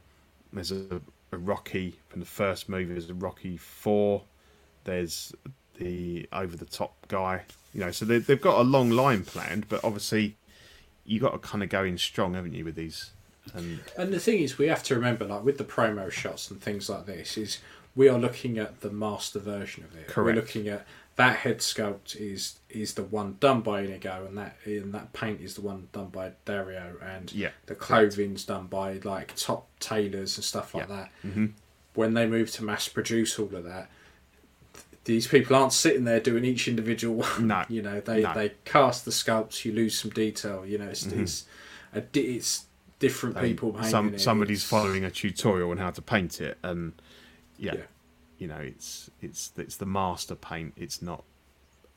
there's a, a Rocky from the first movie. There's a Rocky Four. There's the over the top guy. You know, so they, they've got a long line planned, but obviously you got to kind of go in strong, haven't you, with these? And And the thing is, we have to remember, like with the promo shots and things like this, is we are looking at the master version of it. Correct. We're looking at that head sculpt is is the one done by Inigo, and that and that paint is the one done by Dario, and Yeah, the correct. clothing's done by like top tailors and stuff like Yeah. that. Mm-hmm. When they move to mass produce all of that. These people aren't sitting there doing each individual one. No. you know they, No. Mm-hmm. they cast the sculpts. You lose some detail. You know, it's it's, a, it's different people painting some somebody's It's- following a tutorial on how to paint it, and yeah, Yeah. you know, it's it's it's the master paint. It's not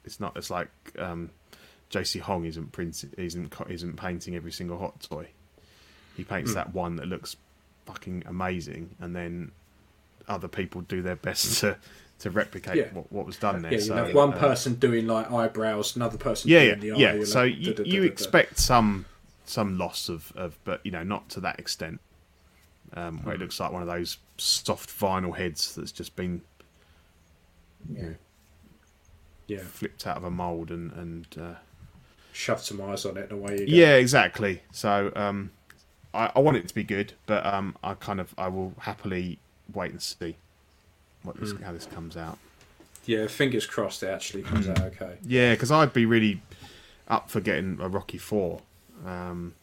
it's not. It's like um, JC Hong isn't printing isn't isn't painting every single hot toy. He paints that one that looks fucking amazing, and then other people do their best to to replicate Yeah. what, what was done there. Yeah, so, one uh, person doing like eyebrows, another person yeah, yeah, the yeah. So you, you expect some some loss of, of but you know not to that extent. Um, where it looks like one of those soft vinyl heads that's just been you know, yeah, flipped out of a mold and and uh, shove some eyes on it and away you go. yeah, exactly. So um, I, I want it to be good, but um, I kind of I will happily wait and see what this, how this comes out. yeah. Fingers crossed, it actually comes out okay. Yeah, because I'd be really up for getting a Rocky Four. Um,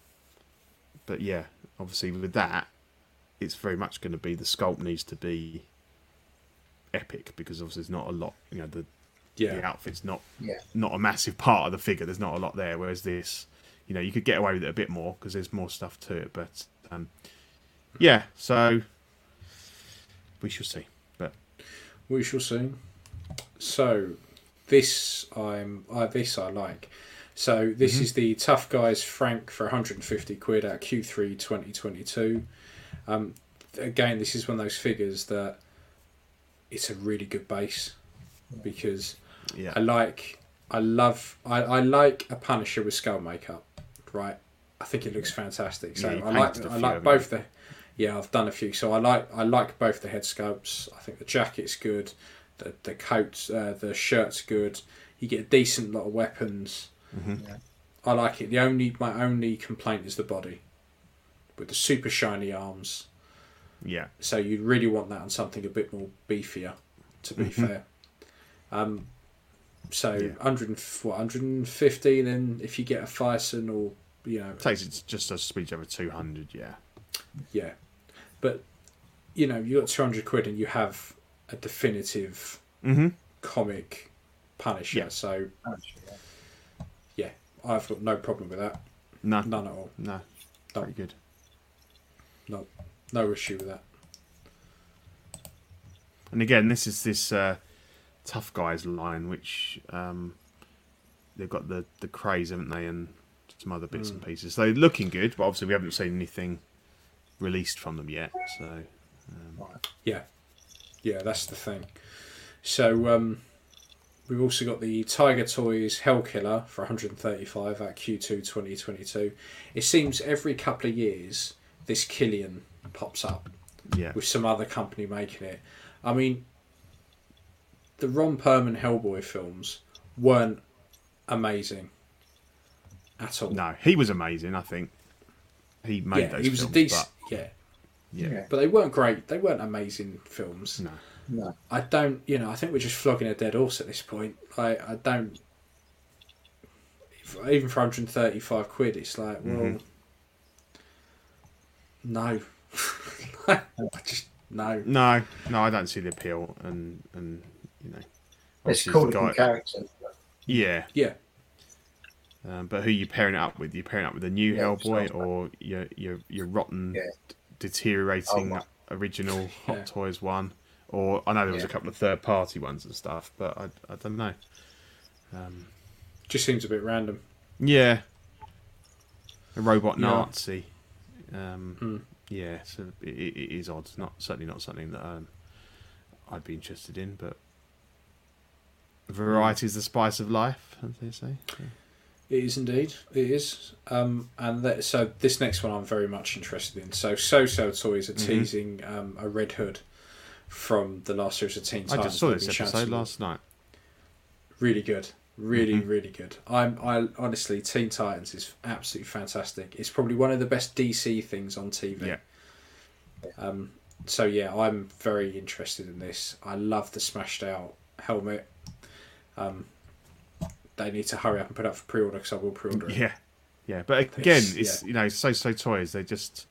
but yeah, obviously with that, it's very much going to be the sculpt needs to be epic because obviously there's not a lot. You know, the Yeah, the outfit's not Yeah. not a massive part of the figure. There's not a lot there. Whereas this, you know, you could get away with it a bit more because there's more stuff to it. But um, yeah, so we shall see. But we shall see. So this I'm I this I like. So this Mm-hmm. is the Tough Guys Frank for 150 quid at Q3 2022. Um, again, this is one of those figures that it's a really good base because yeah, I like, I love, I, I like a Punisher with skull makeup, right? I think it looks fantastic. So Yeah, I like, painted a I like haven't both the, yeah, I've done a few. So I like, I like both the head sculpts. I think the jacket's good, the the coat, uh, the shirt's good. You get a decent lot of weapons. Yeah. I like it. The only my only complaint is the body, with the super shiny arms. yeah, So you'd really want that on something a bit more beefier, to be fair. Um, so Yeah. 100 and, what 150, then if you get a Phicen or you know, takes it just a speech over two hundred. Yeah, yeah, but you know, you got 200 quid and you have a definitive mm-hmm. comic Punisher. Yeah. So Actually, yeah. I've got no problem with that. no, None at all. no, No. pretty good. No, no issue with that. And again, this is this uh, tough guys line, which um, they've got the the craze, haven't they, and some other bits Hmm. and pieces. So they're looking good, but obviously we haven't seen anything released from them yet. So Yeah, yeah, that's the thing. So um, we've also got the Tiger Toys Hellkiller for 135 at Q2 2022. It seems every couple of years this Killian pops up yeah, with some other company making it. I mean, the Ron Perlman Hellboy films weren't amazing at all. no, he was amazing. I think he made yeah, those he was films, a decent. but Yeah, yeah, Yeah. but they weren't great. They weren't amazing films. no, No. I don't, you know, I think we're just flogging a dead horse at this point. I, I don't, even for 135 quid, it's like, well, Mm-hmm. no. I just, no. no, no. I don't see the appeal, and and you know, It's obviously cool the guy- character. Yeah, Yeah, um, but who you pairing it up with? You pairing it up with a new Yeah, Hellboy, or your your your rotten, Yeah. deteriorating Oh, original Hot Yeah. Toys one? Or I know there was a couple of third party ones and stuff, but I I don't know. Um, just seems a bit random. Yeah. A robot Yeah. Nazi. Um, Hmm. Yeah, so it, it is odd. Not certainly not something that um, I'd be interested in, but variety is the spice of life, as they say. So, It is indeed. It is. Um, and that, so this next one I'm very much interested in. So So So Toys Mm-hmm. are teasing um, a Red Hood from the last series of Teen I Titans. just saw this episode last night. Really good. Really, Mm-hmm. really good. I'm. I honestly, Teen Titans is absolutely fantastic. It's probably one of the best DC things on TV. Yeah. Um. So yeah, I'm very interested in this. I love the smashed out helmet. Um. They need to hurry up and put up for pre-order because I will pre-order it. Yeah, yeah. But again, It's- it's yeah. you know, so so toys. They just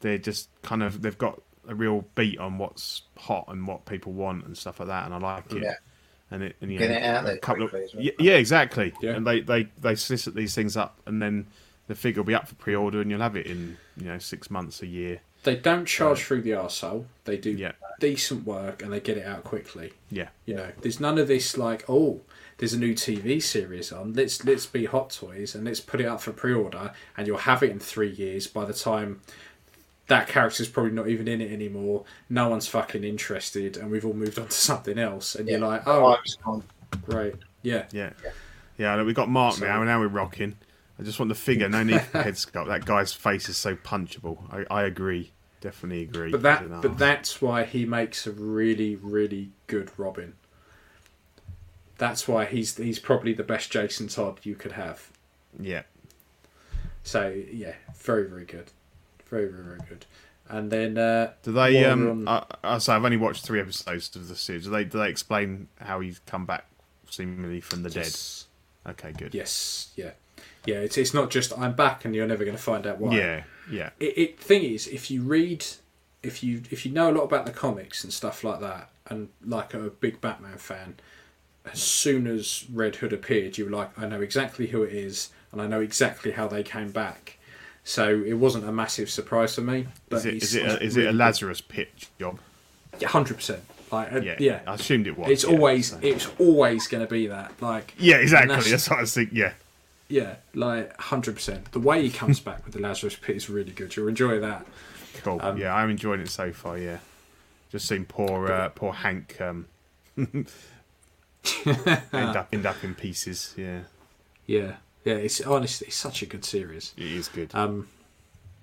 they're just kind of they've got a real beat on what's hot and what people want and stuff like that, and I like it. Yeah. And it, and, you Get know, it out there a couple of, quickly as well. yeah, yeah, exactly. Yeah. And they, they they solicit these things up, and then the figure will be up for pre-order, and you'll have it in you know six months, a year. They don't charge through the arsehole. They do Yeah. decent work and they get it out quickly. Yeah, You know, there's none of this like, oh, there's a new TV series on. Let's let's be Hot Toys and let's put it up for pre-order, and you'll have it in three years. By the time that character's probably not even in it anymore, no one's fucking interested, and we've all moved on to something else. And you're like, oh, Hype's great, yeah, yeah, yeah. look, we got Mark So- now, and now we're rocking. I just want the figure. No need for head sculpt. That guy's face is so punchable. I, I agree. Definitely agree. But that, but that's why he makes a really, really good Robin. That's why he's he's probably the best Jason Todd you could have. yeah, So yeah, very, very good, very, very, very good. And then uh, Do they? Um, on- I, I say I've only watched three episodes of the series. Do they? Do they explain how he's come back seemingly from the yes, dead? Okay, good. yes, yeah, yeah. It's it's not just I'm back and you're never going to find out why. Yeah, yeah, it, it thing is if you read if you if you know a lot about the comics and stuff like that and like a big batman fan as soon as red hood appeared you were like i know exactly who it is and i know exactly how they came back so it wasn't a massive surprise for me but Is it? it? A, is it a really Lazarus pit job? Yeah, 100% like uh, Yeah, yeah, I assumed it was. it's yeah, always so- it's always going to be that like Yeah, exactly. that's- That's what I was thinking. Yeah, yeah like 100% the way he comes back with the lazarus pit is really good you'll enjoy that cool. Um, yeah, I'm enjoying it so far. Yeah, just seen poor uh, poor Hank um, end up end up in pieces. Yeah, Yeah, yeah. It's honestly it's such a good series. it is good. Um,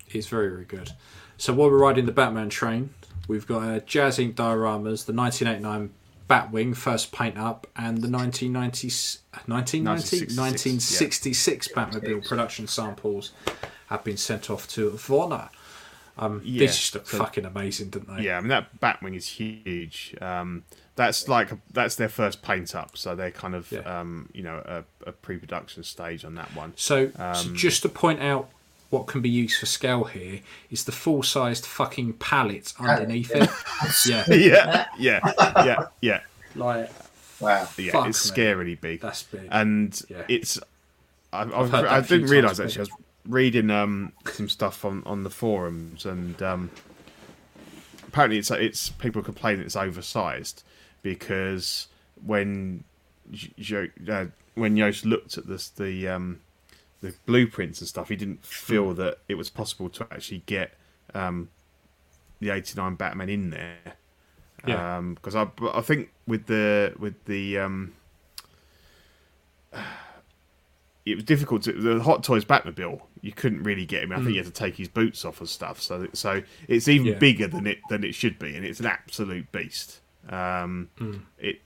it's very very good. So while we're riding the Batman train, we've got uh, Jazz Inc dioramas, the 1989 Batwing first paint up, and the 1990, 1990 1966, 1966 Batmobile production samples have been sent off to Warner. Um, Yeah, These just look so- fucking amazing, didn't they? Yeah, I mean that Batwing is huge. Um, that's like that's their first paint up, so they're kind of Yeah. um, you know a, a pre-production stage on that one. So, Um, so just to point out what can be used for scale here is the full-sized fucking pallet underneath it. Yeah, yeah, yeah, yeah, yeah, like Wow. yeah. Fuck, it's man. scarily big, that's big. and Yeah. it's. I, I, heard that I a few didn't realise times, actually. I was reading um, some stuff on, on the forums, and um, apparently it's it's people complain it's oversized because when Jo- uh, when Yost looked at this the um, the blueprints and stuff, he didn't feel that it was possible to actually get um, the eighty nine Batman in there. Yeah. because I I think with the with the um, it was difficult to the Hot Toys Batmobile. You couldn't really get him. I think you had to take his boots off and stuff. So so it's even Yeah. bigger than it than it should be, and it's an absolute beast. Um, It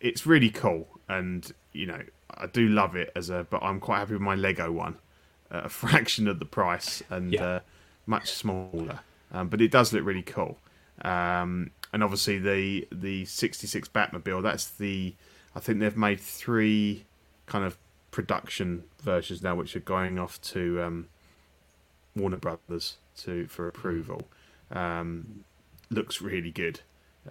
it's really cool, and you know I do love it as a. But I'm quite happy with my Lego one, at a fraction of the price and Yeah. uh, much smaller. Um, but it does look really cool. Um, and obviously the the 66 Batmobile. That's the. I think they've made three kind of production versions now, which are going off to um, Warner Brothers to for approval. Um, looks really good.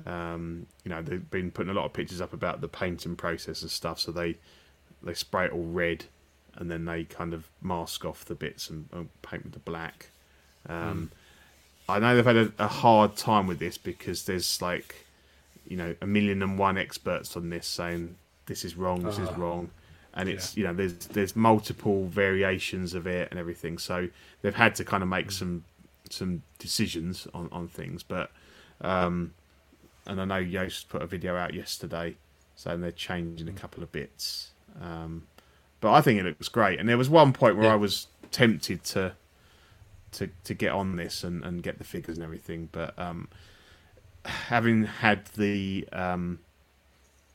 Um, you know, they've been putting a lot of pictures up about the painting process and stuff. So they they spray it all red, and then they kind of mask off the bits and, and paint with the black. Um, I know they've had a, a hard time with this because there's like, you know, a million and one experts on this saying this is wrong, this is Ah. wrong, and it's you know there's there's multiple variations of it and everything. So they've had to kind of make some some decisions on on things, but um, and I know Yost put a video out yesterday saying they're changing a couple of bits. Um, but I think it looks great. And there was one point where Yeah. I was tempted to to to get on this and, and get the figures and everything, but um, having had the um,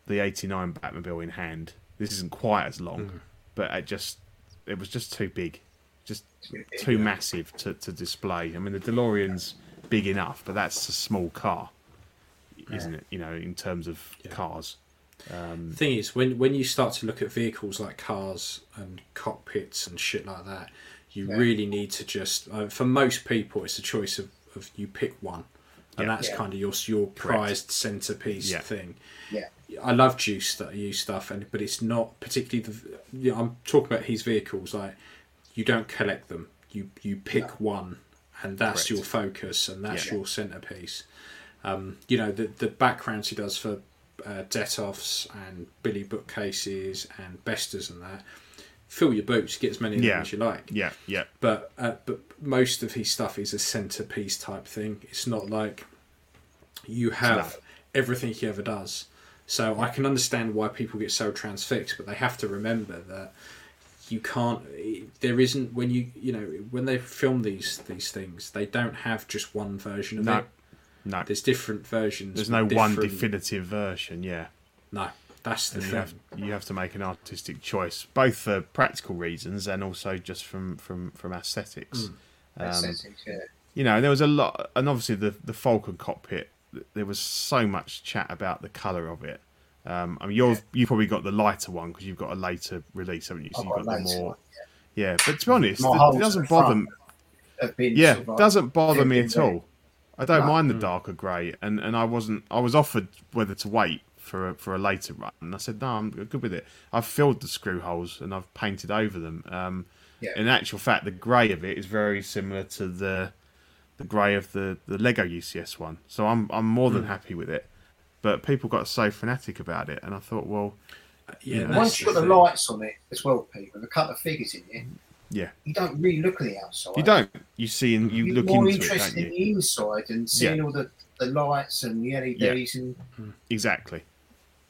the eighty nine Batmobile in hand, this isn't quite as long, but it just it was just too big, just too massive to, to display. I mean, the DeLorean's big enough, but that's a small car, isn't it? You know, in terms of cars. Um, thing is, when when you start to look at vehicles like cars and cockpits and shit like that, you Yeah. really need to just. Uh, for most people, it's a choice of, of you pick one, and Yeah. that's Yeah. kind of your your prized centerpiece Yeah. thing. Yeah. I love juice stu- use stuff, and but it's not particularly the. You know, I'm talking about his vehicles. Like you don't collect them. You you pick one, and that's Correct. your focus, and that's Yeah. your centerpiece. Um, you know the the backgrounds he does for uh, Detolfs and Billy bookcases and Besters and that. Fill your boots, get as many of Yeah. them as you like. yeah, yeah, But uh, but most of his stuff is a centerpiece type thing. It's not like you have everything he ever does. So I can understand why people get so transfixed, but they have to remember that you can't. There isn't when you you know when they film these these things, they don't have just one version of No. it. No. There's different versions. There's with no one definitive version. Yeah. No, that's the And you thing. have you have to make an artistic choice, both for practical reasons and also just from from from aesthetics. Um, Aesthetics, yeah. you know, there was a lot, and obviously the the Falcon cockpit. There was so much chat about the color of it. Um, I mean, you're you probably got the lighter one because you've got a later release, haven't you? So I've you've got got the more, one, yeah. But to be honest, My it, it doesn't bother. front have been Yeah, sort of doesn't bother me they've at been all. I don't No. mind the darker grey, and, and I wasn't. I was offered whether to wait for a, for a later run, and I said no, I'm good with it. I've filled the screw holes and I've painted over them. Um, Yeah. In actual fact, the grey of it is very similar to the the grey of the, the Lego UCS one, so I'm I'm more than happy with it. But people got so fanatic about it, and I thought, well, Yeah, know, Once you've got the lights on it as well, Pete, with a couple of figures in it, yeah, you don't really look at the outside. you don't. You see and you You're look more into it, interested don't in the inside and seeing all the, the lights and the LEDs and Exactly.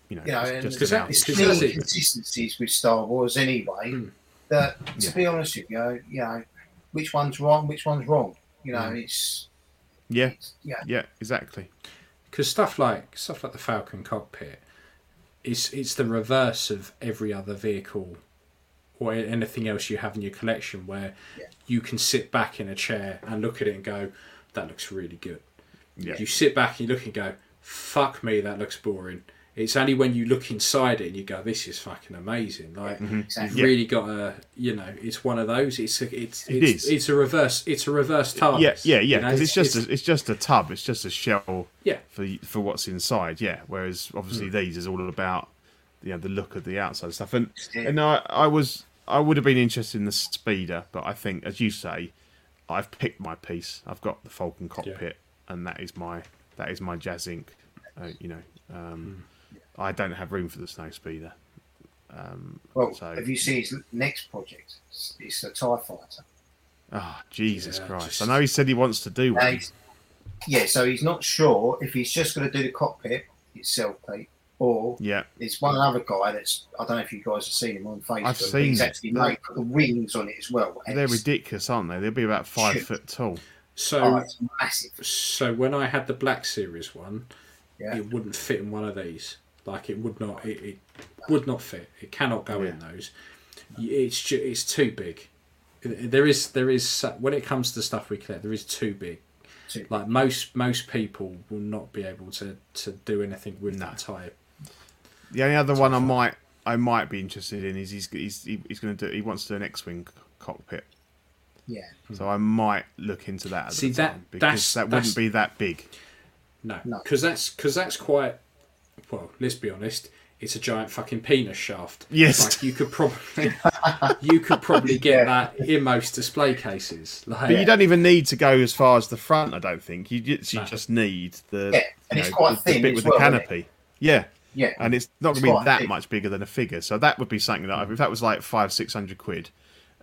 You know, you know, it's and just Because an that- out- there's because clear that's it. inconsistencies with Star Wars anyway. Hmm. That to Yeah. be honest with you, you know, which one's wrong, which one's wrong. You know, it's, yeah, it's yeah, yeah, exactly. because stuff like stuff like the Falcon cockpit, it's it's the reverse of every other vehicle or anything else you have in your collection, where Yeah. you can sit back in a chair and look at it and go, "That looks really good." Yeah. You sit back and you look and go, "Fuck me, that looks boring." It's only when you look inside it and you go, "This is fucking amazing!" Like exactly. you've really got a, you know, it's one of those. It's a, it's It it's, a reverse. It's a reverse TARDIS. Yeah, yeah, yeah. you know, Because it's, just a, it's just a tub. It's just a shell yeah. for for what's inside. Yeah. Whereas obviously Hmm. these is all about you know the look of the outside stuff. And and I I was I would have been interested in the speeder, but I think as you say, I've picked my piece. I've got the Falcon cockpit, and that is my that is my Jazz Inc. Uh, you know, um, I don't have room for the snow speeder. Um, Well, So- have you seen his next project? It's, it's the Tie Fighter. oh Jesus Yeah, Christ! just- I know he said he wants to do one. yeah, so he's not sure if he's just going to do the cockpit itself, Pete, or Yeah, there's one other guy that's I don't know if you guys have seen him on Facebook. I've seen He's it. actually made put the wings on it as well. and they're ridiculous, aren't they? They'll be about five Shit. foot tall. So Oh, it's massive. So when I had the Black Series one, Yeah. it wouldn't fit in one of these. Like it would not. It, it would not fit. It cannot go in those. It's ju- it's too big. There is there is when it comes to stuff we collect, there is too big. Too Like most most people will not be able to to do anything with No. that type. The only other one I might I might be interested in is he's he's he's going to do he wants to do an X-wing cockpit, Yeah. so I might look into that. At See, the that- time, because that's- that wouldn't be that big. No, No. because that's because that's quite. Well, let's be honest. It's a giant fucking penis shaft. Yes. like you could probably you could probably get that in most display cases. Like, But you don't even need to go as far as the front. I don't think you just, you No. just need the Yeah, and you it's know, quite the, the bit as with well, the canopy. Yeah, Yeah. and it's not going to be that much bigger than a figure. So that would be something that if that was like five six hundred quid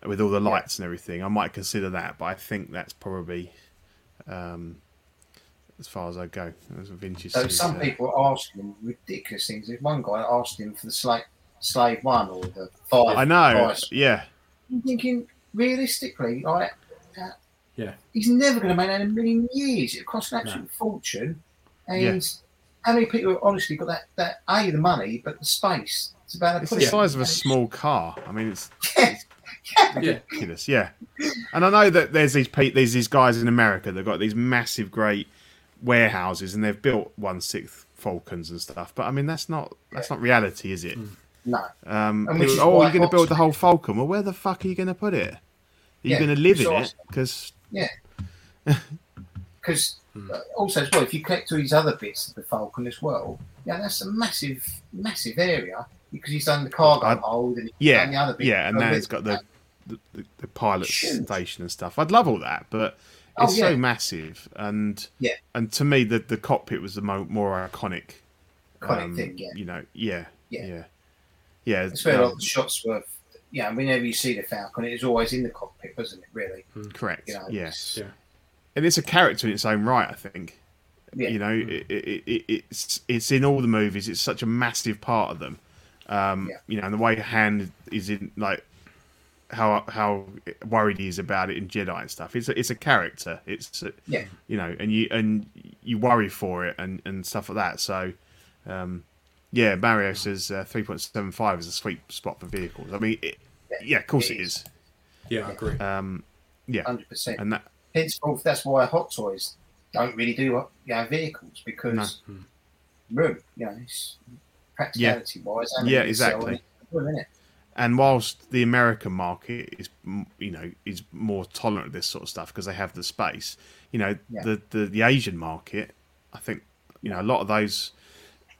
with all the lights and everything, I might consider that. But I think that's probably um, as far as I go. As a vintage. So series, some uh, people are asking ridiculous things. There's one guy asked him for the slave, slave one or the five. I know. price. Yeah, I'm thinking realistically, like, uh, Yeah. he's never going to make that in a million years. It costs an absolute fortune. And Yeah. How many people have honestly got that, that A, the money, but the space? It's about it's the size of a small car. I mean, it's yeah, ridiculous. Yeah, and I know that there's these pe- there's these guys in America that got these massive, great warehouses, and they've built one sixth Falcons and stuff. But I mean, that's not that's not reality, is it? No. Um, And people, which is oh, you're going to build the whole Falcon. Well, where the fuck are you going to put it? Are you Yeah, going to live in it? Because Yeah. Because Hmm. uh, also as well, if you collect all these other bits of the Falcon as well, yeah, that's a massive, massive area because he's done the cargo I- hold and he's yeah, done the other bit. yeah, and now with it's got the the, the, the pilot Huge. station and stuff. I'd love all that, but Oh, it's so massive, and Yeah. and to me, the the cockpit was the mo- more iconic. Iconic thing, yeah. You know, yeah, Yeah. yeah, yeah. That's where a um, lot of the shots were. Yeah, whenever you see the Falcon, it was always in the cockpit, wasn't it? Really? correct. You know, yes, yeah. And it's a character in its own right. I think. Yeah. You know, it, it, it, it's it's in all the movies. It's such a massive part of them. Um, Yeah. You know, and the way Han is in like how how worried he is about it in Jedi and stuff. It's a, it's a character. It's a, Yeah. you know, and you and you worry for it and and stuff like that. So, um, yeah, Mario says uh, three point seven five is a sweet spot for vehicles. I mean, it, yeah, of course It it is. is. yeah, I agree. Um, yeah, Hundred percent. and that Henceforth, that's why Hot Toys don't really do you know, vehicles because room, you know, it's practicality wise. and Yeah, can sell exactly. And whilst the American market is, you know, is more tolerant of this sort of stuff because they have the space, you know, Yeah. the, the the Asian market, I think, you know, a lot of those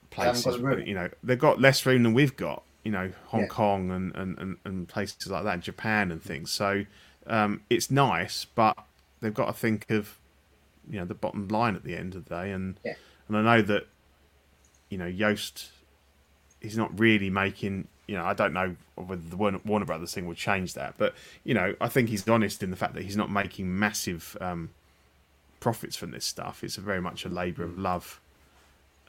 places, you know, they've got less room than we've got, you know, Hong Yeah. Kong and, and, and, and places like that, Japan and things. So um, it's nice, but they've got to think of, you know, the bottom line at the end of the day, and Yeah. and I know that, you know, Yost he's not really making. You know, I don't know whether the Warner, Brothers thing would change that, but you know, I think he's honest in the fact that he's not making massive um, profits from this stuff. It's a very much a labour of love,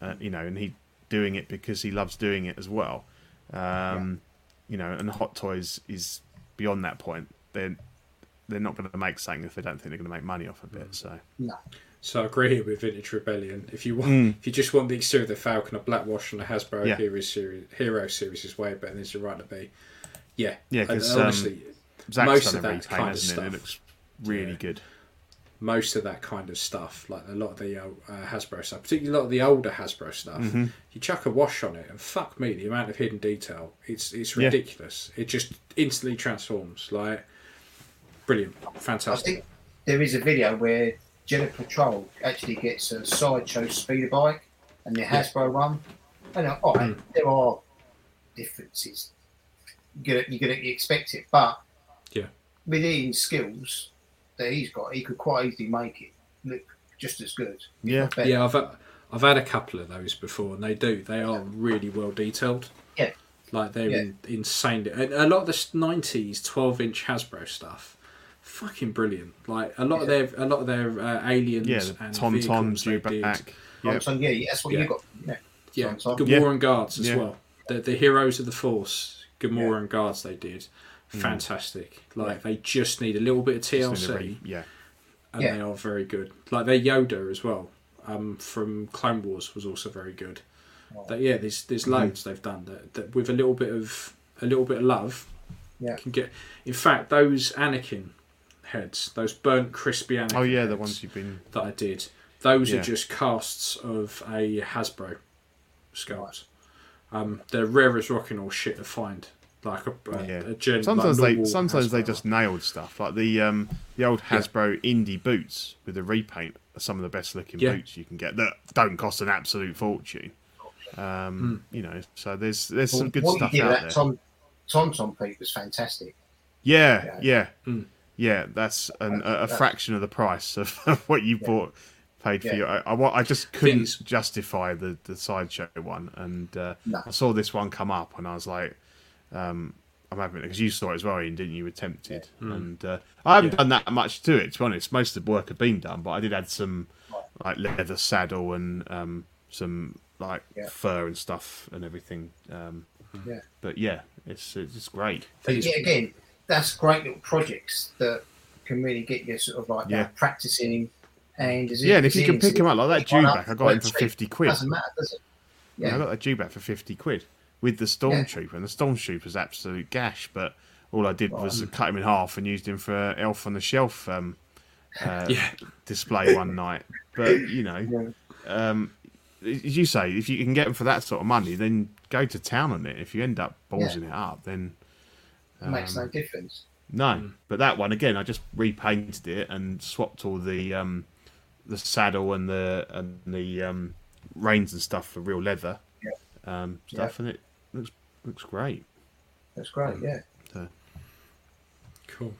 uh, you know, and he doing it because he loves doing it as well. Um, You know, and Hot Toys is beyond that point. They're they're not going to make something if they don't think they're going to make money off of it. So No. So I agree here with Vintage Rebellion. If you want, Mm. if you just want the exterior of the Falcon, a black wash on the Hasbro Yeah. Hero series, Hero series is way better than it's right to be. Yeah, Yeah, Because um, honestly, Zach's most of that repaint, kind of hasn't it? It stuff. looks really Yeah. good. most of that kind of stuff, like a lot of the uh, uh, Hasbro stuff, particularly a lot of the older Hasbro stuff, Mm-hmm. you chuck a wash on it, and fuck me, the amount of hidden detail, it's it's Yeah. ridiculous. It just instantly transforms. Like, brilliant, I fantastic. think there is a video where Jet Patrol actually gets a sideshow speeder bike and the Hasbro one. And uh, all right, there are differences. You're gonna, you're gonna expect it, but Yeah. with Ian's skills that he's got, he could quite easily make it look just as good. Yeah. Yeah, I've I've had a couple of those before, and they do. They are really well detailed. Yeah. Like they're Yeah. in, insane. And a lot of the nineties twelve inch Hasbro stuff, fucking brilliant. Like a lot of their a lot of their uh, aliens Yeah, the and Tauntaun vehicles they did. Dewback. Yeah, yeah, that's what Yeah. you got. Yeah. Yeah, Tauntaun. Gamorrean Yeah. Guards as Yeah. well. The the heroes of the Force, Gamorrean Yeah. Guards they did. Mm. Fantastic. Like they just need a little bit of TLC. Just re- yeah, and Yeah. they are very good. Like their Yoda as well, um, from Clone Wars was also very good. That yeah, there's there's Mm-hmm. loads they've done that, that with a little bit of a little bit of love Yeah. can get. In fact, those Anakin heads, those burnt crispy Anakin. Oh yeah, the ones you've been. that I did, those Yeah. are just casts of a Hasbro sculpt. Um, they're rare as rocking or shit to find. Like a, a, Yeah. a gen, Sometimes like they normal sometimes they just nailed stuff like the um the old Yeah. Hasbro indie boots with the repaint are some of the best looking Yeah. boots you can get that don't cost an absolute fortune. Um, you know, so there's there's some good stuff out with there. Tom Tom Tom Pete was fantastic. Yeah, yeah, Mm. Yeah. That's an, a, a That- fraction of the price of, of what you bought paid for you. I, I, I just couldn't Things- justify the the sideshow one, and uh, No. I saw this one come up, and I was like, um, I'm having it because you saw it as well, Ian, didn't you? Attempted, and uh, I haven't Yeah. done that much to it. To be honest, most of the work had been done, but I did add some like leather saddle and um, some like Yeah. fur and stuff and everything. Um, Yeah. but yeah, it's it's great. But Things- yeah, again, that's great little projects that can really get you sort of like Yeah. yeah. practicing. And is it- Yeah, and if you can into pick 'em up like that pick one up I got him quite for 50 quid. Doesn't matter, does it? Yeah. I got that Dewback for 50 quid with the Stormtrooper, and the Stormtrooper's absolute gash, but all I did was cut him in half and used him for Elf on the Shelf um, uh, Yeah. display one night. But, you know, um, as you say, if you can get them for that sort of money, then go to town on it. If you end up ballsing it up, then it makes um, no difference. no. But that one, again, I just repainted it and swapped all the um, the saddle and the and the um, reins and stuff for real leather um, stuff, and it looks looks great. That's great, yeah. Cool.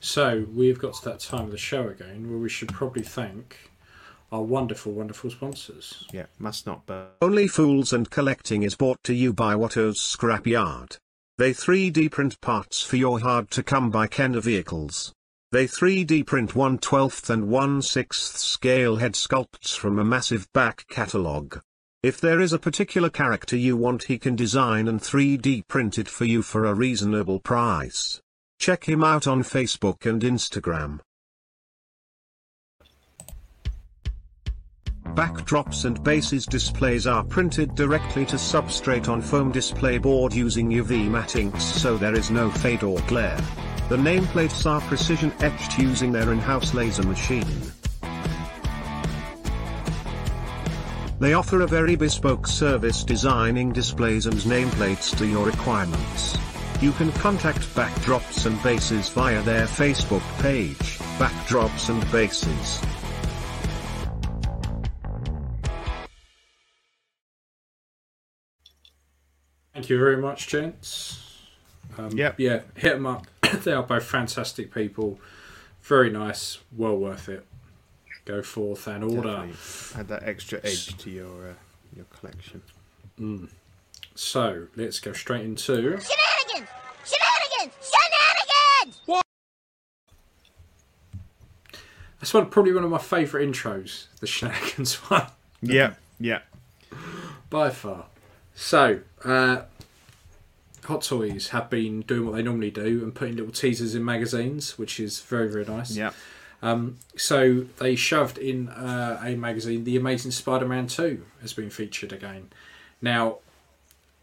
So we've got to that time of the show again where we should probably thank our wonderful, wonderful sponsors. Yeah, must not burn. Only Fools and Collecting is brought to you by Watto's Scrapyard. They 3D print parts for your hard to come by Kenner vehicles. They 3D print 1 12th and 1 6th scale head sculpts from a massive back catalogue. If there is a particular character you want, he can design and 3D print it for you for a reasonable price. Check him out on Facebook and Instagram. Backdrops and bases displays are printed directly to substrate on foam display board using UV matte inks so there is no fade or glare. The nameplates are precision etched using their in-house laser machine. They offer a very bespoke service designing displays and nameplates to your requirements. You can contact Backdrops and Bases via their Facebook page, Backdrops and Bases. Thank you very much, gents. Um, Yep. Yeah, hit them up. they are both fantastic people. Very nice. Well worth it. Go forth and order. Definitely Add that extra edge to your uh, your collection. So let's go straight into. Shenanigans! Shenanigans! Shenanigans! What? That's one probably one of my favourite intros, the shenanigans one. Yeah, yeah. by far. So, uh, Hot Toys have been doing what they normally do and putting little teasers in magazines, which is very, very nice. Yeah. So they shoved in uh, a magazine, The Amazing Spider-Man Two has been featured again. Now,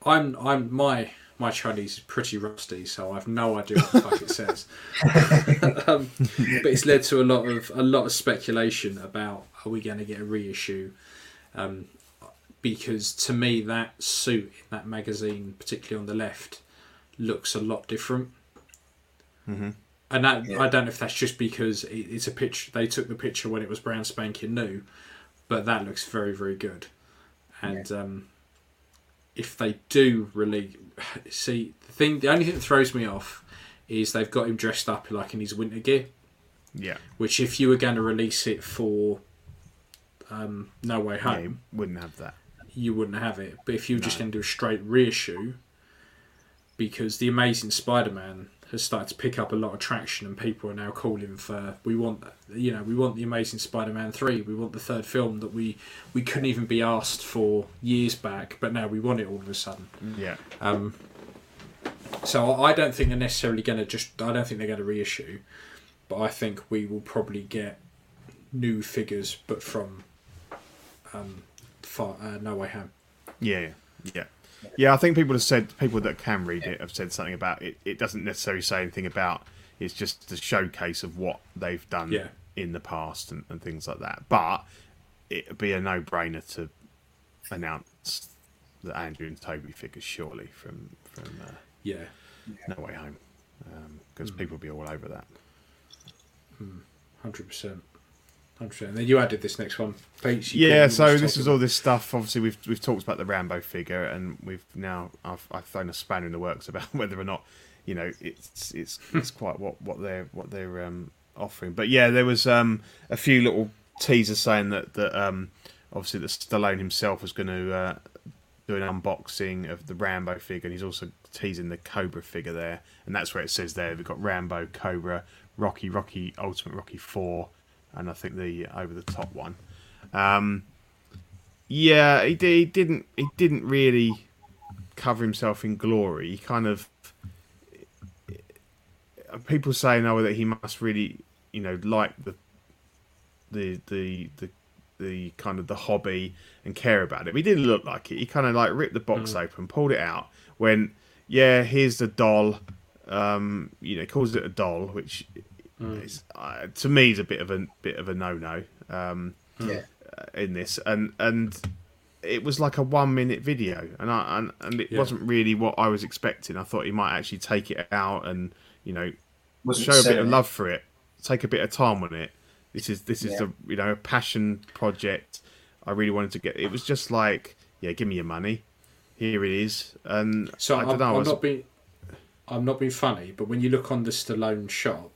I'm I'm my my Chinese is pretty rusty, so I've no idea what the fuck it says. um, but it's led to a lot of a lot of speculation about are we going to get a reissue? Um, because to me, that suit in that magazine, particularly on the left, looks a lot different. Mm-hmm. And that I don't know if that's just because it, it's a picture. They took the picture when it was brown spanking new, but that looks very very good. And um, if they do release, see the thing, the only thing that throws me off is they've got him dressed up like in his winter gear. Yeah. Which, if you were going to release it for um, No Way Home, you wouldn't have that. You wouldn't have it. But if you were just going to do a straight reissue, because the Amazing Spider-Man has started to pick up a lot of traction, and people are now calling for we want, you know, we want the Amazing Spider-Man three, we want the third film that we we couldn't even be asked for years back, but now we want it all of a sudden. Yeah. Um, so I I don't think they're necessarily going to just. I don't think they're going to reissue, but I think we will probably get new figures, but from um, far, uh, No Way Home. Yeah, yeah, yeah. Yeah, I think people have said people that can read it have said something about it. It doesn't necessarily say anything about. It's just a showcase of what they've done Yeah. in the past and, and things like that. But it'd be a no-brainer to announce the Andrew and Toby figures surely from from uh, Yeah, No Way Home because people will be all over that. hundred percent, hundred percent. And then you added this next one, Yeah, so this is all this stuff. Obviously, we've we've talked about the Rambo figure, and we've now I've I've thrown a spanner in the works about whether or not you know it's it's it's quite what what they're what they're um, offering. But yeah, there was um, a few little teasers saying that that um, obviously that Stallone himself was going to uh, do an unboxing of the Rambo figure, and he's also teasing the Cobra figure there, and that's where it says there we've got Rambo, Cobra, Rocky, Rocky Ultimate Rocky Four, and I think the over the top one. Um, yeah, he, he didn't. He didn't really cover himself in glory. He kind of people say now that he must really, you know, like the the the the the kind of the hobby and care about it. But he didn't look like it. He kind of like ripped the box open, pulled it out, went, "Yeah, here's the doll." Um, you know, he calls it a doll, which is uh, to me is a bit of a bit of a no no. Um, Yeah. in this, and and it was like a one minute video, and I and, and it Yeah. wasn't really what I was expecting. I thought he might actually take it out and you know Wasn't show a bit of love for it, take a bit of time on it. This is this is Yeah. the you know a passion project. I really wanted to get. It was just like yeah, give me your money. Here it is, and So I I'm, don't know. I I'm was- not being, I'm not being funny, but when you look on the Stallone shop,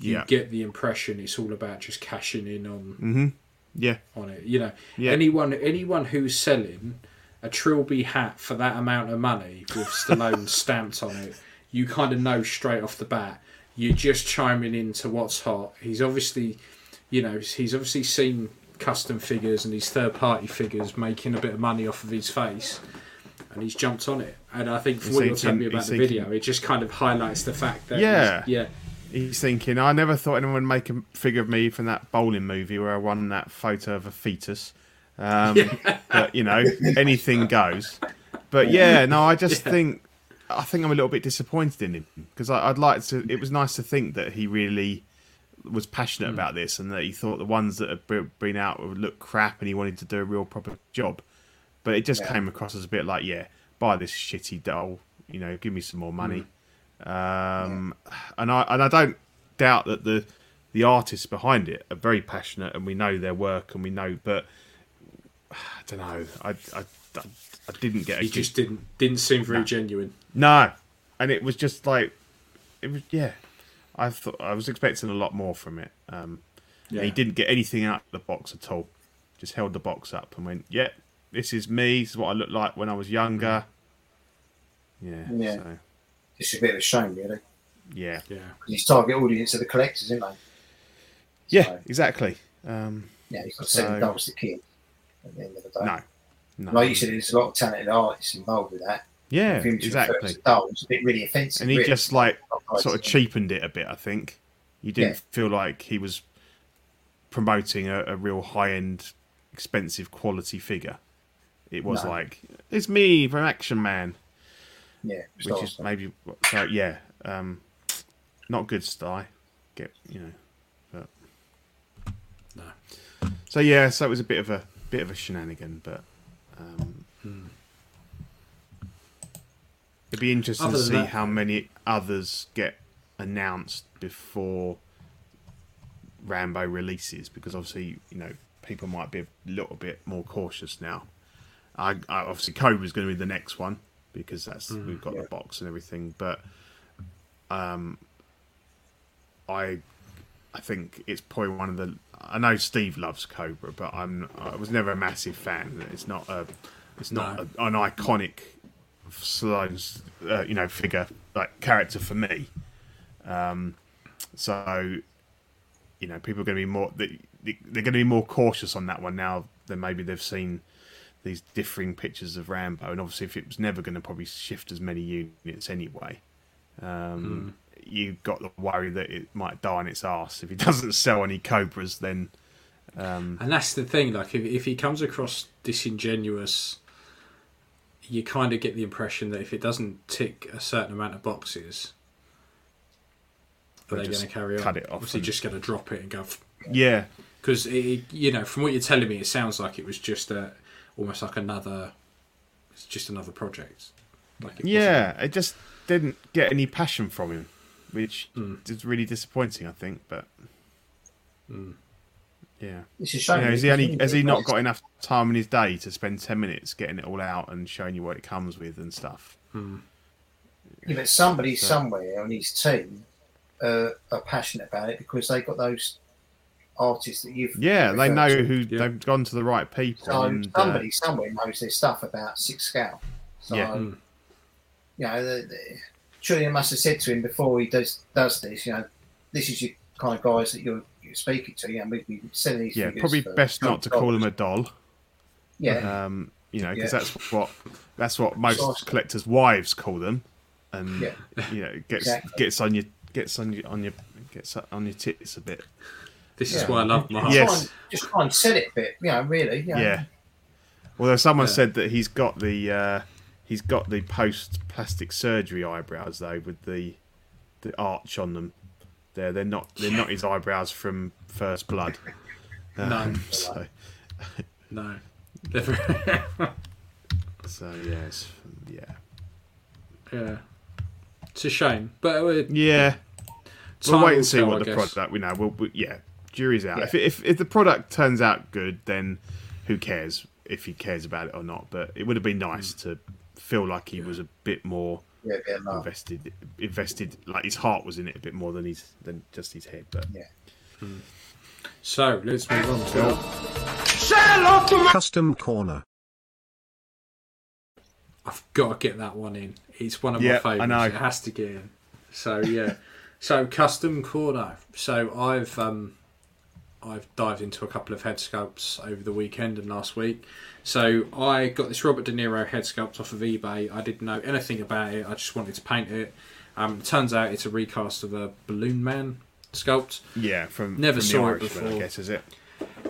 you Yeah. get the impression it's all about just cashing in on yeah, on it. You know, Yeah. anyone anyone who's selling a Trilby hat for that amount of money with Stallone stamped on it, you kind of know straight off the bat you're just chiming into what's hot. He's obviously, you know, he's obviously seen custom figures and these third party figures making a bit of money off of his face. And he's jumped on it, and I think from what you're telling me about the video, it just kind of highlights the fact that Yeah. yeah, He's thinking, I never thought anyone would make a figure of me from that bowling movie where I won that photo of a fetus. Um, But you know, anything goes. But yeah, no, I just think I think I'm a little bit disappointed in him because I'd like to. It was nice to think that he really was passionate about this and that he thought the ones that had been out would look crap and he wanted to do a real proper job. But it just Yeah. came across as a bit like, yeah, buy this shitty doll, you know, give me some more money. Um, and I and I don't doubt that the the artists behind it are very passionate and we know their work and we know, but I don't know. I I, I, I didn't get a he just didn't didn't seem very genuine. no, and it was just like it was. Yeah, I thought I was expecting a lot more from it. Um, Yeah. He didn't get anything out of the box at all. Just held the box up and went, "Yeah, this is me. This is what I looked like when I was younger." Yeah. Yeah. So, It's a bit of a shame, really. yeah. Yeah. Because his target audience are the collectors, isn't they? Yeah. So, Exactly. Um, yeah, he's not selling So- dolls to kids at the end of the day. no. No. Like you said, there's a lot of talented artists involved with that. yeah. For him Exactly. to dolls, a bit really offensive. And he really. just like sort of cheapened it a bit. I think he didn't Yeah. feel like he was promoting a, a real high end, expensive quality figure. It was No. like it's me from Action Man, Yeah, which is maybe so. Yeah, um, not good style. Get you know, but No. so yeah, so it was a bit of a bit of a shenanigan, but um, it'd be interesting Other to see that- how many others get announced before Rambo releases, because obviously you know people might be a little bit more cautious now. I, I obviously Cobra's going to be the next one because that's we've got yeah. the box and everything, but um, I I think it's probably one of the. I know Steve loves Cobra, but I'm I was never a massive fan. It's not a it's not No. a, an iconic Stallone's uh, you know figure like character for me. Um, so you know people are going to be more they, they're going to be more cautious on that one now than maybe they've seen these differing pictures of Rambo, and obviously if it was never going to probably shift as many units anyway, um, you've got the worry that it might die on its arse if he doesn't sell any Cobras. Then And that's the thing. Like, if, if he comes across disingenuous, you kind of get the impression that if it doesn't tick a certain amount of boxes, are They'll going to carry on? cut it off Obviously, and- just going to drop it and go. yeah, Because you know, from what you're telling me, it sounds like it was just a almost like another. It's just another project. Like it yeah, it just didn't get any passion from him, which Hmm. is really disappointing. I think, but yeah. It's a You know, has he only has he not got enough time in his day to spend ten minutes getting it all out and showing you what it comes with and stuff? Yeah, but somebody somewhere on his team uh, are passionate about it because they got those artists that you've Yeah, they know to. who Yeah. they've gone to the right people. So and, uh, somebody somewhere knows their stuff about six scale. So Yeah. Mm. you know, the, the, surely they must have said to him before he does does this. You know, this is your kind of guys that you're, you're speaking to. You know, we we selling these. yeah, probably best not to call him a doll. Yeah, Um, you know, because Yeah. that's what that's what most Precisely. collectors' wives call them, and Yeah. you know, gets Exactly. gets on your gets on your on your gets on your tits a bit. This is why I love Mark. Yes. just try and sell it a bit. You know, really. You know. Yeah. Although someone Yeah. said that he's got the uh, he's got the post plastic surgery eyebrows though with the the arch on them. They're they're not they're not his eyebrows from First Blood. Um, No. So No. So yes yeah yeah. It's a shame, but uh, yeah. time We'll wait and see tell, what I the guess. product. We know. We'll, we, yeah, jury's out. Yeah. If, if if the product turns out good, then who cares if he cares about it or not? But it would have been nice Mm. to feel like he was a bit more Yeah, a bit invested. Invested, like his heart was in it a bit more than his than just his head. But Yeah. So let's move on to Custom Corner. I've got to get that one in. It's one of Yeah, my I favourites. know. It has to get in. So yeah. so custom corner. So I've um I've dived into a couple of head sculpts over the weekend and last week. So I got this Robert De Niro head sculpt off of eBay. I didn't know anything about it. I just wanted to paint it. Um, turns out it's a recast of a Balloon Man sculpt. yeah, from Never from saw the it before. I guess is it?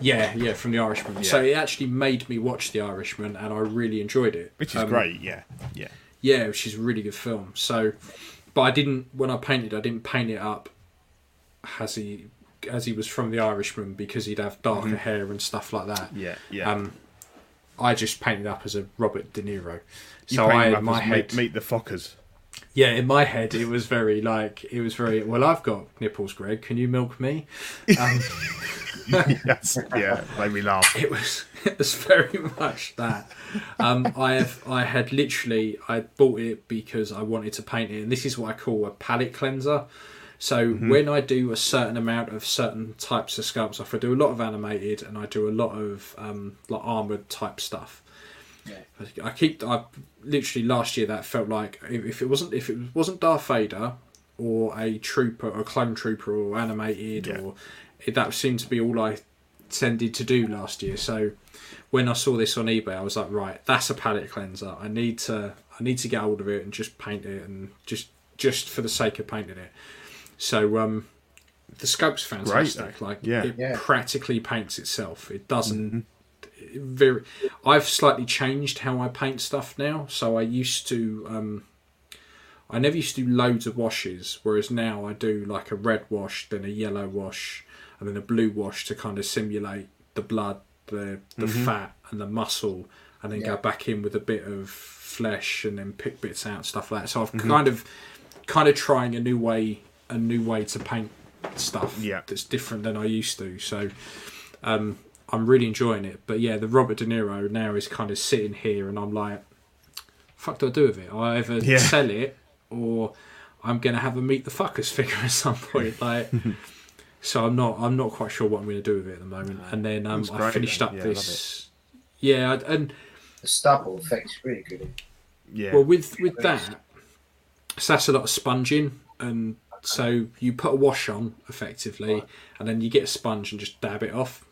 Yeah, yeah, from The Irishman. So it actually made me watch The Irishman, and I really enjoyed it. Which is Um, great. Yeah, yeah, Yeah, which is a really good film. So, but I didn't when I painted. I didn't paint it up Has he as he was from The Irishman because he'd have darker hair and stuff like that. Mm-hmm. yeah, yeah. Um, I just painted up as a Robert De Niro. So I up my head. meet, meet the Fockers. Yeah, in my head it was very like it was very well. I've got nipples, Greg. Can you milk me? Um, yes, yeah, made me laugh. it was it was very much that. Um, I have I had literally I bought it because I wanted to paint it, and this is what I call a palette cleanser. So when I do a certain amount of certain types of sculpts, I do a lot of animated and I do a lot of um, like armored type stuff. I keep. I literally last year that felt like if if it wasn't if it wasn't Darth Vader or a trooper or a clone trooper or animated Yeah. or it, that seemed to be all I tended to do last year. So when I saw this on eBay, I was like, right, that's a palette cleanser. I need to I need to get hold of it and just paint it and just just for the sake of painting it. So um, the scope's fantastic. though. like Yeah. it Yeah. practically paints itself. It doesn't very. I've slightly changed how I paint stuff now. So I used to. Um, I never used to do loads of washes, whereas now I do like a red wash, then a yellow wash, and then a blue wash to kind of simulate the blood, the the fat, and the muscle, and then go back in with a bit of flesh, and then pick bits out, stuff like that. So I've kind of, kind of trying a new way, a new way to paint stuff Yeah. that's different than I used to. So um, I'm really enjoying it. But yeah, the Robert De Niro now is kind of sitting here, and I'm like, fuck do I do with it? I either Yeah. sell it or I'm gonna have a meet the fuckers figure at some point. Like, so I'm not I'm not quite sure what I'm going to do with it at the moment. And then um, Looks I finished though. up Yeah, this. Yeah, I- and The stubble effect really good. Yeah. well with with that, so that's a lot of sponging, and so you put a wash on effectively, and then you get a sponge and just dab it off,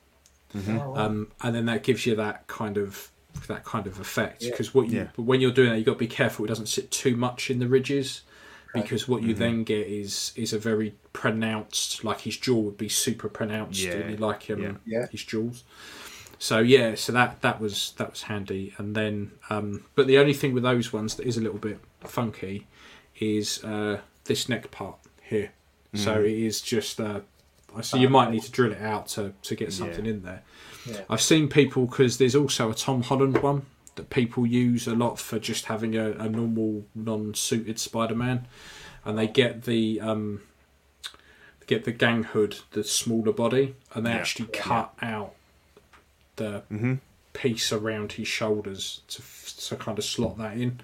um, and then that gives you that kind of that kind of effect. Because what you Yeah. when you're doing that, you have got to be careful it doesn't sit too much in the ridges. Because what you then get is is a very pronounced, like his jaw would be super pronounced, Yeah, and you like um, yeah. Yeah. his jaws. So yeah, so that that was that was handy. And then, um, but the only thing with those ones that is a little bit funky is uh, this neck part here. So it is just. Uh, so you might need to drill it out to to get something in there. Yeah. I've seen people because there's also a Tom Holland one that people use a lot for just having a, a normal non-suited Spider-Man, and they get the um, get the gang hood, the smaller body, and they Yeah. actually cut out the piece around his shoulders to to kind of slot that in.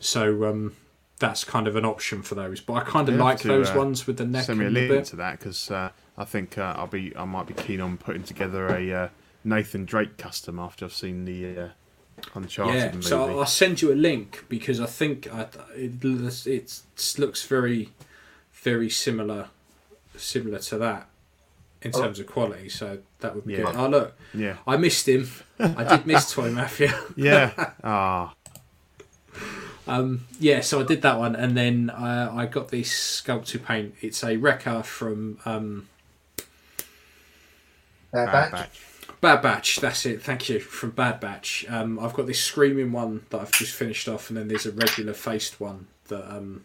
So um, that's kind of an option for those. But I kind of You'll like to, those uh, ones with the neck Send me a link bit. to that because uh, I think uh, I'll be I might be keen on putting together a uh, Nathan Drake custom after I've seen the uh, Uncharted Yeah, movie. so I'll I'll send you a link because I think I, it, looks- it looks very, very similar, similar to that in terms of quality. So that would be Oh. Yeah. good. Oh look, yeah, I missed him. I did miss Toy Mafia. yeah. Ah, Um, yeah, so I did that one, and then uh, I got this sculpt to paint. It's a Wrecker from um, Bad Bad Batch. Batch. Bad Batch. That's it. Thank you from Bad Batch. Um, I've got this screaming one that I've just finished off, and then there's a regular faced one that um,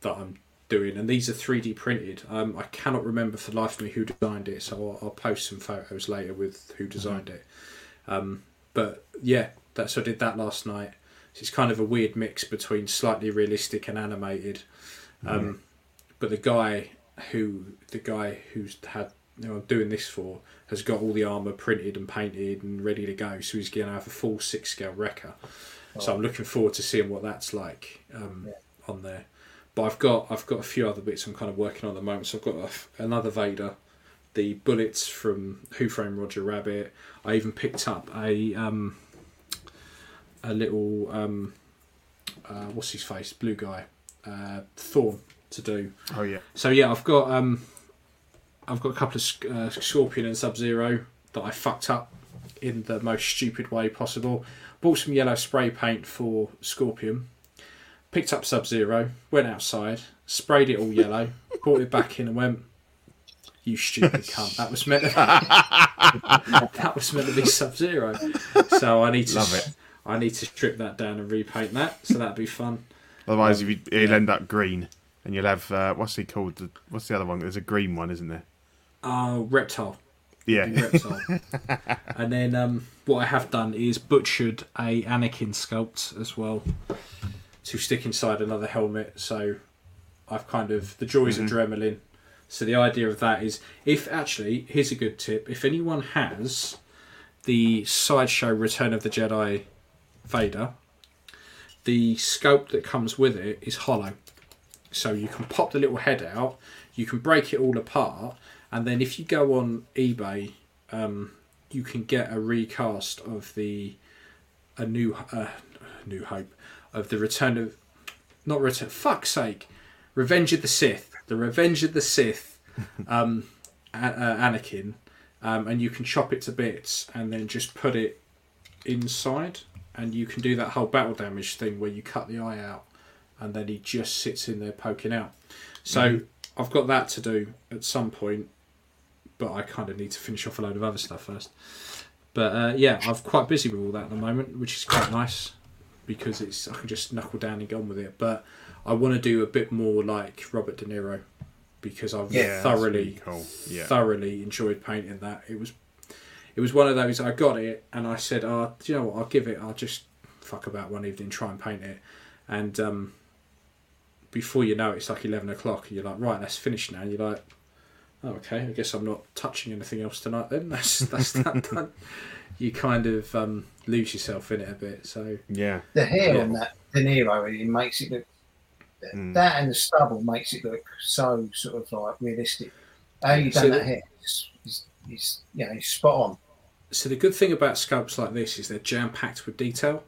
that I'm doing, and these are 3D printed. Um, I cannot remember for the life of me who designed it, so I'll, I'll post some photos later with who designed it. Um, but yeah, that's I did that last night. It's kind of a weird mix between slightly realistic and animated. Um, But the guy who the guy who's had you know, I'm doing this for has got all the armor printed and painted and ready to go. So he's going to have a full six scale Wrecker. So I'm looking forward to seeing what that's like um, on there. But I've got I've got a few other bits I'm kind of working on at the moment. So I've got a, another Vader, the bullets from Who Framed Roger Rabbit. I even picked up a um, a little um, uh, what's his face blue guy uh, Thorn to do. Oh yeah. So yeah, I've got um, I've got a couple of uh, Scorpion and Sub Zero that I fucked up in the most stupid way possible. Bought some yellow spray paint for Scorpion. Picked up Sub Zero, went outside, sprayed it all yellow, brought it back in and went. You stupid cunt! That was meant to. that was meant to be Sub Zero. So I need to. Love it. I need to strip that down and repaint that. So that'd be fun. Otherwise, if you, it'll end up green, and you'll have uh, what's he called? The, what's the other one? There's a green one, isn't there? Uh, reptile. Yeah. reptile. and then um, what I have done is butchered a Anakin sculpt as well to stick inside another helmet. So I've kind of the joys of adrenaline. So the idea of that is if actually here's a good tip: if anyone has the sideshow Return of the Jedi Vader, the scope that comes with it is hollow. So you can pop the little head out, you can break it all apart, and then if you go on eBay, um, you can get a recast of the a new uh, New Hope of the Return of not Return. Fuck's sake, Revenge of the Sith. The Revenge of the Sith, um, a- uh, Anakin, um, and you can chop it to bits and then just put it inside, and you can do that whole battle damage thing where you cut the eye out, and then he just sits in there poking out. So I've got that to do at some point, but I kind of need to finish off a load of other stuff first. But uh, yeah, I'm quite busy with all that at the moment, which is quite nice because it's I can just knuckle down and get on with it. But I want to do a bit more like Robert De Niro because I've Yeah, thoroughly, really cool. Yeah. thoroughly enjoyed painting that. It was, it was one of those. I got it and I said, "Oh, do you know what? I'll give it. I'll just fuck about one evening, try and paint it." And um, before you know it, it's like eleven o'clock, and you're like, "Right, that's finished now." And you're like, "Oh, okay. I guess I'm not touching anything else tonight." Then that's that's that done. You kind of um, lose yourself in it a bit. So Yeah. The hair Yeah. on that De Niro, it makes it look. Mm. That and the stubble makes it look so sort of like realistic. How you So done the- that here? It's, it's, it's you know, it's spot on. So the good thing about sculpts like this is they're jam packed with detail.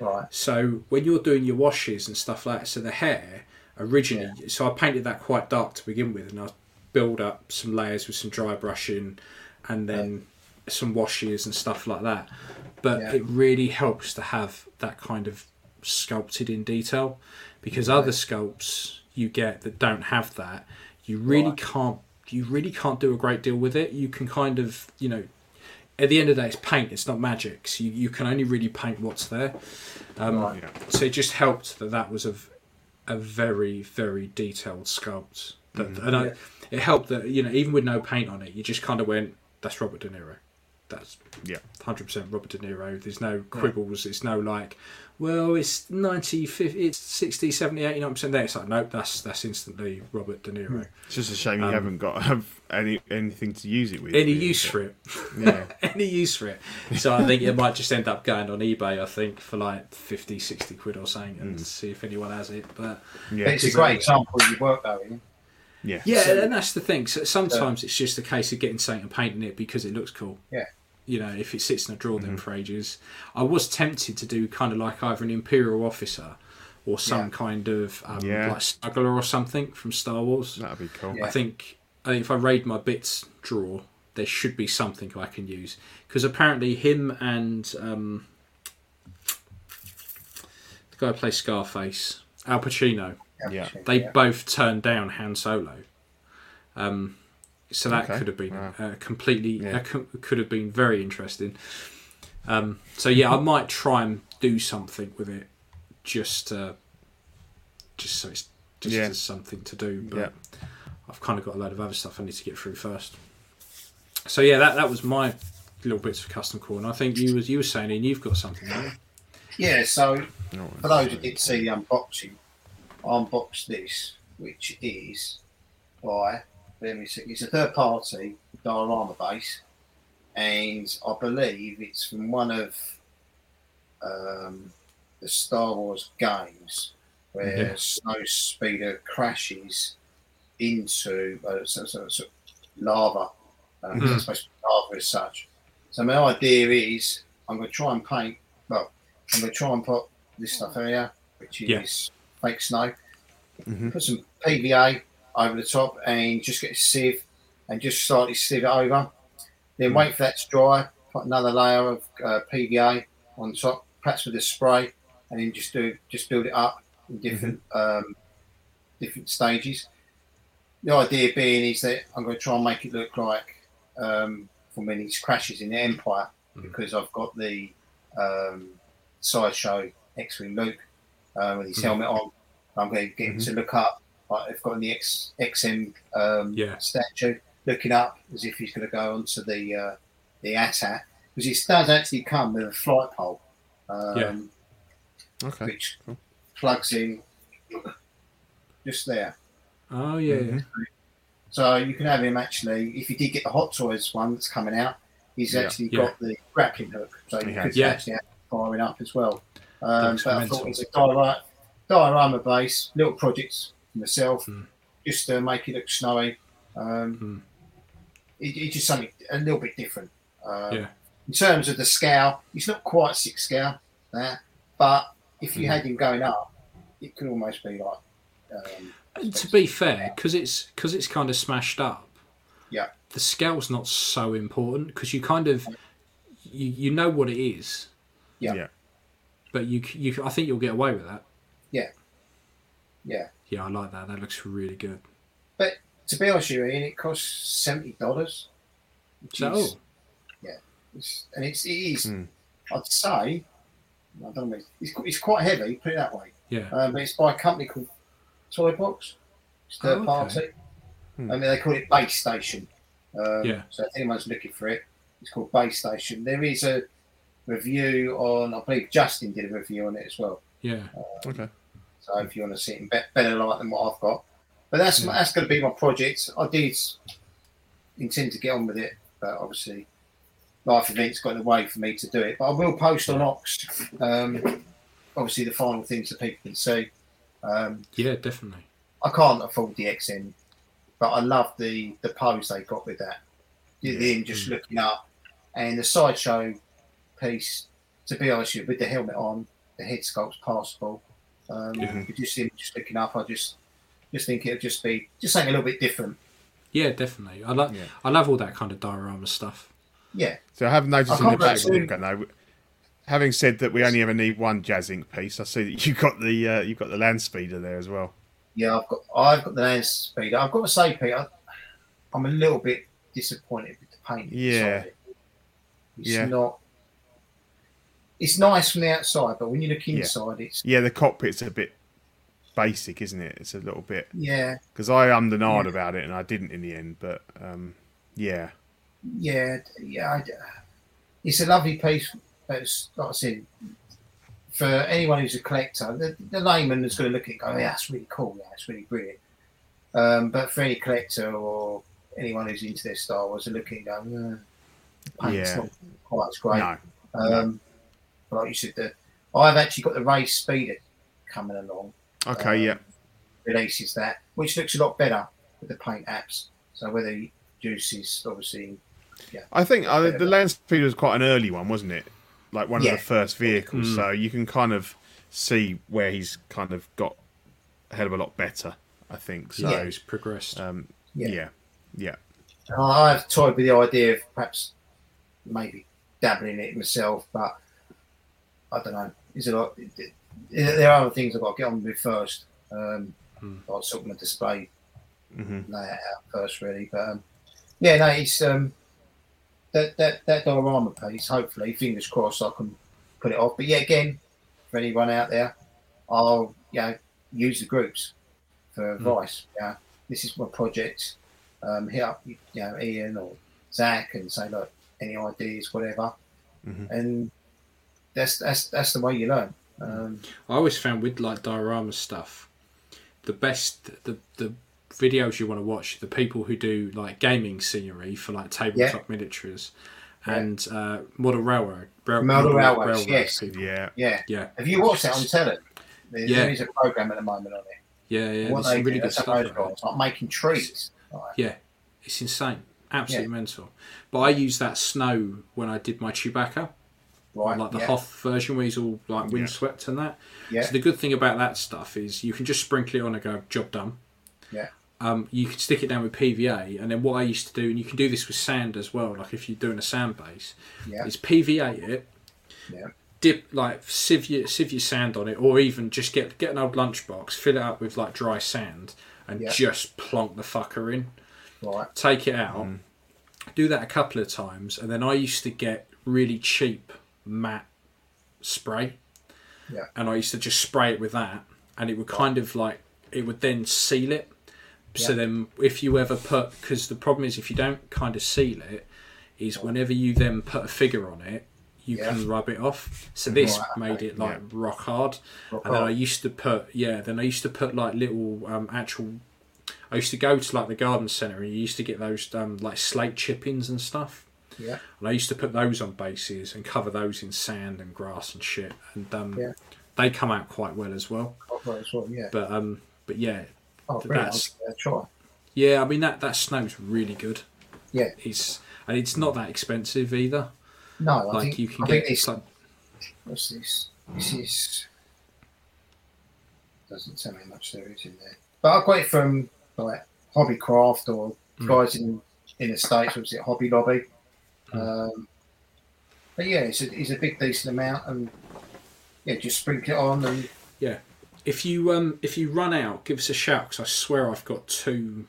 Right. So when you're doing your washes and stuff like that, so the hair originally, so I painted that quite dark to begin with, and I build up some layers with some dry brushing, and then some washes and stuff like that. But Yeah. it really helps to have that kind of sculpted in detail, because other sculpts you get that don't have that, you really Right. can't. You really can't do a great deal with it. You can kind of, you know, at the end of the day, it's paint. It's not magic. So you, you can only really paint what's there. Um, Right. Yeah. So it just helped that that was a, a very very detailed sculpt. That, And I, it helped that you know even with no paint on it, you just kind of went, "That's Robert De Niro. That's Yeah. hundred percent Robert De Niro." There's no quibbles. It's no like, well, it's 90, 50, it's 60, 70, 89 percent there. It's like, nope, that's that's instantly Robert De Niro. It's just a shame you haven't got have any anything to use it with. Um, Any really, use but- for it? Yeah. any use for it. So I think it might just end up going on eBay, I think, for like 50, 60 quid or something and see if anyone has it. But Yeah. it's a great example of your work, though. Isn't it? yeah. yeah, So- and that's the thing. So sometimes it's just a case of getting something and painting it because it looks cool. Yeah. You know, if it sits in a drawer then for ages. I was tempted to do kind of like either an Imperial officer or some Yeah. kind of um, Yeah. like smuggler or something from Star Wars. That'd be cool. Yeah. I think I think if I raid my bits drawer, there should be something I can use because apparently him and um, the guy who plays Scarface, Al Pacino, Yeah. they Yeah. both turned down Han Solo. Um, so that Okay. could have been Wow. uh, completely Yeah. uh, co- could have been very interesting. Um, so yeah, I might try and do something with it, just uh, just so it's just Yeah. as something to do. But Yeah. I've kind of got a load of other stuff I need to get through first. So yeah, that that was my little bits of custom core, and I think you was you were saying, Ian, you've got something. haven't? Yeah, so No, for those who didn't see the unboxing, I unboxed this, which is by, see, it's a third party diorama base, and I believe it's from one of um, the Star Wars games where Yeah. Snow Speeder crashes into uh, so, so, so lava. Um, Mhm. It's supposed to be lava as such. So my idea is I'm going to try and paint. Well, I'm going to try and put this stuff here, which is Yeah. fake snow. Mhm. Put some PVA over the top and just get a sieve and just slightly sieve it over. Then Mm. wait for that to dry. Put another layer of uh, PVA on top, perhaps with a spray, and then just do just build it up in different um, different stages. The idea being is that I'm going to try and make it look like um, from when he crashes in the Empire, because I've got the um, sideshow X-wing Luke uh, with his helmet on. I'm going to get him to look up. Like I've got in the X XM um, Yeah. statue looking up as if he's going to go onto the uh, the ATAT because it does actually come with a flight pole, um, Yeah. Okay. which cool. plugs in just there. Oh yeah, yeah. So you can have him actually. If you did get the Hot Toys one that's coming out, he's Yeah. actually Yeah. got the grappling hook, so you He could. Yeah. actually have it firing up as well. That Um, looks but I thought it was a diorama, diorama base, little projects for myself, Mm. just to make it look snowy. Um, Mm. it, it's just something a little bit different. Um, Yeah. In terms of the scale, it's not quite six scale, that, but if you Mm. had him going up, it could almost be like. Um, And to be fair, because it's because it's kind of smashed up. Yeah. The scale's not so important because you kind of you you know what it is, Yeah. Yeah. but you you I think you'll get away with that. yeah, Yeah, I like that. That looks really good. But to be honest with you, Ian, it costs seventy dollars. So, oh, and it's it is. Hmm. I'd say I don't know. It's, it's quite heavy. Put it that way. yeah, Um, but it's by a company called Toybox. It's third Oh, okay. party. Hmm. I mean, they call it Base Station. Um, Yeah. So if anyone's looking for it, it's called Base Station. There is a review on. I believe Justin did a review on it as well. yeah. Okay. So if you want to see it in be- better light than what I've got, but that's Yeah. that's going to be my project. I did intend to get on with it, but obviously life events got in the way for me to do it. But I will post on Ox. Um, obviously the final things that people can see. Um, Yeah, definitely. I can't afford the XM but I love the the pose they got with that. Yeah. Him just looking up, and the sideshow piece. To be honest with you, with the helmet on, the head sculpt's passable. Um, Yeah. but just him just looking up, I just just think it'll just be just something a little bit different. Yeah, definitely. I like. Yeah. I love all that kind of diorama stuff. Yeah, So I have noticed I in the can't back actually- of the no, having said that we only ever need one Jazz Inc piece, I see that you got the uh, you got the land speeder there as well. yeah. I've got I've got the land speeder. I've got to say, Peter, I'm a little bit disappointed with the paint. Yeah. inside. It's Yeah. not. It's nice from the outside, but when you look inside, it's Yeah, the cockpit's a bit basic, isn't it? It's a little bit yeah, because I ummed and Yeah. about it and I didn't in the end, but um, yeah, yeah, yeah. I, it's a lovely piece. But it's, like I said, for anyone who's a collector, the, the layman is going to look at it go, "Yeah, that's really cool. Yeah, that's really brilliant." Um, but for any collector or anyone who's into their Star Wars, are looking and going, uh, Yeah. not quite as great. no, Um, but like you said, the, I've actually got the race speeder coming along. okay, Um, yeah, Releases that, which looks a lot better with the paint apps. So whether you juices, obviously, yeah. I think uh, the land speeder was quite an early one, wasn't it? Like one Yeah. of the first vehicles, Mm. so you can kind of see where he's kind of got a hell of a lot better. I think so. So it's progressed. Um, Yeah. yeah, yeah, I- I've toyed with the idea of perhaps maybe dabbling in it myself, but I don't know. Is it like, there are other things I've got to get on with first. Um, Hmm. Like sort of my display hmm lay it out first, really. But um, yeah, no, it's um, that that that diorama piece. Hopefully, fingers crossed, I can put it off. But yeah, again, for anyone out there, I'll you know use the groups for advice. Yeah, this is my project. Um, hit up you know Ian or Zach and say, look, any ideas, whatever, Mhm. and that's that's that's the way you learn. Um, I always found with like diorama stuff, the best the the videos you want to watch, the people who do like gaming scenery for like tabletop miniatures, Yeah. and uh, model railroad, rail, Model railways, yes. people. yeah. yeah, yeah, have you watched that on telly? There, Yeah. there is a program at the moment on it. yeah, yeah. what There's they really do, good that's stuff. those like guys, like making trees. Like, Yeah, it's insane, absolutely Yeah. mental. But I used that snow when I did my Chewbacca, right, like the yeah, Hoth version where he's all like Yeah. windswept and that. yeah, So the good thing about that stuff is you can just sprinkle it on and go, job done. Yeah. Um, you can stick it down with PVA, and then what I used to do, and you can do this with sand as well. Like if you're doing a sand base, yeah, is PVA it, Yeah. dip like sieve your, sieve your sand on it, or even just get get an old lunchbox, fill it up with like dry sand, and Yeah. just plonk the fucker in. right, Take it out, do that a couple of times, and then I used to get really cheap matte spray. Yeah. And I used to just spray it with that, and it would kind of like it would then seal it. So Yeah. then, if you ever put, because the problem is if you don't kind of seal it, is whenever you then put a figure on it, you Yeah. can rub it off. So this Right, made it like rock hard. Rock and then I used to put yeah. Then I used to put like little um, actual. I used to go to like the garden centre and you used to get those um, like slate chippings and stuff. Yeah, And I used to put those on bases and cover those in sand and grass and shit. And um, Yeah. they come out quite well as well. right as well, yeah. But um, but yeah, Oh, brilliant! that's- uh, yeah. I mean that that snow's really good. Yeah, It's and it's not that expensive either. no, I Like think you can I get this. like, What's this? This is doesn't tell me how much there is in there, but I got it from like Hobbycraft or Mm. guys in in the states. Was it Hobby Lobby? Mm. Um, but yeah, it's a, it's a big decent amount, and yeah, just sprinkle it on and yeah. if you um if you run out, give us a shout because I swear I've got two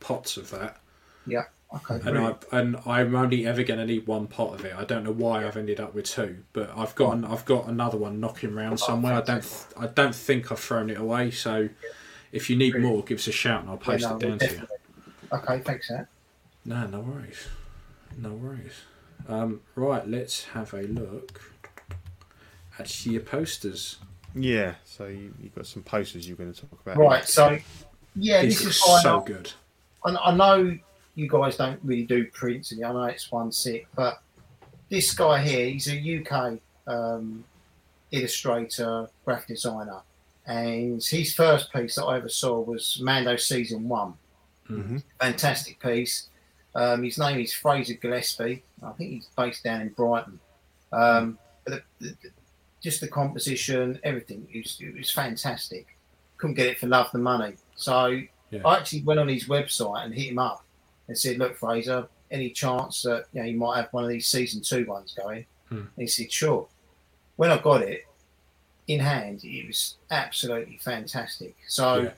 pots of that. yeah, okay, and. I and I'm only ever going to need one pot of it. I don't know why I've ended up with two, but I've got an, I've got another one knocking around somewhere. I don't I don't think I've thrown it away. So if you need Brilliant. more, give us a shout and I'll post Yeah, no, it down to you. Okay, thanks, Ant. No, no worries, no worries. Um, right, let's have a look at your posters. Yeah, so you, you've got some posters you're going to talk about. Right, so yeah, These this look is fine. so good. I, I know you guys don't really do prints, and I know it's one sick, but this guy here, he's a UK um, illustrator, graphic designer, and his first piece that I ever saw was Mando season one, Fantastic piece. Um, his name is Fraser Gillespie. I think he's based down in Brighton. Um, but the, the, the, just the composition, everything, it was, it was fantastic. Couldn't get it for love the money. So Yeah. I actually went on his website and hit him up and said, "Look, Fraser, any chance that you know you might have one of these season two ones going?" Hmm. And he said, "Sure." When I got it in hand, it was absolutely fantastic. So Yeah.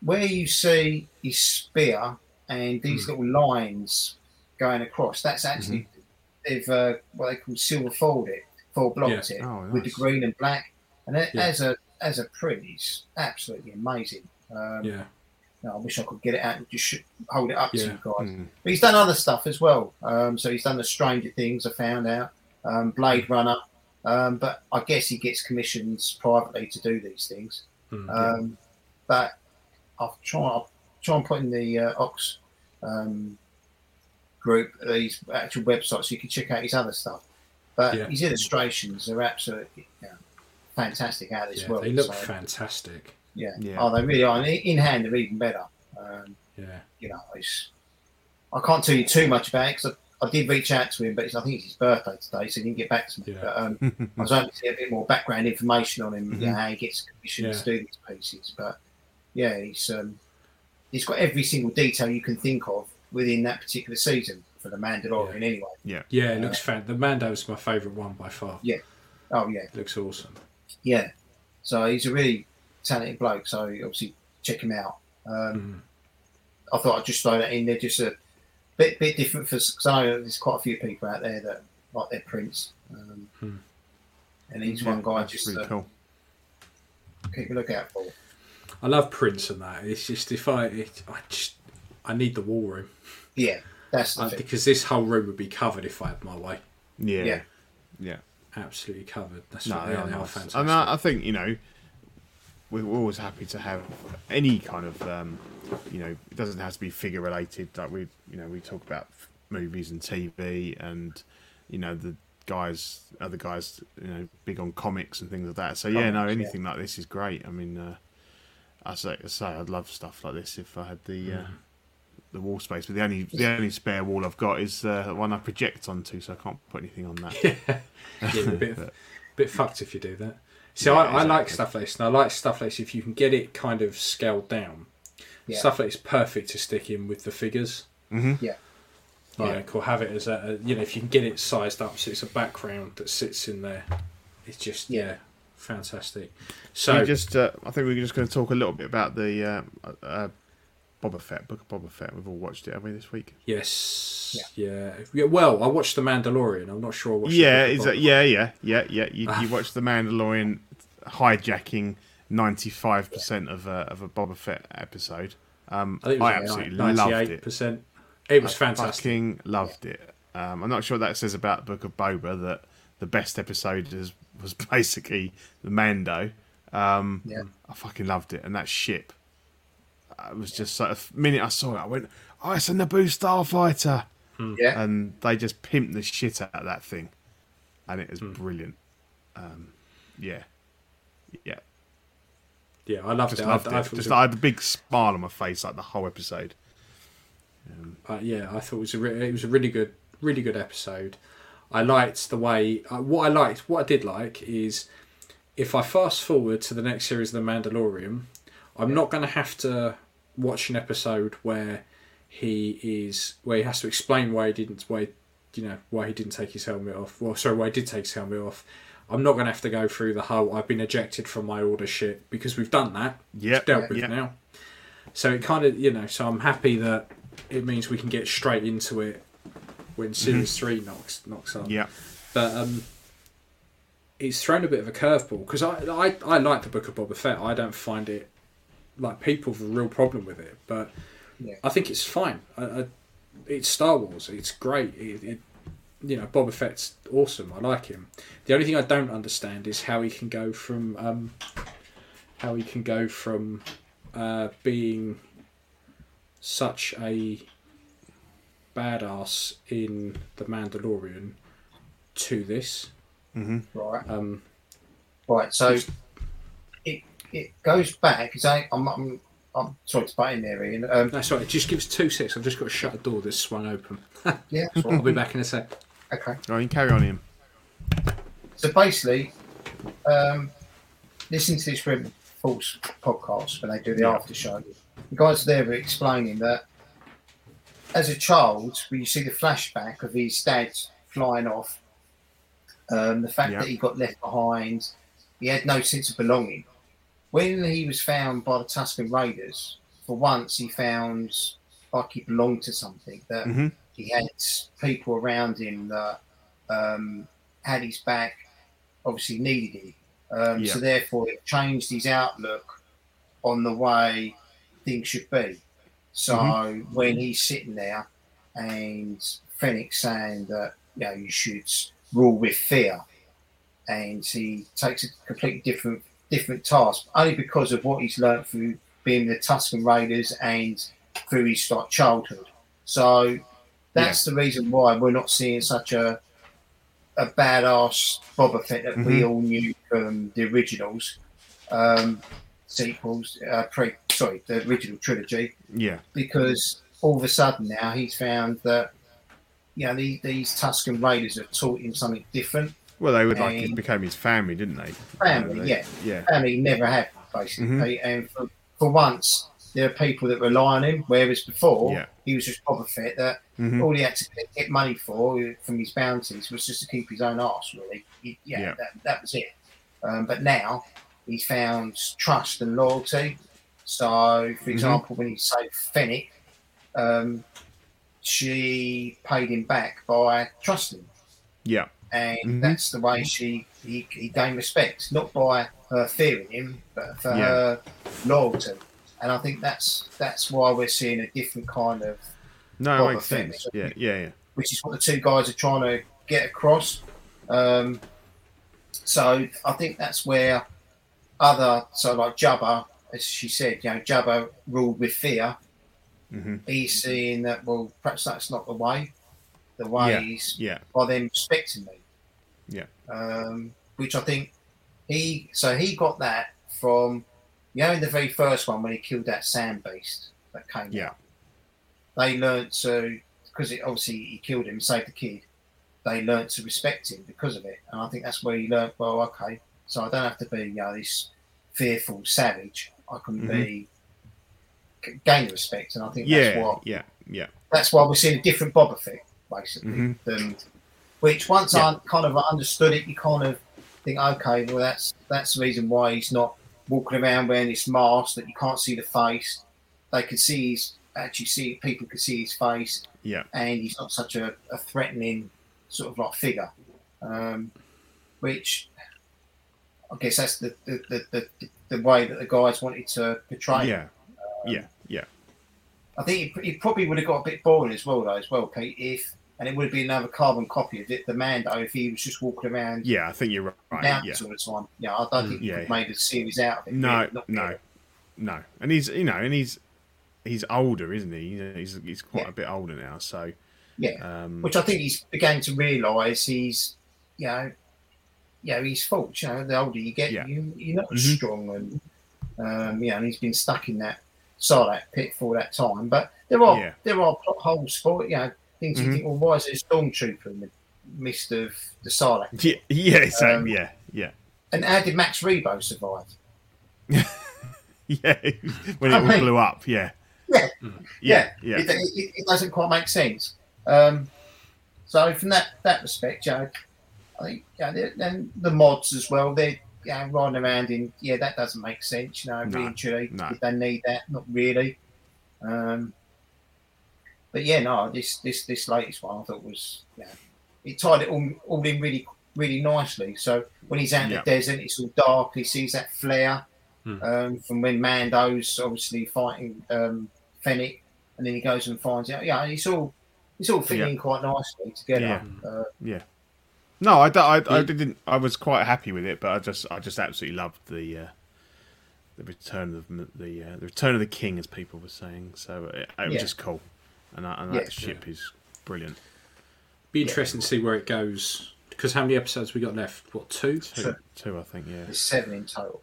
where you see his spear and these little lines going across, that's actually they've uh, what they call silver foiled it, foil blocked it Oh, with the green and black, and it, Yeah. as a as a print, it's absolutely amazing. Um, Yeah. you know, I wish I could get it out and just sh- hold it up to Yeah. you guys. Mm. But he's done other stuff as well. Um, so he's done the Stranger Things. I found out um, Blade Runner. Um, but I guess he gets commissions privately to do these things. Mm, Um, but I've tried, I'll try and put in the uh, Ox um, group his actual website so you can check out his other stuff. But Yeah. his illustrations are absolutely you know, fantastic out of this yeah. world. They look so, fantastic. yeah. Yeah. Oh, they really are. And in hand, they're even better. Um, Yeah. you know, it's, I can't tell you too much about it because I, I did reach out to him, but it's, I think it's his birthday today, so he didn't get back to me. Yeah. But um, I was hoping to get a bit more background information on him, you know, Mhm. how he gets commissioned Yeah. to do these pieces. But yeah, he's um, he's got every single detail you can think of within that particular season for the Mandalorian, anyway. Yeah, yeah, it looks fan. The Mando's my favourite one by far. Yeah. Oh yeah, It looks awesome. yeah. So he's a really talented bloke. So obviously check him out. Um, Mm. I thought I'd just throw that in there, just a bit bit different for because I know there's quite a few people out there that like their prints, um, Hmm. and he's Yeah, one guy that's just really uh, cool. keep a lookout for. I love prints and that. It's just if I, it, I just, I need the wall room Yeah, that's the uh, thing. because this whole room would be covered if I had my way. Yeah. Yeah. Yeah. Absolutely covered. That's No, what they they are are. They are nice. fantastic. And I, I think you know we're always happy to have any kind of um, you know it doesn't have to be figure related. Like we you know we talk about f- movies and TV and you know the guys other guys you know big on comics and things like that. So yeah, no, Comics, yeah. anything like this is great. I mean, uh, I say I say I'd love stuff like this if I had the. Uh, the wall space, but the only the only spare wall I've got is uh, the one I project onto, so I can't put anything on that. yeah, a bit, bit fucked if you do that. See, Yeah, I, I like stuff like this, and I like stuff like this if you can get it kind of scaled down. Yeah. Stuff like this perfect to stick in with the figures. Mhm. Yeah. Like, or have it as a, a- you know, if you can get it sized up so it's a background that sits in there. It's just yeah, Yeah. Fantastic. So So we just, uh, I think we're just going to talk a little bit about the uh, uh, Boba Fett, Book of Boba Fett. We've all watched it, haven't we, this week? yes, yeah. yeah, Well, I watched The Mandalorian. I'm not sure. I watched Yeah, is that, yeah, yeah, yeah, yeah. You, you watched the Mandalorian hijacking ninety five percent of a of a Boba Fett episode. Um, I think it I was absolutely like loved ninety-eight it. percent. It was I fantastic. Fucking loved it. Um, I'm not sure what that says about Book of Boba that the best episode is, was basically the Mando. Um, Yeah. I fucking loved it, and that ship. I was just sort of minute I saw it, I went, "Oh, it's a Naboo starfighter," Yeah, and they just pimped the shit out of that thing, and it was Hmm. brilliant. Um, yeah, yeah, Yeah, I loved just it. loved I, I it. thought it was Just a- I had a big smile on my face like the whole episode. uh, yeah, I thought it was a re- it was a really good, really good episode. I liked the way uh, what I liked, what I did like is if I fast forward to the next series of The Mandalorian, I'm not going to have to watch an episode where he is where he has to explain why he didn't why you know why he didn't take his helmet off. Well, sorry, why he did take his helmet off. I'm not going to have to go through the whole I've been ejected from my order shit because we've done that. Yeah, dealt with yep. now. So it kind of you know so I'm happy that it means we can get straight into it when series three knocks knocks on. Yeah, But um, it's thrown a bit of a curveball because I, I I like the Book of Boba Fett. I don't find it like people have a real problem with it, but Yeah. I think it's fine. I, I, it's Star Wars. It's great. It, it, you know, Boba Fett's awesome. I like him. The only thing I don't understand is how he can go from um, how he can go from uh, being such a badass in the Mandalorian to this. right. Um, Right, so it it goes back. Cause I, I'm, I'm I'm sorry to butt in there, Ian. Um, No, sorry, just give us two seconds. I've just got to shut a door that's swung open. yeah, that's I'll be back in a sec. okay. No, you can carry on, Ian. So basically, um, listen to this Red Falls podcast when they do the Yeah. after show. The guys there were explaining that as a child, when you see the flashback of his dad flying off, um, the fact that he got left behind, he had no sense of belonging. When he was found by the Tusken Raiders, for once he found like he belonged to something, that Mhm. he had people around him that um, had his back, obviously needed him. Um. So therefore, it changed his outlook on the way things should be. So Mm-hmm. when he's sitting there and Fennec saying that you know you should rule with fear, and he takes a completely different different task only because of what he's learnt through being the Tusken Raiders and through his like childhood. So that's the reason why we're not seeing such a a badass Boba Fett that we Mhm. all knew from the originals, um, sequels, uh, pre sorry, the original trilogy Yeah. because all of a sudden now he's found that you know these, these Tusken Raiders have taught him something different. Well, they would like it became his family, didn't they? Family, Uh, they- yeah. Yeah. Family he never had basically, Mhm. and for, for once there are people that rely on him, whereas before Yeah. he was just Boba Fett that Mhm. all he had to get- get money for from his bounties was just to keep his own arse. Really, he, yeah, Yeah. That, that was it. Um, but now he's found trust and loyalty. So, Mm-hmm. for example, when you say Fennec, um, she paid him back by trusting. Yeah. and Mhm. that's the way she he, he gained respect, not by her fearing him, but for Yeah. her loyalty. And I think that's that's why we're seeing a different kind of No, it makes Fett. sense. Yeah. Yeah. Yeah. which is what the two guys are trying to get across. Um, so I think that's where other, so like Jabba, as she said, you know, Jabba ruled with fear. Mhm. He's seeing that, well, perhaps that's not the way. The way Yeah. is Yeah. by them respecting me. Yeah. Um, which I think he, so he got that from, you know, in the very first one when he killed that sand beast that came Yeah. out. They learned to, because it obviously he killed him, saved the kid. They learned to respect him because of it, and I think that's where he learned. Well, okay, so I don't have to be, you know, this fearful savage. I can be g- gain respect, and I think that's Yeah. what Yeah. Yeah. that's why we're seeing a different Boba Fett, basically. Mhm. Than, which once Yeah. I kind of understood it, you kind of think, okay, well that's that's the reason why he's not walking around wearing this mask that you can't see the face. They can see his actually see people can see his face, Yeah. and he's not such a, a threatening sort of like figure. Um, which I guess that's the the, the, the the way that the guys wanted to portray. him. Yeah. Yeah. Yeah. I think it, it probably would have got a bit boring as well, though, as well, Pete, if and it would have been another carbon copy of it, the Mando, if he was just walking around Yeah. I think you're right. Yeah. mountains all the time. Yeah, I don't think Yeah. could have made a series out of it. No, no, no. And he's, you know, and he's he's older, isn't he? He's he's quite Yeah. a bit older now. So, Yeah, um, which I think he's began to realise he's, you know, you know, his fault. You know, the older you get, Yeah. you, you're not as Mhm. strong, and um, yeah, and he's been stuck in that Sarlacc pit for that time. But there are Yeah. there are plot holes for it. You know, things you Mhm. think, well, why is there a stormtrooper in the midst of the Sarlacc? yeah, yeah, exactly. Um, yeah, yeah, And how did Max Rebo survive? yeah. when it I all mean- blew up, yeah, Yeah, yeah, yeah. It, it, it doesn't quite make sense. Um, so from that that respect, you know, I think yeah, then the mods as well. They're you know, riding around in yeah, that doesn't make sense. You know, No, really, truly, no. did they need that? Not really. Um, but yeah, no, this this this latest one I thought was yeah, it tied it all all in really really nicely. So when he's out in Yeah. the desert, it's all dark. He sees that flare Hmm. um, from when Mando's obviously fighting um, Fennec, and then he goes and finds out. Yeah, it's all it's all fitting Yeah. in quite nicely together. Uh, No, I, don't- I, I didn't. I was quite happy with it, but I just, I just absolutely loved the, uh, the return of the, the, uh, the return of the king, as people were saying. So it, it was Yeah. just cool, and, that- and Yeah. that ship is brilliant. Be interesting to see where it goes. Because how many episodes we got left? What two? Two, two I think. Yeah, there's seven in total.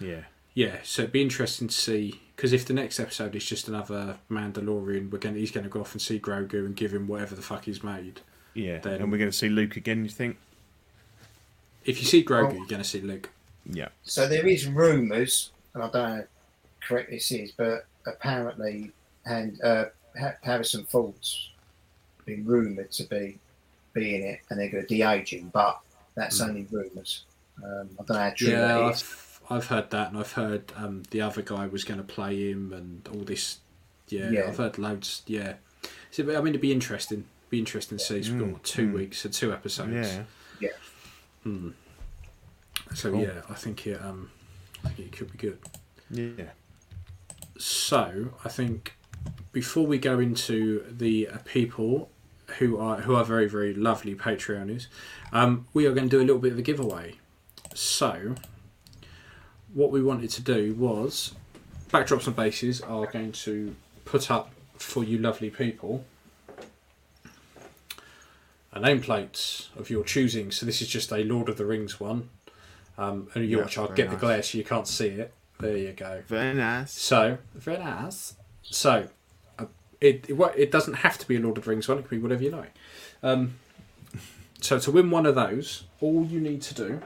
yeah, Yeah, so it'd be interesting to see Because if the next episode is just another Mandalorian, we're going he's going to go off and see Grogu and give him whatever the fuck he's made. Yeah, Then- and we're going to see Luke again. You think? If you see Grogu, you're going to see Luke. Yeah. So there is rumours, and I don't know how correct this is, but apparently, and uh, Harrison Ford's been rumoured to be be in it, and they're going to de-age him, but that's only rumours. Um, I don't know how true Yeah, that is. I've, I've heard that, and I've heard um, the other guy was going to play him, and all this. Yeah, Yeah. I've heard loads. Yeah, so, I mean, it'd be interesting. Be interesting to see. So we've got Mm, two mm. weeks, so two episodes. Yeah. So Cool. yeah, I think it. Um, I think it could be good. Yeah. So I think before we go into the uh, people who are who are very very lovely Patreoners, um, we are going to do a little bit of a giveaway. So what we wanted to do was backdrops and bases are going to put up for you lovely people a nameplate of your choosing. So this is just a Lord of the Rings one. Um, and you Yeah, watch, I'll get the nice. glare so you can't see it. There you go. Very nice. So very nice. So uh, it, it it doesn't have to be a Lord of the Rings one. It can be whatever you like. Um, so to win one of those, all you need to do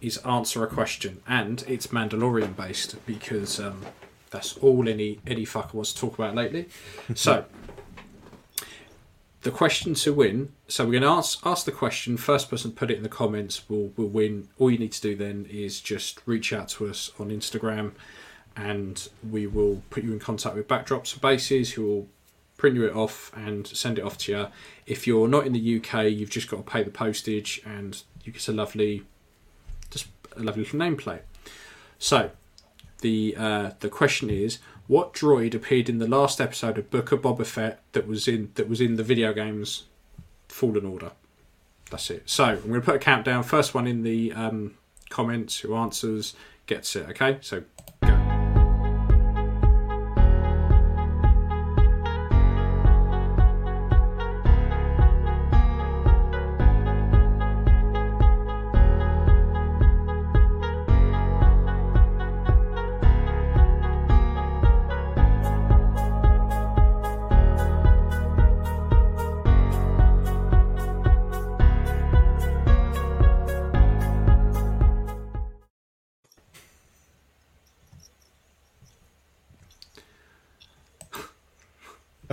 is answer a question, and it's Mandalorian based because um, that's all any any fucker wants to talk about lately. so the question to win. So we're going to ask ask the question. First person put it in the comments will will win. All you need to do then is just reach out to us on Instagram, and we will put you in contact with Backdrops for Bases, who will print you it off and send it off to you. If you're not in the UK, you've just got to pay the postage, and you get a lovely, just a lovely little nameplate. So the uh, the question is what droid appeared in the last episode of Book of Boba Fett that was in that was in the video games Fallen Order. That's it. So I'm going to put a countdown. First one in the um, comments who answers gets it. Okay, so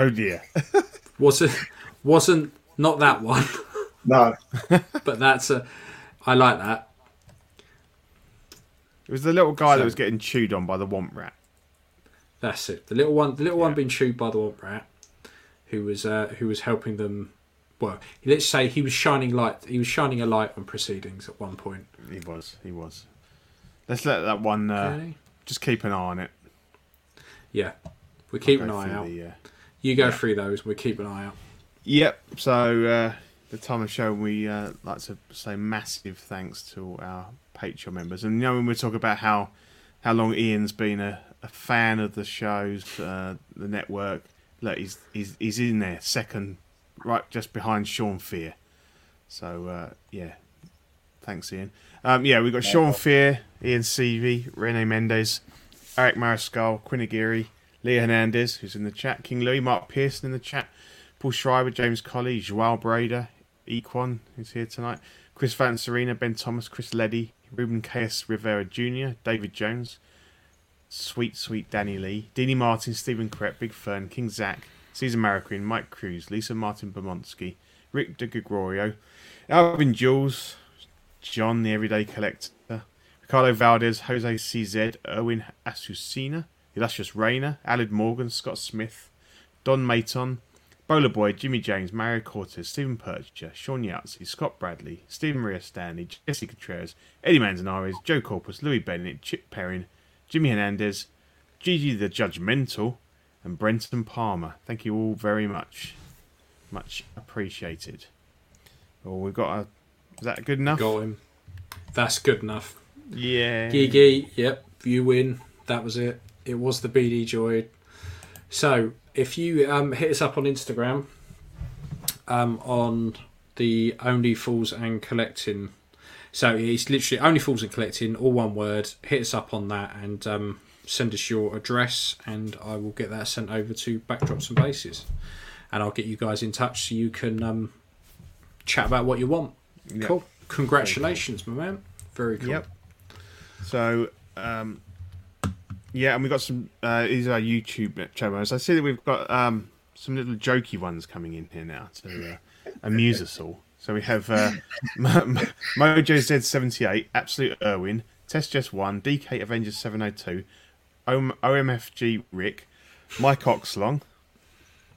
Oh dear. Wasn't wasn't not that one, No, but that's a. I like that. It was the little guy So- that was getting chewed on by the Womp Rat. That's it. The little one, the little one being chewed by the womp rat, who was uh, who was helping them. Well, let's say he was shining light. He was shining a light on proceedings at one point. He was. He was. Let's let that one. Uh, Okay. Just keep an eye on it. Yeah, we keep an eye through out. the, uh, You go yeah. through those. We keep an eye out. Yep. So uh, the time of show, we uh, like to say massive thanks to our Patreon members, and you know when we talk about how how long Ian's been a, a fan of the shows, uh, the network. Look, he's he's he's in there, second, right just behind Sean Fear. So uh, yeah, thanks Ian. Um, yeah, we've got Sean Fear, Ian Seavey, Rene Mendez, Eric Mariscal, Quinn Aguirre, Leah Hernandez, who's in the chat, King Louis, Mark Pearson in the chat, Paul Schreiber, James Colley, Joao Brader, Equan, who's here tonight, Chris Van Serena, Ben Thomas, Chris Leddy, Ruben K.S. Rivera Jr., David Jones, Sweet, Sweet Danny Lee, Deanie Martin, Stephen Crep, Big Fern, King Zach, Caesar Marroquin, Mike Cruz, Lisa Martin Bermondsky, Rick De Gregorio, Alvin Jules, John the Everyday Collector, Ricardo Valdez, Jose CZ, Erwin Asusina, Illustrious Rayner, Alid Morgan, Scott Smith, Don Maton, Bowler Boy, Jimmy James, Mario Cortez, Stephen Percher, Sean Yahtzee, Scott Bradley, Stephen Maria Stanley, Jesse Contreras, Eddie Manzanares, Joe Corpus, Louis Bennett, Chip Perrin, Jimmy Hernandez, Gigi the Judgmental, and Brenton Palmer. Thank you all very much. Much appreciated. Well, we've got a. Is that good enough? Got him. That's good enough. Yeah. Gigi, yep, you win. That was it. It was the BD Droid. So if you um, hit us up on Instagram, um, on the Only Fools and Collecting. So it's literally Only Fools and Collecting, all one word. Hit us up on that, and um, send us your address, and I will get that sent over to Backdrops and Bases, and I'll get you guys in touch so you can um, chat about what you want. Yep. Cool. Congratulations, my man. Very cool. Yep. So, um, yeah, and we've got some. Uh, these are our YouTube channels. I see that we've got um, some little jokey ones coming in here now to uh, amuse us all. So we have uh, Mo- Mo- Mojo Z78, Absolute Irwin, Test Just One, DK Avengers 702, OMFG Rick, Mike Oxlong.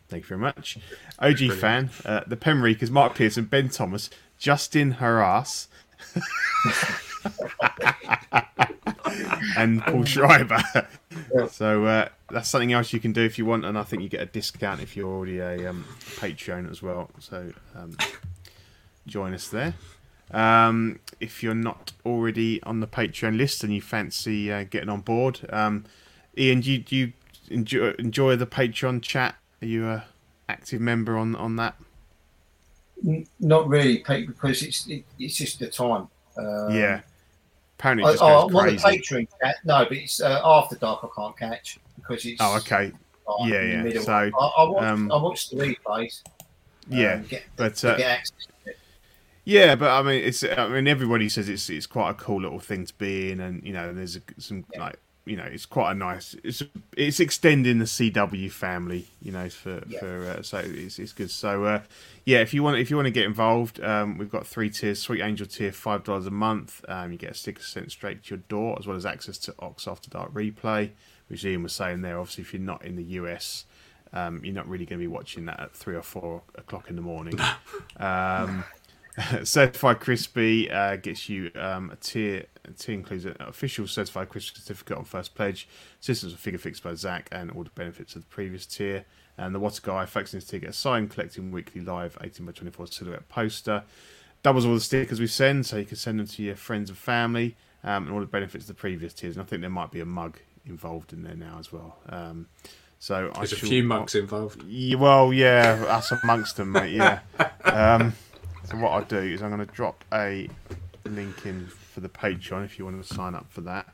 Thank you very much. OG fan, uh, the Penreekers, Mark Pearson, Ben Thomas, Justin Harass, and Paul Schreiber. so uh, that's something else you can do if you want, and I think you get a discount if you're already a um, Patreon as well. So um, join us there. Um, if you're not already on the Patreon list and you fancy uh, getting on board, um, Ian, do you, do you enjoy, enjoy the Patreon chat? Are you a active member on on that? Not really, Pete, because it's it, it's just the time. Um, yeah. Apparently, it just oh, goes I'm on the crazy. Patreon. No, but it's uh, after dark. I can't catch because it's. Oh, okay. like, Yeah, yeah. middle. So, I, I watch, um, I watch the replays. Yeah, um, get, but uh, get access to it. Yeah, but I mean, it's. I mean, everybody says it's it's quite a cool little thing to be in, and you know, there's a, some like you know, it's quite a nice. It's it's extending the CW family, you know, for Yeah. for uh, so it's it's good. So uh, yeah, if you want if you want to get involved, um, we've got three tiers: Sweet Angel tier, five dollars a month. Um, you get a sticker sent straight to your door, as well as access to Ox After Dark replay, which Ian was saying there. Obviously, if you're not in the US. Um, you're not really going to be watching that at three or four o'clock in the morning. Um, certified crispy uh, gets you um, a tier. A tier includes an official certified crispy certificate on first pledge, systems of figure fixed by Zach, and all the benefits of the previous tier. And the Water Guy tier get a signed collecting weekly live 18 by 24 silhouette poster. Doubles all the stickers we send, so you can send them to your friends and family, um, and all the benefits of the previous tiers. And I think there might be a mug involved in there now as well. Um, so There's I a shall- few mugs involved. well, yeah, us amongst them, mate. Yeah. So what I'll do is I'm going to drop a link in for the Patreon if you want to sign up for that.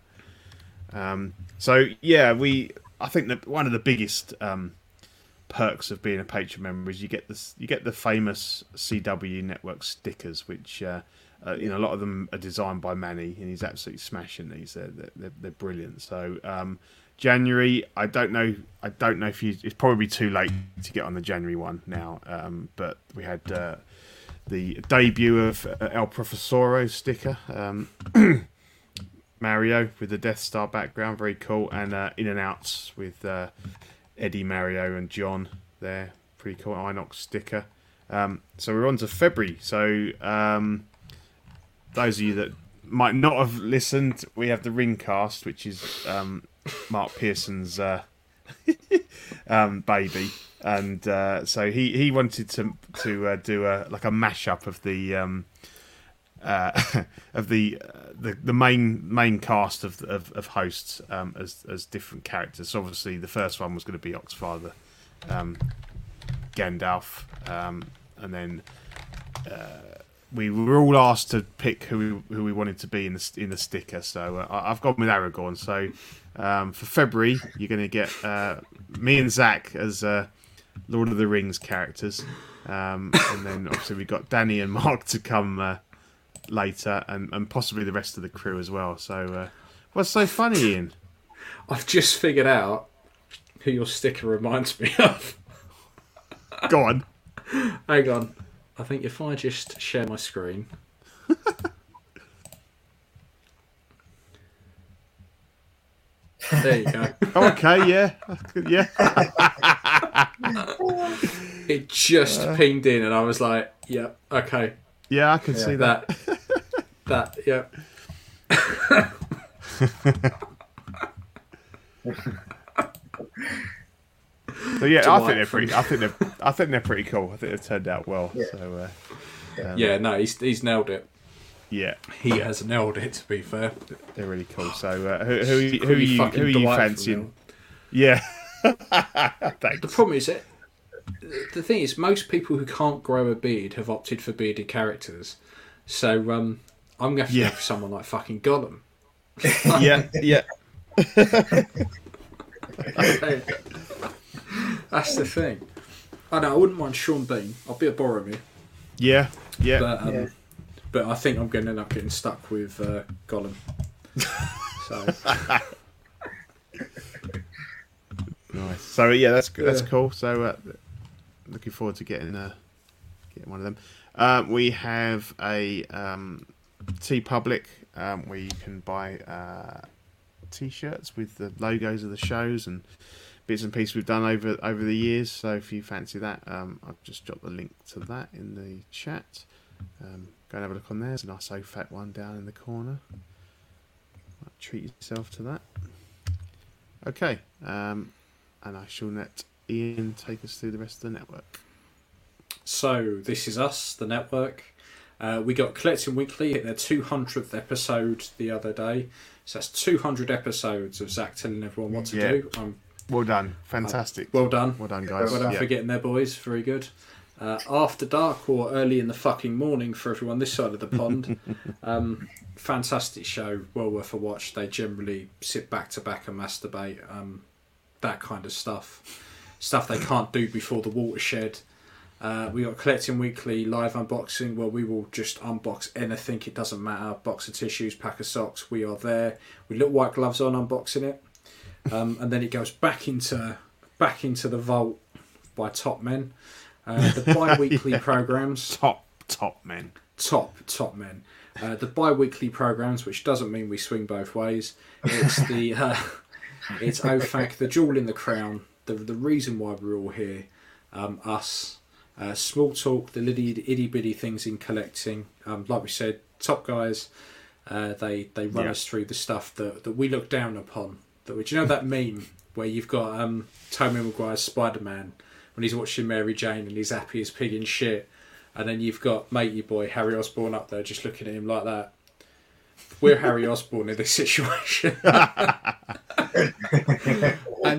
Um, so yeah, we. I think that one of the biggest um, perks of being a Patreon member is you get this. You get the famous CW network stickers, which. Uh, uh, you know, a lot of them are designed by Manny, and he's absolutely smashing these. They're, they're, they're brilliant. So um, January, I don't know. I don't know if you. It's probably too late to get on the January one now. Um, but we had uh, the debut of uh, El Profesoro sticker, um, Mario with the Death Star background, very cool, and uh, In and Outs with uh, Eddie, Mario, and John there, pretty cool. Inox sticker. Um, so we're on to February. So um, those of you that might not have listened, we have the Ringcast, which is um, Mark Pearson's uh, um, baby, and uh, so he, he wanted to to uh, do a like a mashup of the um, uh, of the, uh, the the main main cast of of, of hosts um, as as different characters. So obviously, the first one was going to be Oxfather, um, Gandalf, um, and then we were all asked to pick who we, who we wanted to be in the in the sticker. So uh, I've gone with Aragorn. So um, for February, you're going to get uh, me and Zach as uh, Lord of the Rings characters, um, and then obviously we've got Danny and Mark to come uh, later, and, and possibly the rest of the crew as well. So uh, what's so funny, Ian? I've just figured out who your sticker reminds me of. Go on. Hang on. I think if I just share my screen. there you go. Okay, yeah, yeah. It just pinged in, and I was like, "Yep, okay, Yeah, I can see that. that, that, yep." So yeah, I think they're pretty. I think they're. I think they're pretty cool. I think they've turned out well. Yeah. So uh, Yeah, no, he's he's nailed it. yeah, He has nailed it. To be fair, they're really cool. So uh, who who, who, Call are you who are you fancying? Yeah. The problem is that the thing is, most people who can't grow a beard have opted for bearded characters. So um, I'm going to have to Yeah. go for someone like fucking Gollum. yeah, yeah. That's the thing. I know I wouldn't mind Sean Bean. I'll be a Boromir, Yeah, yeah. but um, Yeah. but I think I'm going to end up getting stuck with uh, Gollum. so Nice. So yeah, that's good. that's Yeah. cool. So uh, looking forward to getting uh, getting one of them. Um, we have a um, TeePublic um, where you can buy uh, t-shirts with the logos of the shows and bits and pieces we've done over over the years. So if you fancy that, um, I've just dropped the link to that in the chat. Um, go and have a look on there. There's a nice fat one down in the corner. Might Treat yourself to that. Okay. Um, and I shall let Ian take us through the rest of the network. So this is us, the network. Uh, we got Collecting Weekly hit their 200th episode the other day. So that's 200 episodes of Zach telling everyone what to Yeah. do. Um, Well done, fantastic. well done. well done, guys. Well done Yeah. for getting there, boys. Very good. Uh, after dark or early in the fucking morning for everyone this side of the pond. um, fantastic show. Well worth a watch. They generally sit back to back and masturbate. Um, that kind of stuff. Stuff they can't do before the watershed. Uh, we got collecting weekly live unboxing where we will just unbox anything. It doesn't matter. Box of tissues, pack of socks. We are there We little white gloves on, unboxing it, um, and then it goes back into back into the vault by top men. Uh, the bi-weekly programs top top men. top top men. Uh, the bi-weekly programs, which doesn't mean we swing both ways. It's the uh, it's OFAC, the jewel in the crown, the the reason why we're all here. Um, us, uh, small talk, the little itty bitty things in collecting. Um, like we said, top guys. Uh, they they run Yeah. us through the stuff that, that we look down upon. That do you know that meme where you've got um, Tobey Maguire's Spider Man when he's watching Mary Jane and he's happy as pig in shit, and then you've got matey boy Harry Osborn up there just looking at him like that. We're Harry Osborn in this situation. and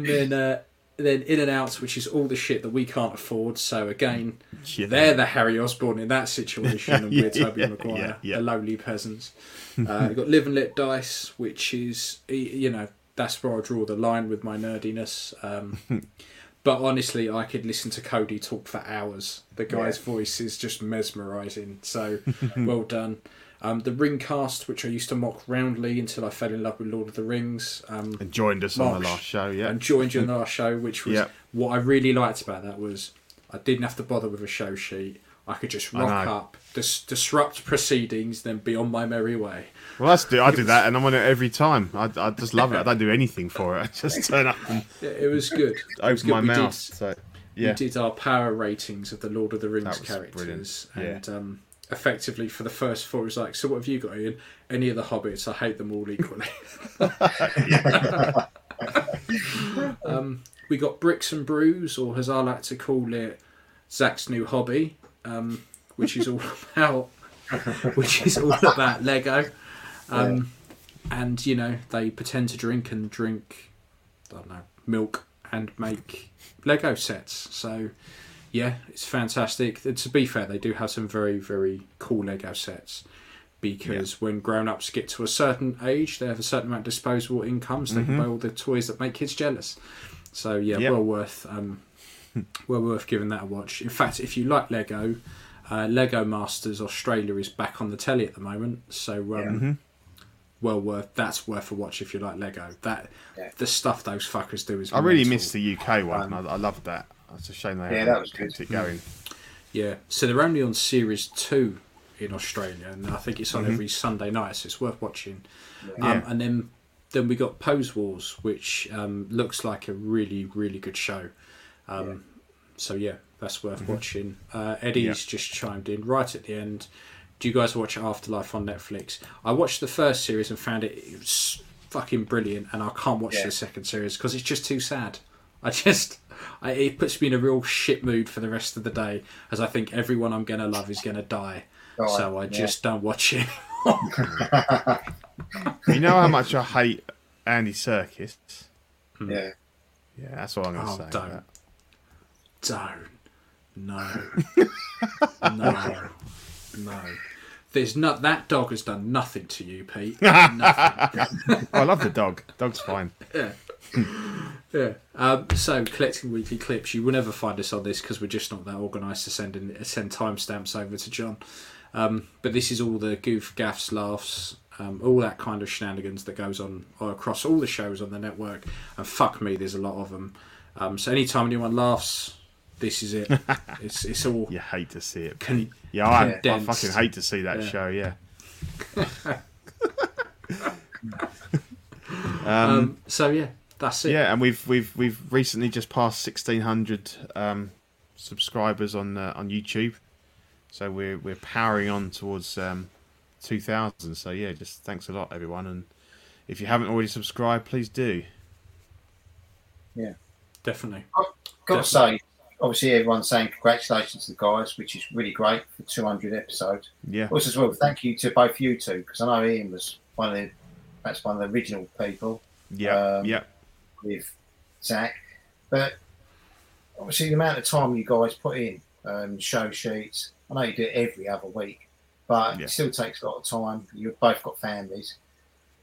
then uh, then in and outs, which is all the shit that we can't afford. So again, Yeah. they're the Harry Osborn in that situation, and we're Tobey Yeah, Maguire, yeah, yeah. the lowly peasants. Uh, you've got Live and Let Dice, which is you know that's where I draw the line with my nerdiness. Um, but honestly, I could listen to Cody talk for hours. The guy's voice is just mesmerising. So well done. Um, the Ringcast, which I used to mock roundly until I fell in love with Lord of the Rings. Um, And joined us on the last show. Yeah. and joined you on the last show, which was Yeah. what I really liked about that was I didn't have to bother with a show sheet. I could just rock up, dis- disrupt proceedings, then be on my merry way. Well, that's do. I do that, and I'm on it every time. I, I just love it. I don't do anything for it. I just turn up and Yeah, it was good. It was open good. my we mouth. Did, So we did our power ratings of the Lord of the Rings characters, brilliant. and um, effectively for the first four, it was like, so what have you got, Ian? Any of the hobbits? I hate them all equally. um, we got bricks and brews, or as I like to call it, Zach's new hobby, um, which is all about which is all about Lego. Um, And you know they pretend to drink and drink, I don't know, milk and make Lego sets. So yeah, it's fantastic. And to be fair, they do have some very very cool Lego sets. Because when grown-ups get to a certain age, they have a certain amount of disposable incomes. They can buy all the toys that make kids jealous. So yeah, Yep. well worth um, well worth giving that a watch. In fact, if you like Lego, uh, Lego Masters Australia is back on the telly at the moment. So um, well worth that's worth a watch if you like Lego. That Yeah. the stuff those fuckers do is I really mental. miss the UK one. I, I loved that. It's a shame they Yeah, haven't that was kept good. it going. Yeah, so they're only on series two in Australia, and I think it's on every Sunday night, so it's worth watching. Um, Mm-hmm. Yeah. and then then we got Pose Wars, which um, looks like a really really good show. Um, So yeah, that's worth watching. Uh, Eddie's Mm-hmm. Yeah. just chimed in right at the end. Do you guys watch Afterlife on Netflix? I watched the first series and found it, it was fucking brilliant, and I can't watch Yeah. the second series because it's just too sad. I just, I, it puts me in a real shit mood for the rest of the day, as I think everyone I'm gonna love is gonna die. Die, so I yeah. just don't watch it. You know how much I hate Andy Serkis. Hmm. Yeah. Yeah, that's all I'm going to Oh, say. don't. about Don't. No. no. No. There's not that dog has done nothing to you, Pete. nothing. I love the dog. Dog's fine. Yeah. Um, so collecting weekly clips, you will never find us on this because we're just not that organised to send in, send timestamps over to John. Um, but this is all the goof, gaffs, laughs, um, all that kind of shenanigans that goes on across all the shows on the network. And fuck me, there's a lot of them. Um, so anytime anyone laughs, this is it. it's it's all You hate to see it. con- Yeah, I, I fucking hate to see that Yeah. show. Yeah. Um, so yeah, that's it. Yeah, and we've we've we've recently just passed sixteen hundred um, subscribers on uh, on YouTube, so we're we're powering on towards um, two thousand. So yeah, just thanks a lot, everyone, and if you haven't already subscribed, please do. Yeah, definitely. I've Got to say, obviously, everyone's saying congratulations to the guys, which is really great for 200 episodes. Yeah, Also, as well, thank you to both you two because I know Ian was one of the, perhaps one of the original people yeah, Um, yeah, with Zach. But obviously, the amount of time you guys put in, um, show sheets. I know you do it every other week, but Yeah. it still takes a lot of time. You've both got families,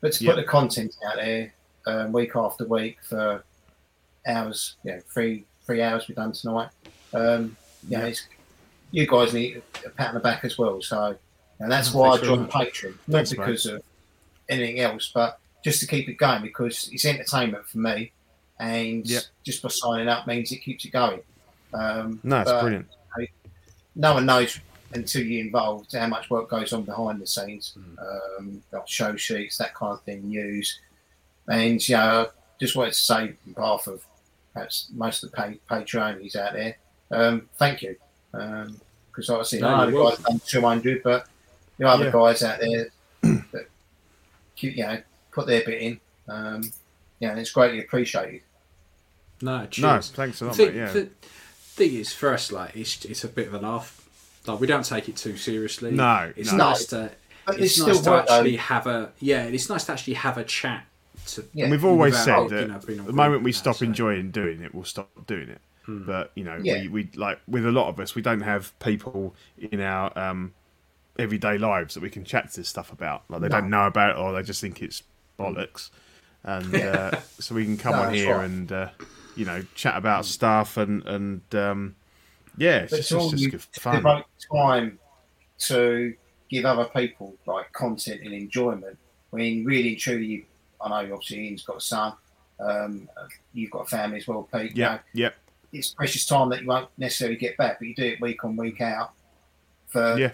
but to Yeah. put the content out there um, week after week for hours, you know, three three hours we've done tonight. Um, you know, it's, you guys need a pat on the back as well. So, and that's why I thanks joined Patreon, not Thanks, mate. because of anything else, but just to keep it going because it's entertainment for me, and Yeah. just by signing up means it keeps it going. Um, no, it's but brilliant. No one knows until you're involved how much work goes on behind the scenes, Hmm. um, like show sheets, that kind of thing, news, and you know, just wanted to say on behalf of perhaps most of the pa- Patreonies out there, um, thank you, because obviously No, I know the guys done 200, but there are other Yeah. guys out there that you know put their bit in. Um, you know, it's greatly appreciated. No, No, cheers. thanks a lot, thing, mate. Yeah, the thing is, for us, like it's it's a bit of a laugh. Like we don't take it too seriously. No, it's no. nice to But it's there's nice to work, though. actually have a yeah. It's nice to actually have a chat. To Yeah. And we've always without, said you that know, the moment we and that, stop so- enjoying doing it, we'll stop doing it. But you know, Yeah. we, we like with a lot of us, we don't have people in our um, everyday lives that we can chat to this stuff about. Like they No. don't know about it, or they just think it's bollocks, and uh, so we can come No, on here right. and uh, you know chat about stuff and and um, yeah, it's just, just good fun. devote time to give other people like content and enjoyment. When really and truly, you, I know obviously Ian's got a son, um, you've got a family as well, Pete. you Yeah, know, yeah, it's precious time that you won't necessarily get back, but you do it week on week out for yeah,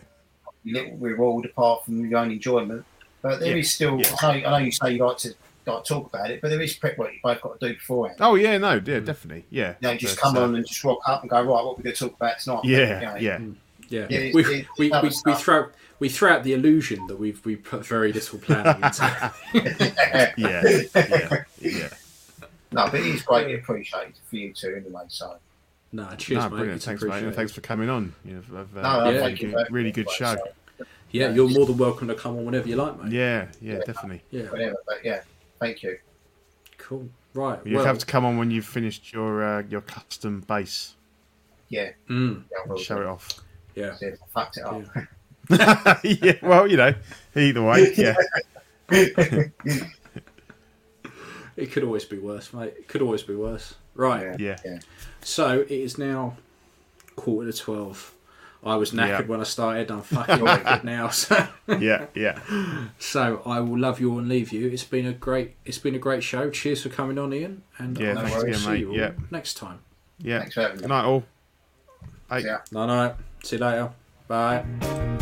little reward apart from your own enjoyment. But there is Yeah, still, yeah. I, know, I know you say you like to like talk about it, but there is prep work you both got to do beforehand. Oh yeah, no, yeah, definitely, yeah. You know, just But, come uh, on and just rock up and go right. What we're going to talk about tonight? Yeah, You know, yeah. Yeah, Yeah, it's- we, it's we, other we, we throw we throw out the illusion that we've we put very little planning into. yeah, yeah, yeah. No, but it is greatly appreciated for you two anyway. So no, cheers, No, mate. brilliant. It's Thanks, mate. And thanks for coming on. You've, I've, uh, no, no, Yeah. thank you. really, good everything, show. so, Yeah, you're more than welcome to come on whenever you like, mate. Yeah, yeah, definitely. Yeah, whatever, but yeah, thank you. cool. Right. You well, have to come on when you've finished your uh, your custom base. Yeah, mm, yeah, Show do. it off. yeah. Yeah, fucked it up. Yeah. yeah, well, you know, either way, yeah, It could always be worse, mate. It could always be worse. Right. Yeah. yeah, So it is now quarter to twelve. I was knackered Yeah. when I started. I'm fucking knackered now. So, yeah, yeah. so I will love you and leave you. It's been a great. It's been a great show. Cheers for coming on, Ian. And Yeah, I'll thanks see again, mate. you all Yeah. next time. yeah. Thanks for having me. Good night, all. Bye. Yeah. No, no. See you later. Bye.